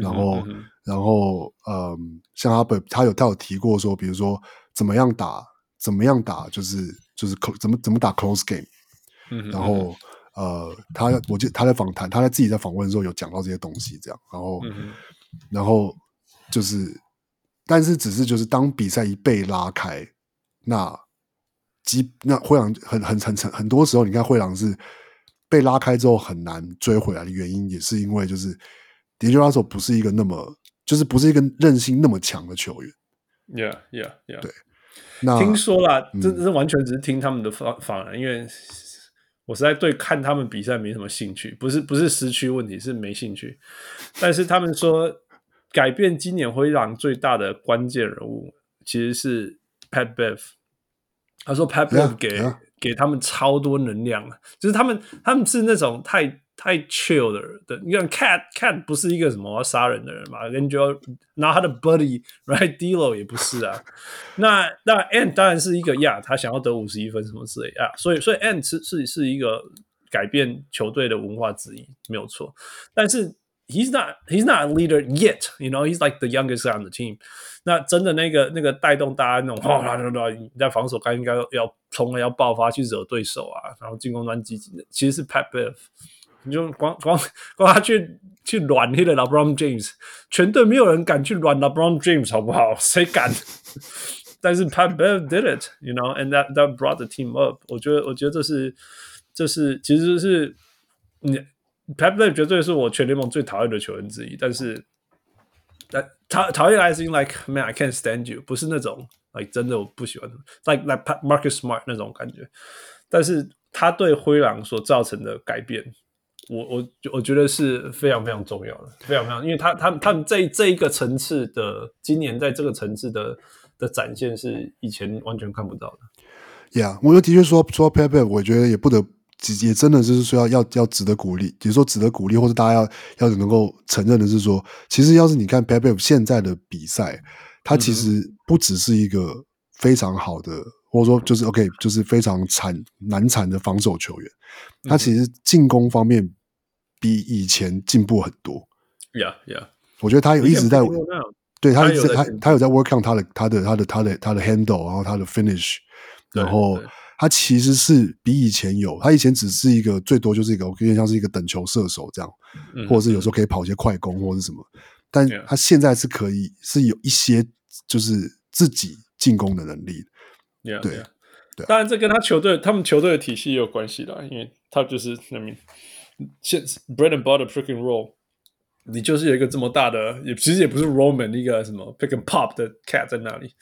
然后，嗯、然后，嗯，像他本他有他有提过说，比如说怎么样打，怎么样打，就是就是怎么怎么打 close game，嗯，然后，呃，他我记得他在访谈，他在自己在访问的时候有讲到这些东西，这样，然后，嗯、然后就是，但是只是就是当比赛一被拉开，那基那灰狼很很很很很多时候，你看灰狼是被拉开之后很难追回来的原因，也是因为就是 D'Angelo Russell 不是一个那么就是不是一个韧性那么强的球员。Yeah, yeah, yeah. 对，那听说了，这这完全只是听他们的访访谈，因为。我实在对看他们比赛没什么兴趣，不是不是失去问题，是没兴趣。但是他们说，改变今年灰狼最大的关键人物其实是 Pat Bev。他说 Pat Bev 给 yeah, yeah. 给他们超多能量，就是他们他们是那种太。太 chill 的人，对，你看 Cat Cat 不是一个什么杀人的人嘛，跟就拿他的 buddy right d e l o 也不是啊。那那 Ant 当然是一个呀，他想要得五十一分什么之类啊，所以所以 Ant 是是是一个改变球队的文化之一，没有错。但是 he's not he's not a leader yet，you know he's like the youngest on the team。那真的那个那个带动大家那种哗啦啦啦，你在防守该应该要冲要爆发去惹对手啊，然后进攻端积极的，其实是 Pat Bev。你就光光光他去去软那个 LeBron James，全队没有人敢去软 LeBron James，好不好？谁敢？但是 Pat Bev did it，you know，and that that brought the team up。我觉得，我觉得这是这是其实是你 Pat Bev 绝对是我全联盟最讨厌的球员之一。但是，但讨讨厌还是因为 like man I can't stand you，不是那种 like 真的我不喜欢，like like Marcus Smart 那种感觉。但是他对灰狼所造成的改变。我我我觉得是非常非常重要的，非常非常，因为他他他们这这一个层次的，今年在这个层次的的展现是以前完全看不到的。呀，yeah, 我觉得的确说说 Bev 我觉得也不得也真的就是说要要要值得鼓励，比如说值得鼓励，或者大家要要能够承认的是说，其实要是你看 Bev 现在的比赛，他其实不只是一个非常好的，或者说就是 OK，就是非常惨难缠的防守球员。他其实进攻方面比以前进步很多。Yeah, yeah。我觉得他有一直在，对他一直他他有在 work on 他的他的他的他的他的 handle，然后他的 finish，然后他其实是比以前有。他以前只是一个最多就是一个，我有点像是一个等球射手这样，或者是有时候可以跑一些快攻或者什么。但他现在是可以是有一些就是自己进攻的能力。对。对啊、当然，这跟他球队、他们球队的体系也有关系啦，因为他就是那名现 bread and butter pick and roll，你就是有一个这么大的，也其实也不是 Roman 一个什么 pick and pop 的 cat 在那里，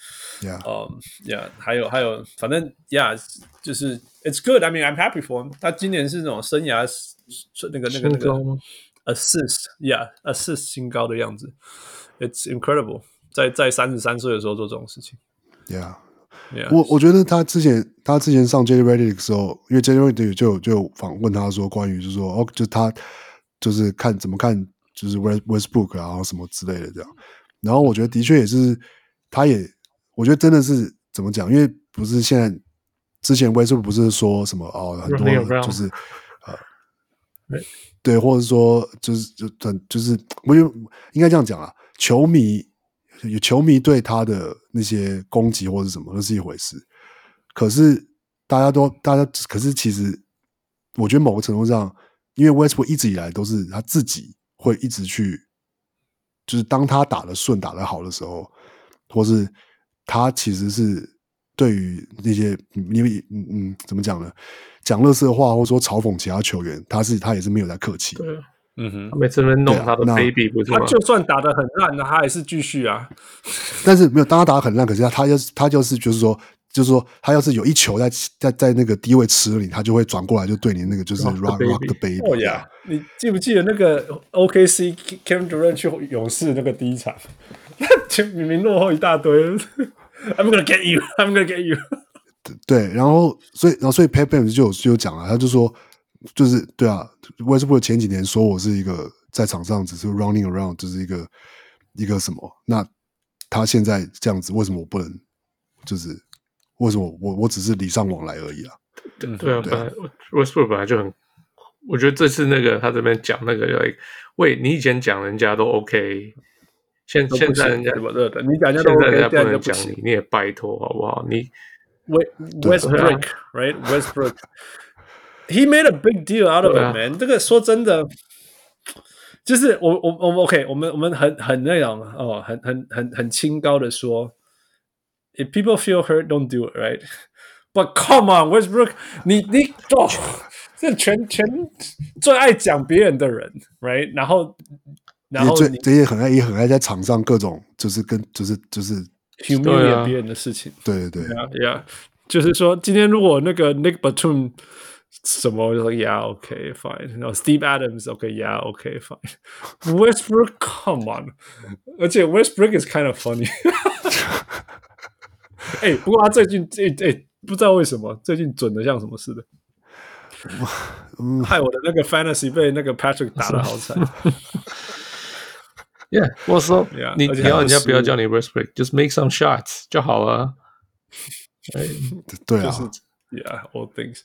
Yeah，嗯，Yeah，还有还有，反正 Yeah，就是 It's good，I mean I'm happy for him。他今年是那种生涯那个那个那个 assist，Yeah，assist 新高的样子，It's incredible，在在三十三岁的时候做这种事情，Yeah。 我我觉得他之前他之前上 J Redick 的时候，因为 J Redick 就就访问他说关于就是说哦，就他就是看怎么看就是 Westbrook 啊，然后什么之类的这样。然后我觉得的确也是，他也我觉得真的是怎么讲？因为不是现在之前 Westbrook 不是说什么哦，很多就是呃，对，或者说就是就很就是我就应该这样讲啊，球迷。有球迷对他的那些攻击或者什么，那是一回事。可是大家都，大家可是其实，我觉得某个程度上，因为 Westbrook 一直以来都是他自己会一直去，就是当他打得顺、打得好的时候，或是他其实是对于那些因为嗯嗯怎么讲呢？讲乐色话或者说嘲讽其他球员，他是他也是没有在客气。嗯哼，他每次在弄他的 baby，不是吗？他就算打的很烂，那他还是继续啊。但是没有，当他打得很烂，可是他他就是他就是就是说，就是说他要是有一球在在在那个低位吃你，他就会转过来就对你那个就是 rock rock the baby。哦呀，你记不记得那个 OKC Kevin Durant 去勇士那个第一场，就 明明落后一大堆，I'm gonna get you，I'm gonna get you。对，然后所以然后所以 Pat Bev 就有就有讲了，他就说。就是对啊，Westbrook 前几年说我是一个在场上只是 running around，就是一个一个什么？那他现在这样子，为什么我不能？就是为什么我我只是礼尚往来而已啊？对对啊，本来 Westbrook 本来就很，我觉得这次那个他这边讲那个，喂，你以前讲人家都 OK，现现在人家怎么热的？你讲人家都 OK，现在人家不能讲你，你也拜托好不好？你 Westbrook，right？Westbrook。He made a big deal out of it, man。这个说真的，就是我我我们 OK，我们我们很很那样哦，很很很很清高的说，if people feel hurt, don't do it, right? But come on, Westbrook，你你哦，这全全最爱讲别人的人，right？然后然后这这也很爱也很爱在场上各种就是跟就是就是 humiliate 别人的事情，对对对，yeah，就是说今天如果那个 Nick Batum 什么就说 Yeah，OK，fine，然后 Steve Adams，OK，Yeah，OK，fine。Westbrook，come on，而且 Westbrook is kind of funny。哎，不过他最近这哎。不知道为什么最近准的像什么似的，害我的那个 fantasy 被那个 Patrick 打得好惨。Yeah，我说，你你要人家不要叫你 Westbrook，just make some shots 就好了。对啊 ，Yeah，all things.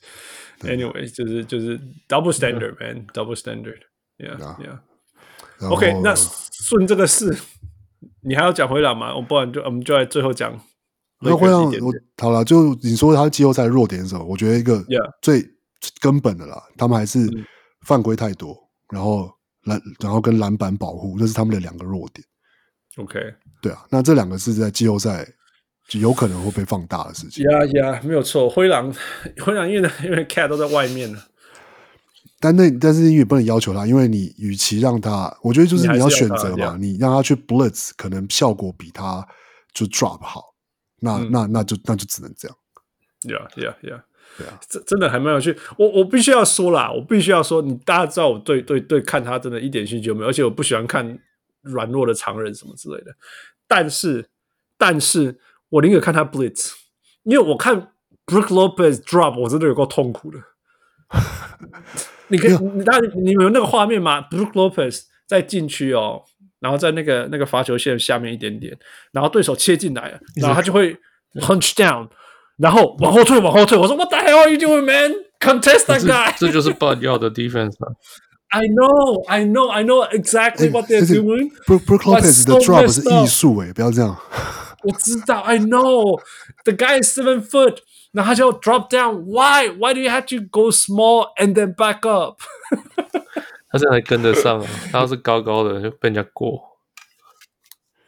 Anyways，就是就是 double standard man，double standard。Yeah，Yeah。OK，那顺这个事，你还要讲回来吗？我不然就我们就来最后讲。那会让我好了，就你说他季后赛弱点的时候，我觉得一个最根本的啦他们还是犯规太多，然后篮然后跟篮板保护，这是他们的两个弱点。OK，对啊，那这两个是在季后赛就有可能会被放大的事情。呀呀，没有错，灰狼灰狼因为因为 Cat 都在外面呢，但那但是因为不能要求他，因为你与其让他，我觉得就是你要选择嘛，你，你让他去 Blitz，可能效果比他就 Drop 好。那、嗯、那那就那就只能这样，Yeah Yeah Yeah，对啊，真真的还蛮有趣。我我必须要说啦，我必须要说，你大家知道我对对对看他真的一点兴趣都没有，而且我不喜欢看软弱的常人什么之类的。但是但是我宁可看他 Blitz，因为我看 Brook Lopez Drop，我真的有够痛苦的。你可以，你大家你们有那个画面吗？Brook Lopez 在禁区哦。然后在那个那个罚球线下面一点点，然后对手切进来了，然后他就会 hunch down，然后往后退往后退。我说 What the hell are you doing, man? Contest that guy！这就是 Bud 要的 defense 啊。I know, I know, I know exactly what they're doing. Brook Lopez 的 drop 是艺术诶，不要这样。我知道，I know. The guy is seven foot，然后他就 drop down. Why? Why do you have to go small and then back up? 他现在还跟得上啊！他要是高高的，就被人家过。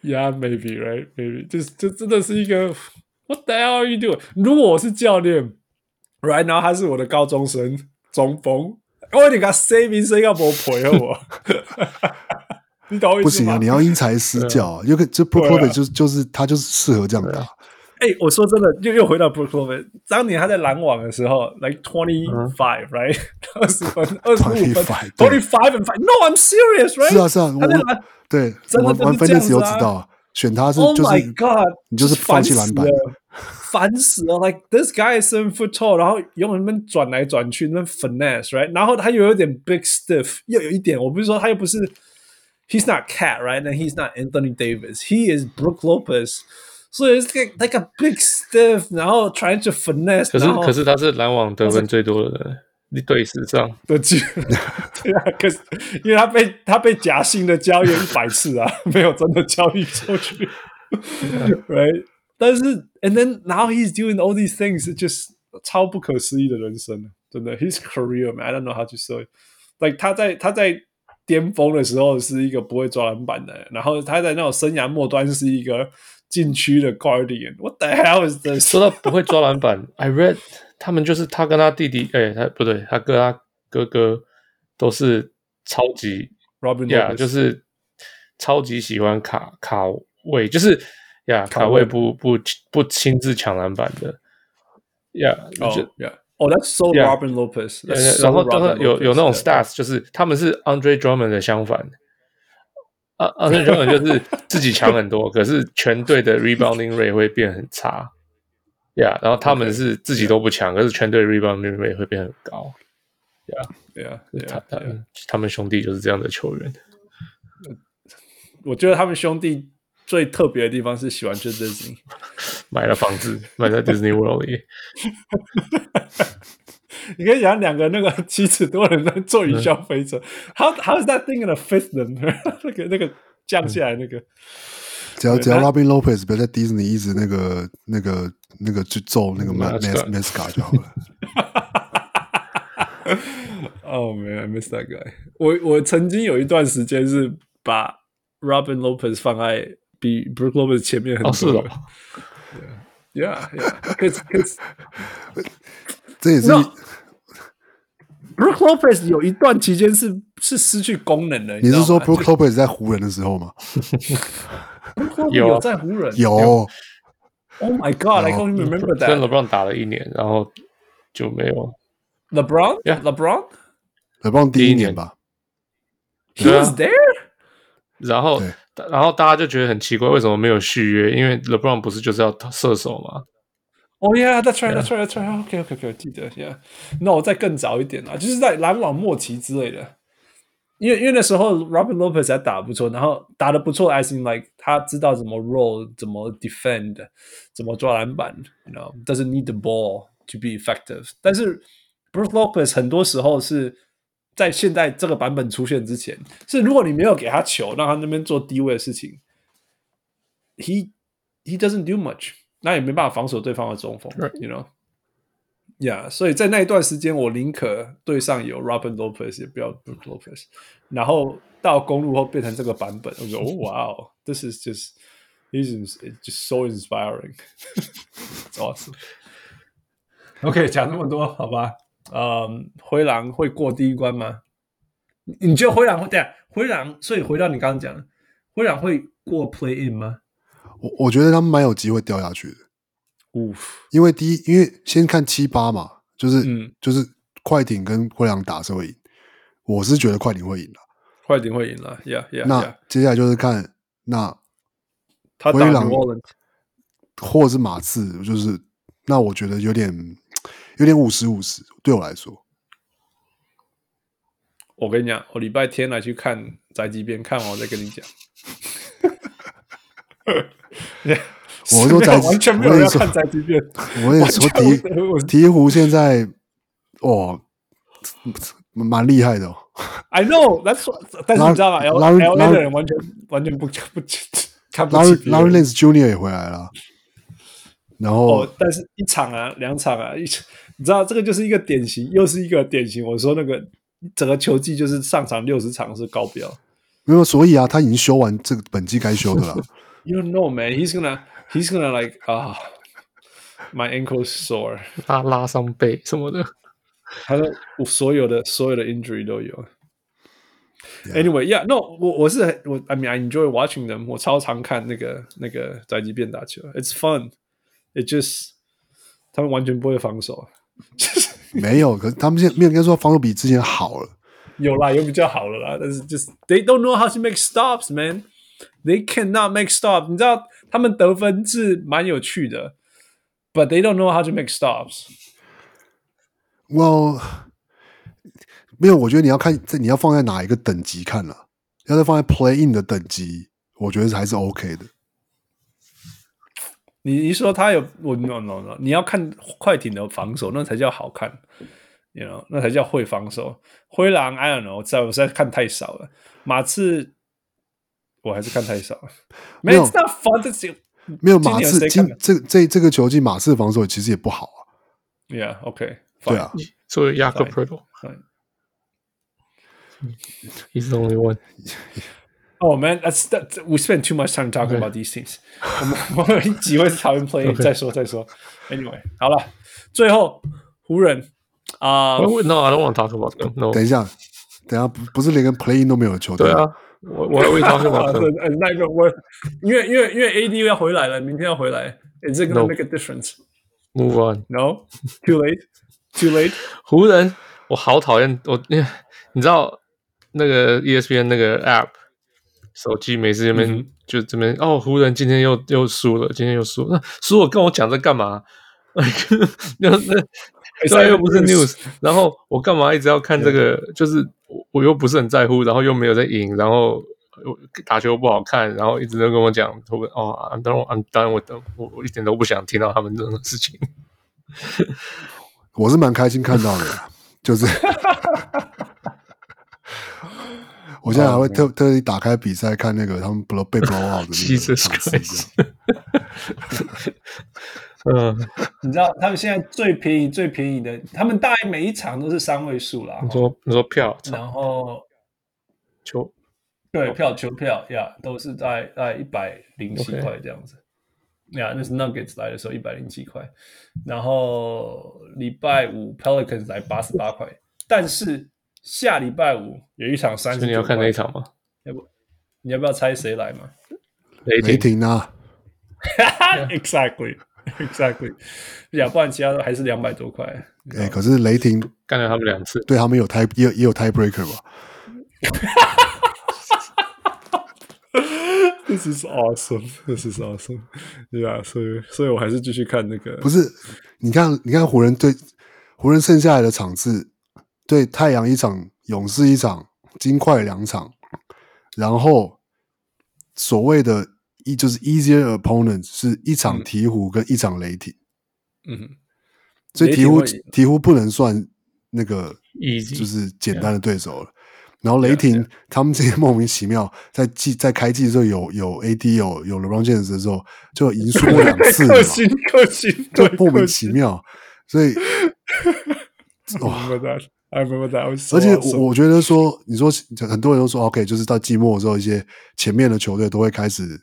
Yeah, maybe, right? Maybe. 这这真的是一个 What the hell are you doing？如果我是教练，right now 他是我的高中生中锋，我你给他 C 名声要不要赔我？ 不行啊！你要因材施教，因为这 Brook Lopez 就就是他就是适合这样打。哎，我说真的，又又回到 Brook Lopez。当年他在篮网的时候，like twenty five，right？二十分，二十五分，twenty five and five。No, I'm serious, right？是啊，是啊，我对，玩玩 fantasy 都知道，选他是就是，你就是放弃篮板，烦死了。Like this guy is seven foot tall，然后用那边转来转去，那 finesse，right？然后他又有点 big stiff，又有一点，我不是说他又不是 ，he's not cat，right？And he's not Anthony Davis，he is Brook Lopez。所以是 like a big stiff，然后 trying to finesse。可是可是他是篮网得分最多的人，你队史上的记录。对啊，可是因为他被他被假性的交易一百次啊，没有真的交易出去。 Right？但是 and then now he's doing all these things，就是超不可思议的人生，真的。His career man，I don't know how to say。Like 他在他在 巅峰的时候是一个不会抓篮板的人，然后他在那种生涯末端是一个。禁区的 Guardian，What the hell is this？说到不会抓篮板，I read 他们就是他跟他弟弟，哎、欸，他不对，他跟他哥哥都是超级 Robin，呀，yeah, 就是超级喜欢卡卡位，就是呀，卡位不不不亲自抢篮板的，呀，哦呀，哦，That's so Robin Lopez，然后有有那种 stats，就是他们是 Andre Drummond 的相反。啊啊！那根本就是自己强很多，可是全队的 rebounding rate 会变很差，呀、yeah,。然后他们是自己都不强，可是全队 rebounding rate 会变很高，呀，对啊，他他他们兄弟就是这样的球员。我觉得他们兄弟最特别的地方是喜欢去 Disney，买了房子，买在 Disney World 里。你可以想两个那个七尺多的人在坐云霄飞车，How how is that thing gonna fit them？那个那个降下来那个，只要只要 Robin Lopez 不要在迪士尼一直那个那个那个去揍那个 Mas Mascot 就好了。Oh man, I miss that guy 我。我我曾经有一段时间是把 Robin Lopez 放在比 Brook Lopez 前面很多。哦，是哦。Yeah, yeah. Cause, cause 这也是。Brook Lopez 有一段期间是是失去功能的。你是说 Brook Lopez 在湖人的时候吗？有在湖人有。Oh my God, I can't remember that。跟 LeBron 打了一年，然后就没有。LeBron, yeah, LeBron, LeBron 第一年吧。He was there。然后，然后大家就觉得很奇怪，为什么没有续约？因为 LeBron 不是就是要射手吗？Oh yeah, that's right, that's right, that's right. OK, OK, OK，记得，Yeah。那我再更早一点啊，就是在篮网末期之类的。因为因为那时候 Robin Lopez 还打不错，然后打得不错，I think like 他知道怎么 roll，怎么 defend，怎么抓篮板，you know，doesn't need the ball to be effective。但是 Brook Lopez 很多时候是在现在这个版本出现之前，是如果你没有给他球，让他那边做低位的事情，he he doesn't do much，那也没办法防守对方的中锋，you know。Yeah，所以在那一段时间，我宁可对上有 Robin Lopez，也不要 Brook Lopez。然后到公路后变成这个版本，我说：“哦，哇哦，This is just is just so inspiring。”It's awesome。OK，讲那么多，好吧？嗯，灰狼会过第一关吗？你觉得灰狼会？对啊，灰狼。所以回到你刚刚讲的，灰狼会过 Play In 吗？我我觉得他们蛮有机会掉下去的。呜，因为第一，因为先看七八嘛，就是、嗯、就是快艇跟灰狼打是会赢，我是觉得快艇会赢了，快艇会赢了，Yeah Yeah。那接下来就是看那灰狼或者是马刺，就是那我觉得有点有点五十五十，对我来说。我跟你讲，我礼拜天来去看宅急便，看完我 再跟你讲。我说在，完全没有人要看宅急便。我也说鹈鹈鹕现在哇，蛮厉害的哦。I know that's，但是你知道吗？L L A 的人完全完全不不看不起。Larry Nance Junior 也回来了，然后、哦、但是一场啊，两场啊，一你知道这个就是一个典型，又是一个典型。我说那个整个球季就是上场六十场是高标，没有，所以啊，他已经修完这个本季该修的了。You don't know, man. He's gonna. He's gonna like 啊、uh,，my ankle sore，他拉伤背什么的，他说所有的所有的 injury 都有。Anyway，yeah，no，我我是我，I mean I enjoy watching them，我超常看那个那个宅急便打球，It's fun，it just 他们完全不会防守，没有，可是他们现在没有跟说防守比之前好了，有啦，有比较好了啦，但是就是 they don't know how to make stops，man。They cannot make stops.。你知道他们得分是蛮有趣的，but they don't know how to make stops。Well，没有，我觉得你要看这你要放在哪一个等级看了，要是放在 play in 的等级，我觉得还是 OK 的。你一说他有我 no no no，你要看快艇的防守，那才叫好看，you know，那才叫会防守。灰狼 I don't know，我在我实在看太少了，马刺。我还是看太少了，没有，没有马刺今这这这个球季马刺防守其实也不好啊。Yeah，OK，对啊，所以 Jakob Poeltl，He's the only one。Oh man，that's that we spend too much time talking about these things。我们我们一集会讨论 play，再说再说。Anyway，好了，最后湖人啊，No，I don't want to talk about them。No，等一下，等一下不不是连个 play 都没有球队啊。我我我讨论完了，那个我因为因为因为 AD 要回来了，明天要回来，Is it gonna make a difference？Move on，No，too late，too late。湖人，我好讨厌我，你知道那个 ESPN 那个 App 手机每次这边就这边哦，湖人今天又又输了，今天又输，那输了跟我讲这干嘛？那 那。虽然又不是 news，然后我干嘛一直要看这个？就是我我又不是很在乎，然后又没有在赢，然后打球不好看，然后一直都跟我讲，哦，I'm done, I'm done with them，我我一点都不想听到他们这种事情。我是蛮开心看到的，就是 我现在还会特特地打开比赛看那个他们 blow 被 blow out 的那个 场次。嗯。你知道他们现在最便宜、最便宜的，他们大概每一场都是三位数啦。你说你说票，然后球对票球票呀，yeah, 都是在在一百零七块这样子。呀，那是 Nuggets 来的时候一百零七块，然后礼拜五 Pelicans 来八十八块，但是下礼拜五有一场三十。你要看那一场吗？要不你要不要猜谁来吗？雷霆啊！Exactly。Exactly，呀，不然其他的还是两百多块。哎，可是雷霆干了他们两次，对他们有 tie 也有也有 tie breaker 吧？This is awesome. This is awesome. 对啊，所以所以我还是继续看那个。不是，你看，你看湖人对湖人剩下来的场次，对太阳一场，勇士一场，金块两场，然后所谓的。一就是 easier opponents 是一场鹈鹕跟一场雷霆，嗯哼，所以鹈鹕鹈鹕不能算那个 easy，就是简单的对手了。然后雷霆.他们这些 莫名其妙在季在开季的时候有有 AD 有有 LeBron James 的时候就赢输过两次嘛，就莫名其妙，所以 哇。I remember that. Was so 而且我我觉得说，你说很多人都说 OK，就是到季末的时候，一些前面的球队都会开始。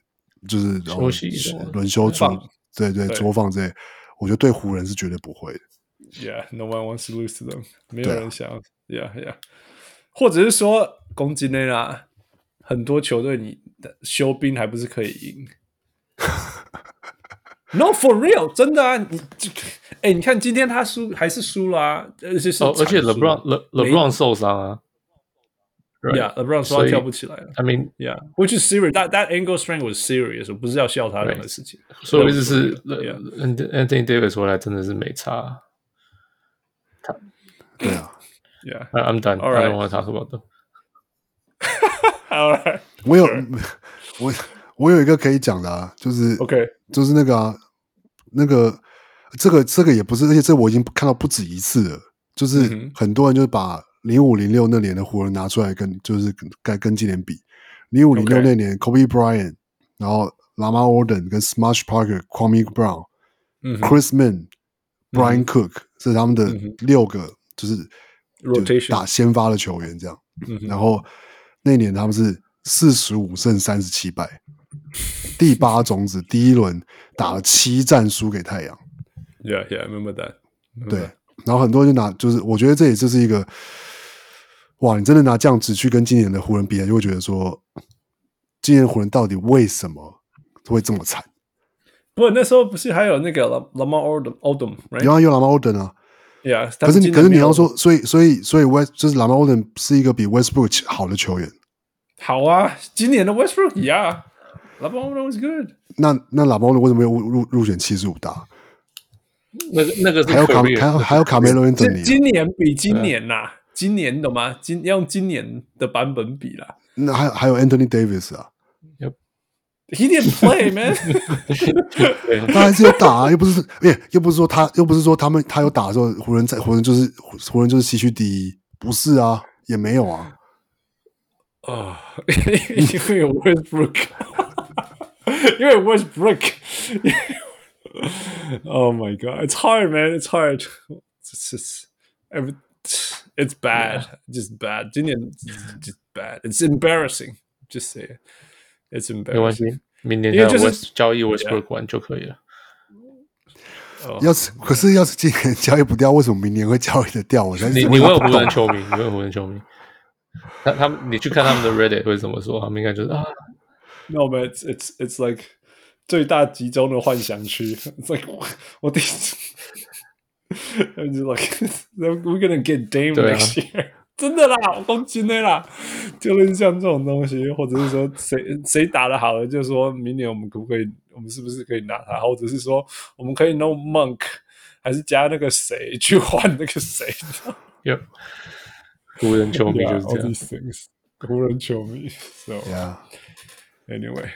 就是休息轮休出，对对，作放这，我觉得对湖人是绝对不会的。Yeah，no one wants to lose to them，没有人想。Yeah yeah，或者是说攻击内啦，很多球队你的休兵还不是可以赢 ？No for real，真的啊！你哎，你看今天他输还是输了啊，而且是而且 LeBron Le LeBron 受伤啊。Yeah, LeBron 说他跳不起来了。I mean, yeah, which is serious. That that ankle strain was serious. 不是要笑他任何事情。所以意思是，Anthony Davis 回来真的是没差。他，对啊，Yeah, I'm done. All right. I don't want to talk about them. All right. 我有我 我有一个可以讲的啊，就是 OK，就是那个啊，那个这个这个也不是，而且这我已经看到不止一次了，就是很多人就是把。零五零六那年的湖人拿出来跟就是该跟今年比，零五零六那年 Kobe Bryant，然后 Lamar Odom 跟 Smash Parker、Kwame Brown、Chris Min、Brian Cook 是他们的六个就是就打先发的球员这样，然后那年他们是四十五胜三十七败，第八种子第一轮打了七战输给太阳。Yeah, yeah, remember that. 对，然后很多人就拿就是我觉得这也就是一个。哇！你真的拿这样子去跟今年的湖人比，就会觉得说，今年湖人到底为什么会这么惨？不，那时候不是还有那个 Lamar Odom，有啊，有 Lamar Odom 啊。Yeah，可是你，可是你要说，所以，所以，所以 West 就是 Lamar Odom 是一个比 Westbrook 好的球员。好啊，今年的 Westbrook，Yeah，Lamar Odom was good。那那 Lamar Odom 为什么没有入入选七十五大？那个那个还有卡还有还有卡梅伦等你。今年比今年呐、啊。今年懂吗？今要用今年的版本比啦。那还有还有 Anthony Davis 啊，He didn't play man，他还是有打啊，又不是，哎，又不是说他，又不是说他们他有打的时候，湖人在湖人就是湖人就是西区第一，不是啊，也没有啊。啊，因为有 Westbrook，因为 Westbrook。Oh my god, it's hard, man. It's hard. It's just every. It's bad, just bad. 今年 just bad. It's embarrassing. Just say it. It's embarrassing. 没关系，明年要 West 交易 Westbrook 完就可以了。要是可是要是今年交易不掉，为什么明年会交易得掉？我你你问湖人球迷，你问湖人球迷，他他们你去看他们的 Reddit 会怎么说？他们应该就是啊 那我们 it's it's like 最大集中的幻想区。It's like 我我第一次，I'm just like we're gonna get Dame next year。真的啦，我攻击内啦，就是像这种东西，或者是说谁谁打的好了，就是说明年我们可不可以，我们是不是可以拿它，或者是说我们可以弄 Monk，还是加那个谁去换那个谁？Yep，湖人球迷就是这样。湖人球迷，So。Yeah. Anyway，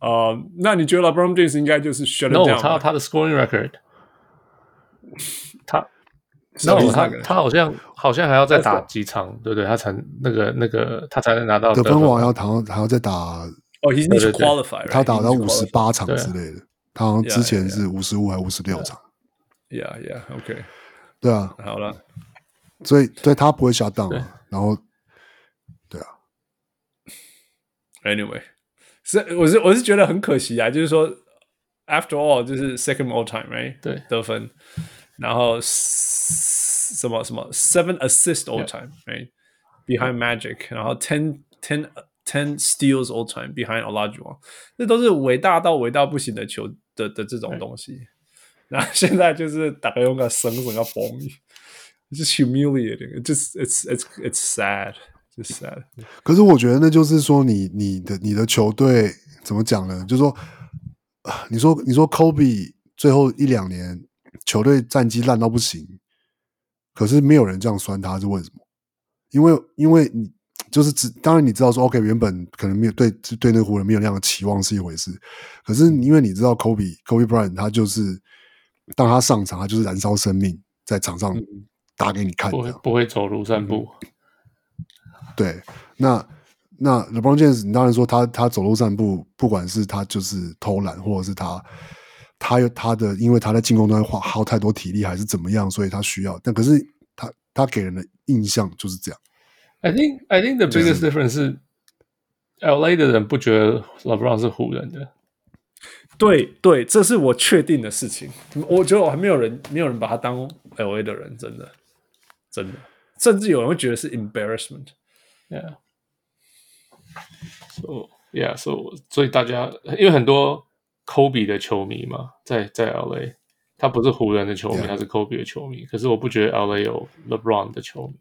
啊、uh,，那你觉得 LeBron James 应该就是 shut down？No，他他的 scoring record。他，那我他他好像好像还要再打几场，对不对？他才那个那个他才能拿到得分王，要好像还要再打哦，已经是 qualify，他打到五十八场之类的，他好像之前是五十五还五十六场。Yeah, yeah, OK，对啊，好了，所以对他不会 shut down，然后，对啊，Anyway，是我是我是觉得很可惜啊，就是说，After all，就是 second all time，right？对，得分，然后什么什么 seven assist all time，right？Behind Magic，然后 ten ten ten steals all time behind Olajuwon，这都是伟大到伟大不行的球的的这种东西。然后现在就是大概用个绳绳个崩，just humiliating，just it's it's it's Sad，just sad。可是我觉得那就是说你你的你的球队怎么讲呢？就是说，你说你说 Kobe 最后一两年球队战绩烂到不行，可是没有人这样酸他是为什么？因为因为你就是只当然你知道说 OK 原本可能没有对对那湖人没有那样的期望是一回事，可是因为你知道 Kobe Kobe Bryant 他就是。当他上场，他就是燃烧生命，在场上打给你看，不会不会走路散步。对，那那 LeBron James，你当然说他他走路散步，不管是他就是偷懒，或者是他他有他的，因为他在进攻端花耗太多体力，还是怎么样，所以他需要。但可是他他给人的印象就是这样。I think I think the biggest difference 是 LA 的人不觉得 LeBron 是湖人的。对对，这是我确定的事情。我觉得我还没有人，没有人把他当 LA 的人，真的，真的，甚至有人会觉得是 embarrassment。Yeah. So yeah, so 所以大家因为很多 Kobe 的球迷嘛，在在 LA，他不是湖人的球迷他是 Kobe 的球迷。可是我不觉得 LA 有 LeBron 的球迷。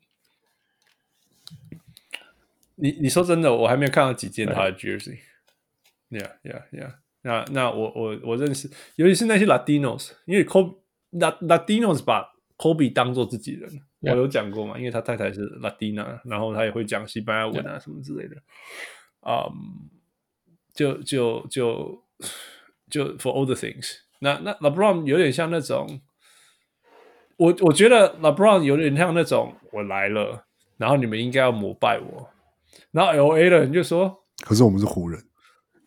你你说真的，我还没有看到几件他的 Jersey。Yeah, yeah, yeah. 那那我我我认识，尤其是那些 Latinos，因为 Kobe Latinos 把 Kobe 当做自己人.我有讲过嘛，因为他太太是 Latina，然后他也会讲西班牙文啊什么之类的，啊、yeah. um,，就就就就 for all the things，那那 LeBron 有点像那种，我我觉得 LeBron 有点像那种我来了，然后你们应该要膜拜我，然后 LA 的人就说，可是我们是湖人。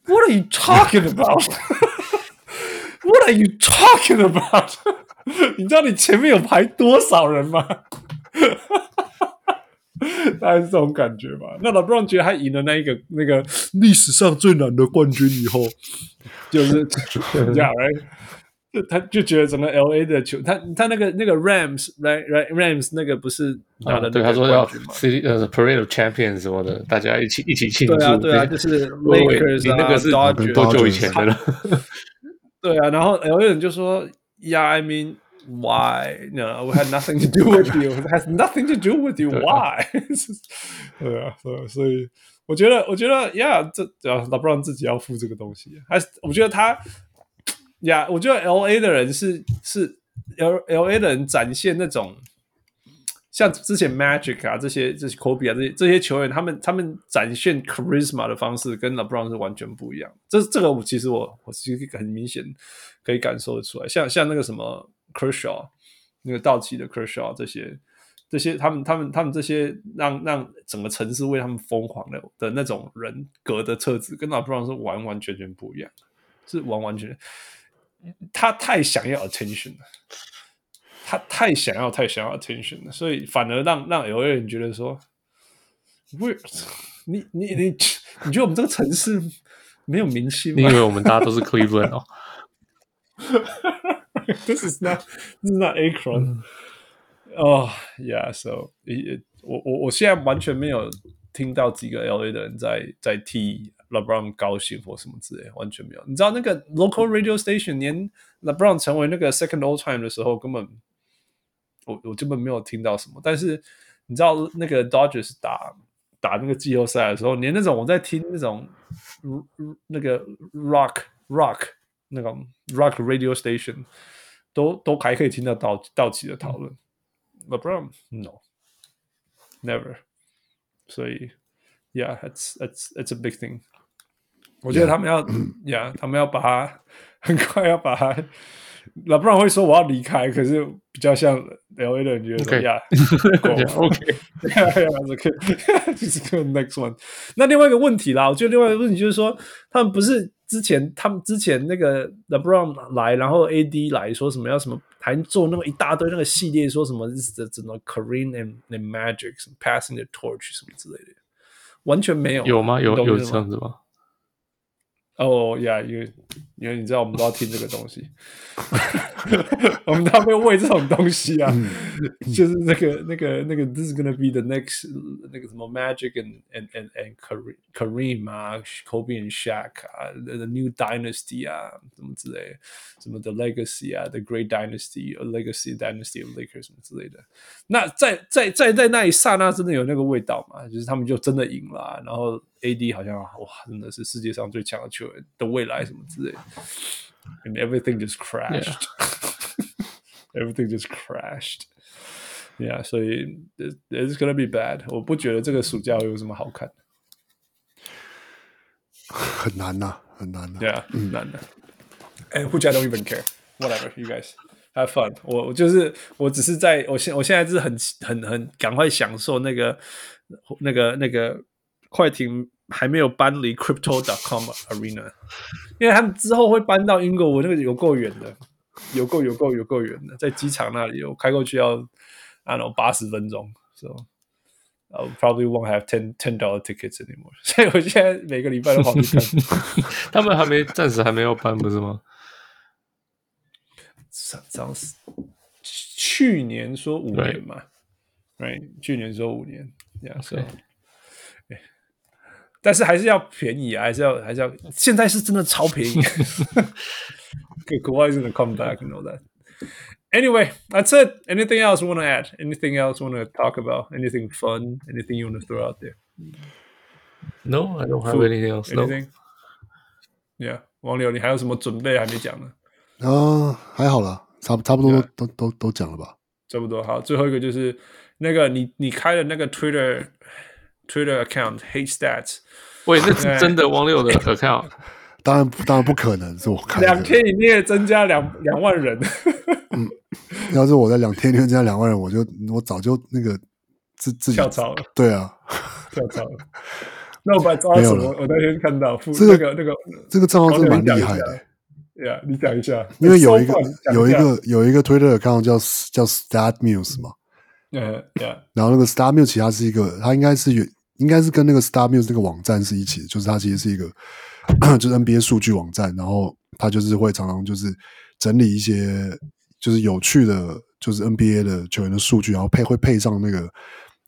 What are you talking about? What are you talking about? 你知道你前面有排多少人吗？大概是这种感觉吧。那 LeBron 觉得他赢了那一个那个历史上最难的冠军以后，就是这样，right? 就他就觉得整个 LA 的球，他他那个那个 Rams right right Rams 那个不是拿的、啊、对他说要 City 呃 Parade of Champions 什么的，大家一起一起庆祝。对啊对啊，就是 Lakers 啊，那个是多久以前的了？对啊，然后 LA 人就说，Yeah, I mean, why? No, we had nothing to do with you. It has nothing to do with you. Why? 对啊，所以所以我觉得我觉得 Yeah，这啊 LeBron 自己要付这个东西，还是我觉得他。呀、yeah，我觉得 L A 的人是是 L L A 的人展现那种像之前 Magic 啊这些这些 Kobe 啊这些这些球员，他们他们展现 charisma 的方式跟 LeBron 是完全不一样。这这个我其实我我其实很明显可以感受得出来。像像那个什么 Kershaw 那个道奇的 Kershaw 这些这些他们他们他们这些让让整个城市为他们疯狂的的那种人格的特质，跟 LeBron 是完完全全不一样，是完完全全。他太想要 attention 了，他太想要太想要 attention 了，所以反而让让有些人觉得说，不，你你你你觉得我们这个城市没有明星吗？你以为我们大家都是 Cleveland 哦 ？This is not this is not Akron。哦，Yeah，so 我我我现在完全没有听到几个 LA 的人在在替。LeBron 高兴或什么之类，完全没有。你知道那个 local radio station 连 LeBron 成为那个 second all time 的时候，根本我我根本没有听到什么。但是你知道那个 Dodgers 打打那个季后赛的时候，连那种我在听那种那个 rock rock 那种 rock radio station 都都还可以听到道道奇的讨论。LeBron no never，所以 yeah it's it's it's a big thing。我觉得他们要呀，yeah, 他们要把它很快要把他，那不然会说我要离开，可是比较像 LA 的人觉得呀，OK，OK，OK，就是个 next one。那另外一个问题啦，我觉得另外一个问题就是说，他们不是之前他们之前那个 LeBron 来，然后 AD 来说什么要什么，还做那么一大堆那个系列，说什么这怎么 Kareem and and Magic 什么 Passing the Torch 什么之类的，完全没有。有吗？有有这样子吗？哦呀，因为你知道，我们都要听这个东西，我们都要被喂这种东西啊，就是那个那个那个，This is gonna be the next 那个什么 Magic and and and and Kareem 啊，Kobe and Shaq 啊，the new dynasty 啊，什么之类，什么 the legacy 啊，the great dynasty，a legacy dynasty of Lakers 什么之类的。那在在在在那一刹那，真的有那个味道嘛？就是他们就真的赢了啊，然后。AD 好像哇，真的是世界上最强的球员的未来什么之类的 ，and everything just crashed, everything just crashed, yeah，所以 it's gonna be bad。我不觉得这个暑假有什么好看的，很难呐，很难呐，对啊，很难的。And which I don't even care, whatever you guys have fun。我我就是我只是在我现我现在是很很很赶快享受那个那个那个快艇。 还没有搬离 Crypto.com Arena，因为他们之后会搬到英国，我那个有够远的，有够有够有够远的，在机场那里，我开过去要，I don't know 八十分钟，so I probably won't have ten ten dollar tickets anymore。所以我现在每个礼拜都跑去看。他们还没暂时还没有搬，不是吗？上上次去年说五年嘛，right？去年说五年，yeah，所以。但是还是要便宜啊，还是要还是要，现在是真的超便宜。国外真的 come back and all that. Anyway, that's it. Anything else want to add? Anything else want to talk about? Anything fun? Anything you want to throw out there? No, I don't have anything else. Anything? Yeah，王柳，你还有什么准备还没讲呢？啊，还好啦，差差不多都都都讲了吧？差不多。好，最后一个就是那个你你开的那个 Twitter。Twitter account hate stats，喂，那是真的王六的 account？当然当然不可能是我看。两天以内增加两两万人。嗯，要是我在两天内增加两万人，我就我早就那个自自己跳槽了。对啊，跳槽了。那我把账号什么？我那天看到这个那个那个这个账号是蛮厉害的。对啊，你讲一下，因为有一个有一个有一个 Twitter account 叫叫 StatMuse 嘛。嗯，Yeah，然后那个 Star Muse 其实是一个，它应该是原，应该是跟那个 Star Muse 那个网站是一起的，就是它其实是一个，就是 NBA 数据网站，然后它就是会常常就是整理一些就是有趣的，就是 NBA 的球员的数据，然后配会配上那个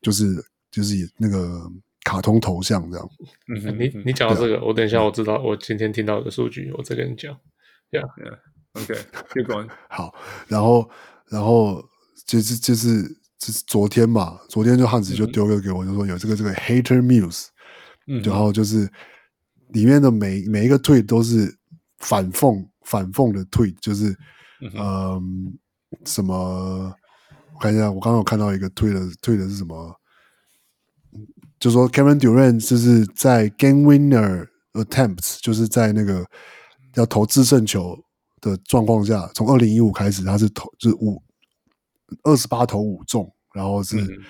就是就是那个卡通头像这样。嗯哼，你你讲到这个，我等一下我知道，我今天听到的数据，我再跟你讲。Yeah，Yeah，OK，keep going。好，然后然后就是就是。是昨天嘛？昨天就汉子就丢个给我，就说有这个这个 Hater Muse，嗯，然后就是里面的每每一个 tweet 都是反讽反讽的 tweet，就是嗯、呃、什么？我看一下，我刚刚有看到一个 tweet 的 tweet 的是什么？就说 Kevin Durant 就是在 Game Winner Attempts，就是在那个要投制胜球的状况下，从二零一五开始，他是投就是五。二十八投五中，然后是，嗯，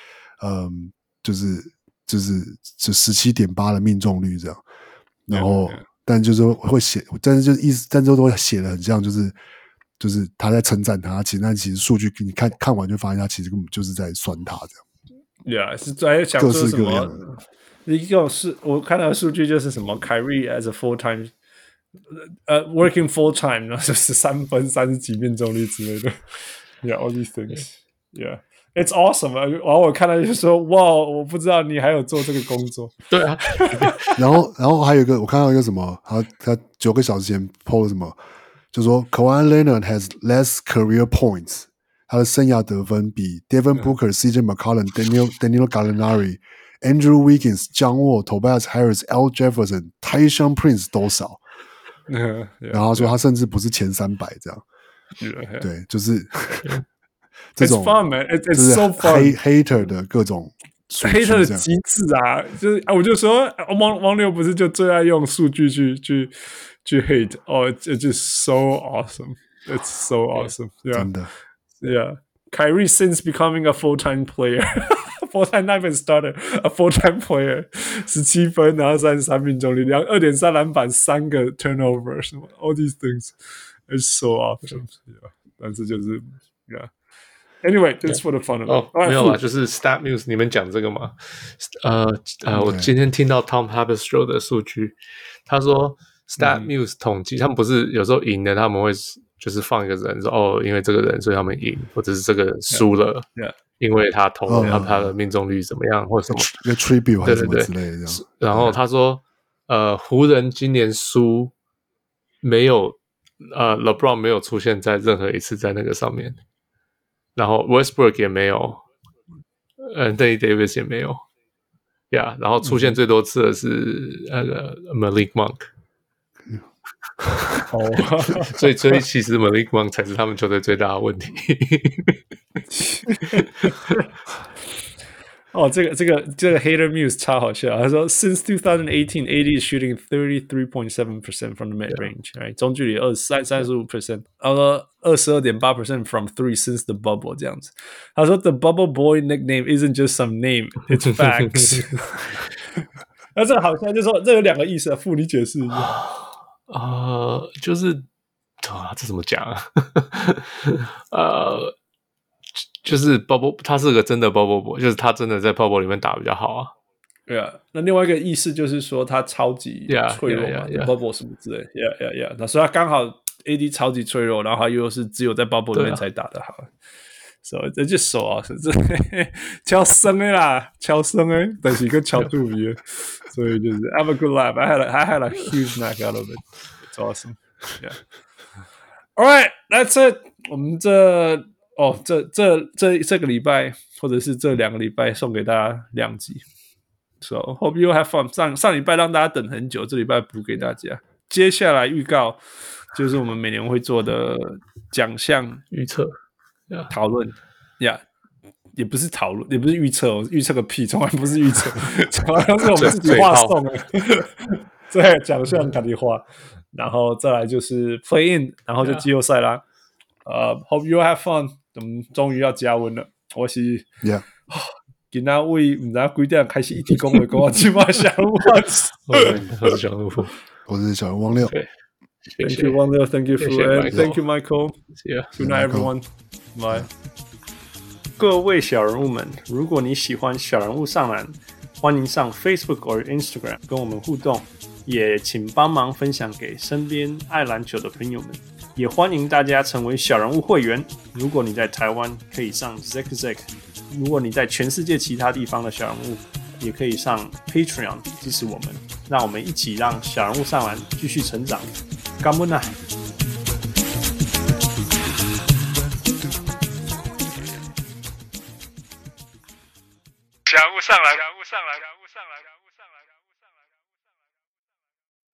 嗯，就是就是就十七点八的命中率这样，然后、嗯、但就是会写，但是就是意思，但是都会写的很像，就是就是他在称赞他，其实但其实数据给你看看完就发现他其实根本就是在酸他这样。Yeah，是在想说什么？一个是我看到的数据就是什么，Kyrie as a full time，呃、uh,，working full time，然后就是三分三十几命中率之类的。Yeah, all these things. Yeah, it's awesome. 然后我看到就说，哇，我不知道你还有做这个工作。对啊。然后，然后还有一个，我看到一个什么，他他九个小时前 PO 了什么，就说 Kawhi Leonard has less career points，他的生涯得分比 Devin Booker、CJ McCollum、Daniel Danilo Gallinari、Andrew Wiggins、John Wall、Tobias Harris、Al Jefferson、Tayshaun Prince 都少。然后说他甚至不是前三百这样。对，就是这种 It's fun, man. It's so fun. Hater 的各种 Hater 的机制啊，就是啊，我就说王王六不是就最爱用数据去去去 hate 哦，这就 so awesome. It's so awesome. 真的，Yeah. Kyrie since becoming a full time player, four-time nine-man starter，a four-time player，十七分，然后三十三命中率，两二点三篮板，三个 turnover，什么 all these things，it's so awesome，但是就是，yeah。 Anyway, just for the fun of it. 哦，没有啊，就是 Stat News，你们讲这个嘛？呃呃，我今天听到 Tom Haberstroh 的数据，他说 Stat News 统计，他们不是有时候赢的，他们会就是放一个人说哦，因为这个人所以他们赢，或者是这个人输了，因为他投他他的命中率怎么样，或者什么一个 tribute 还是什么之类的。然后他说，呃，湖人今年输没有呃 LeBron 没有出现在任何一次在那个上面。然后 Westbrook 也没有，嗯，Anthony Davis 也没有，yeah，然后出现最多次的是那个 Malik Monk，哦，所以所以其实 Malik Monk 才是他们球队最大的问题。哦，这个这个这个 Hater Muse 超好笑。他说，Since 2018, AD is shooting 33.7 percent from the mid range，哎，中距离二三三十五 percent，然后二十二点八 percent from three since the bubble 这样子。他说，The bubble boy nickname isn't just some name, it's facts。那这个好像就是说，这有两个意思啊，傅，你解释一下。呃，就是啊，这怎么讲啊？呃。 就是 bubble，他是个真的 bubble boy，就是他真的在 bubble 里面打比较好啊。对啊，那另外一个意思就是说他超级脆弱嘛 yeah, yeah, yeah, yeah.，bubble 什么之类，yeah yeah yeah。那所以他刚好 AD 超级脆弱，然后他又是只有在 bubble 里面才打得好，所以这就手啊，是这敲声的啦，敲声的，但是个敲肚皮，所以就是 have a good life。I had a, I had a huge knock out of it. It's awesome. Yeah. All right, that's it. 我们这。哦，这这这这个礼拜，或者是这两个礼拜，送给大家两集。So hope you have fun。上上礼拜让大家等很久，这礼拜补给大家。接下来预告就是我们每年会做的奖项 预测、讨论呀，yeah, 也不是讨论，也不是预测，预测个屁，从来不是预测，好像是我们自己画送的。对，奖项赶紧画，然后再来就是 play in，然后就季后赛啦。呃、yeah. uh,，hope you have fun。我们终于要加温了，我是，Yeah，今天为唔知几点开始一天讲话，讲起码小人物，我是小人物，我是小人物王六，Thank you 王六，Thank you Fu，Thank you Michael，Good night everyone，Bye。各位小人物们，如果你喜欢小人物上篮，欢迎上 Facebook 或 Instagram 跟我们互动，也请帮忙分享给身边爱篮球的朋友们。也欢迎大家成为小人物会员。如果你在台湾，可以上 ZackZack，如果你在全世界其他地方的小人物，也可以上 Patreon 支持我们。让我们一起让小人物上完继续成长。感恩啊！小人物上来。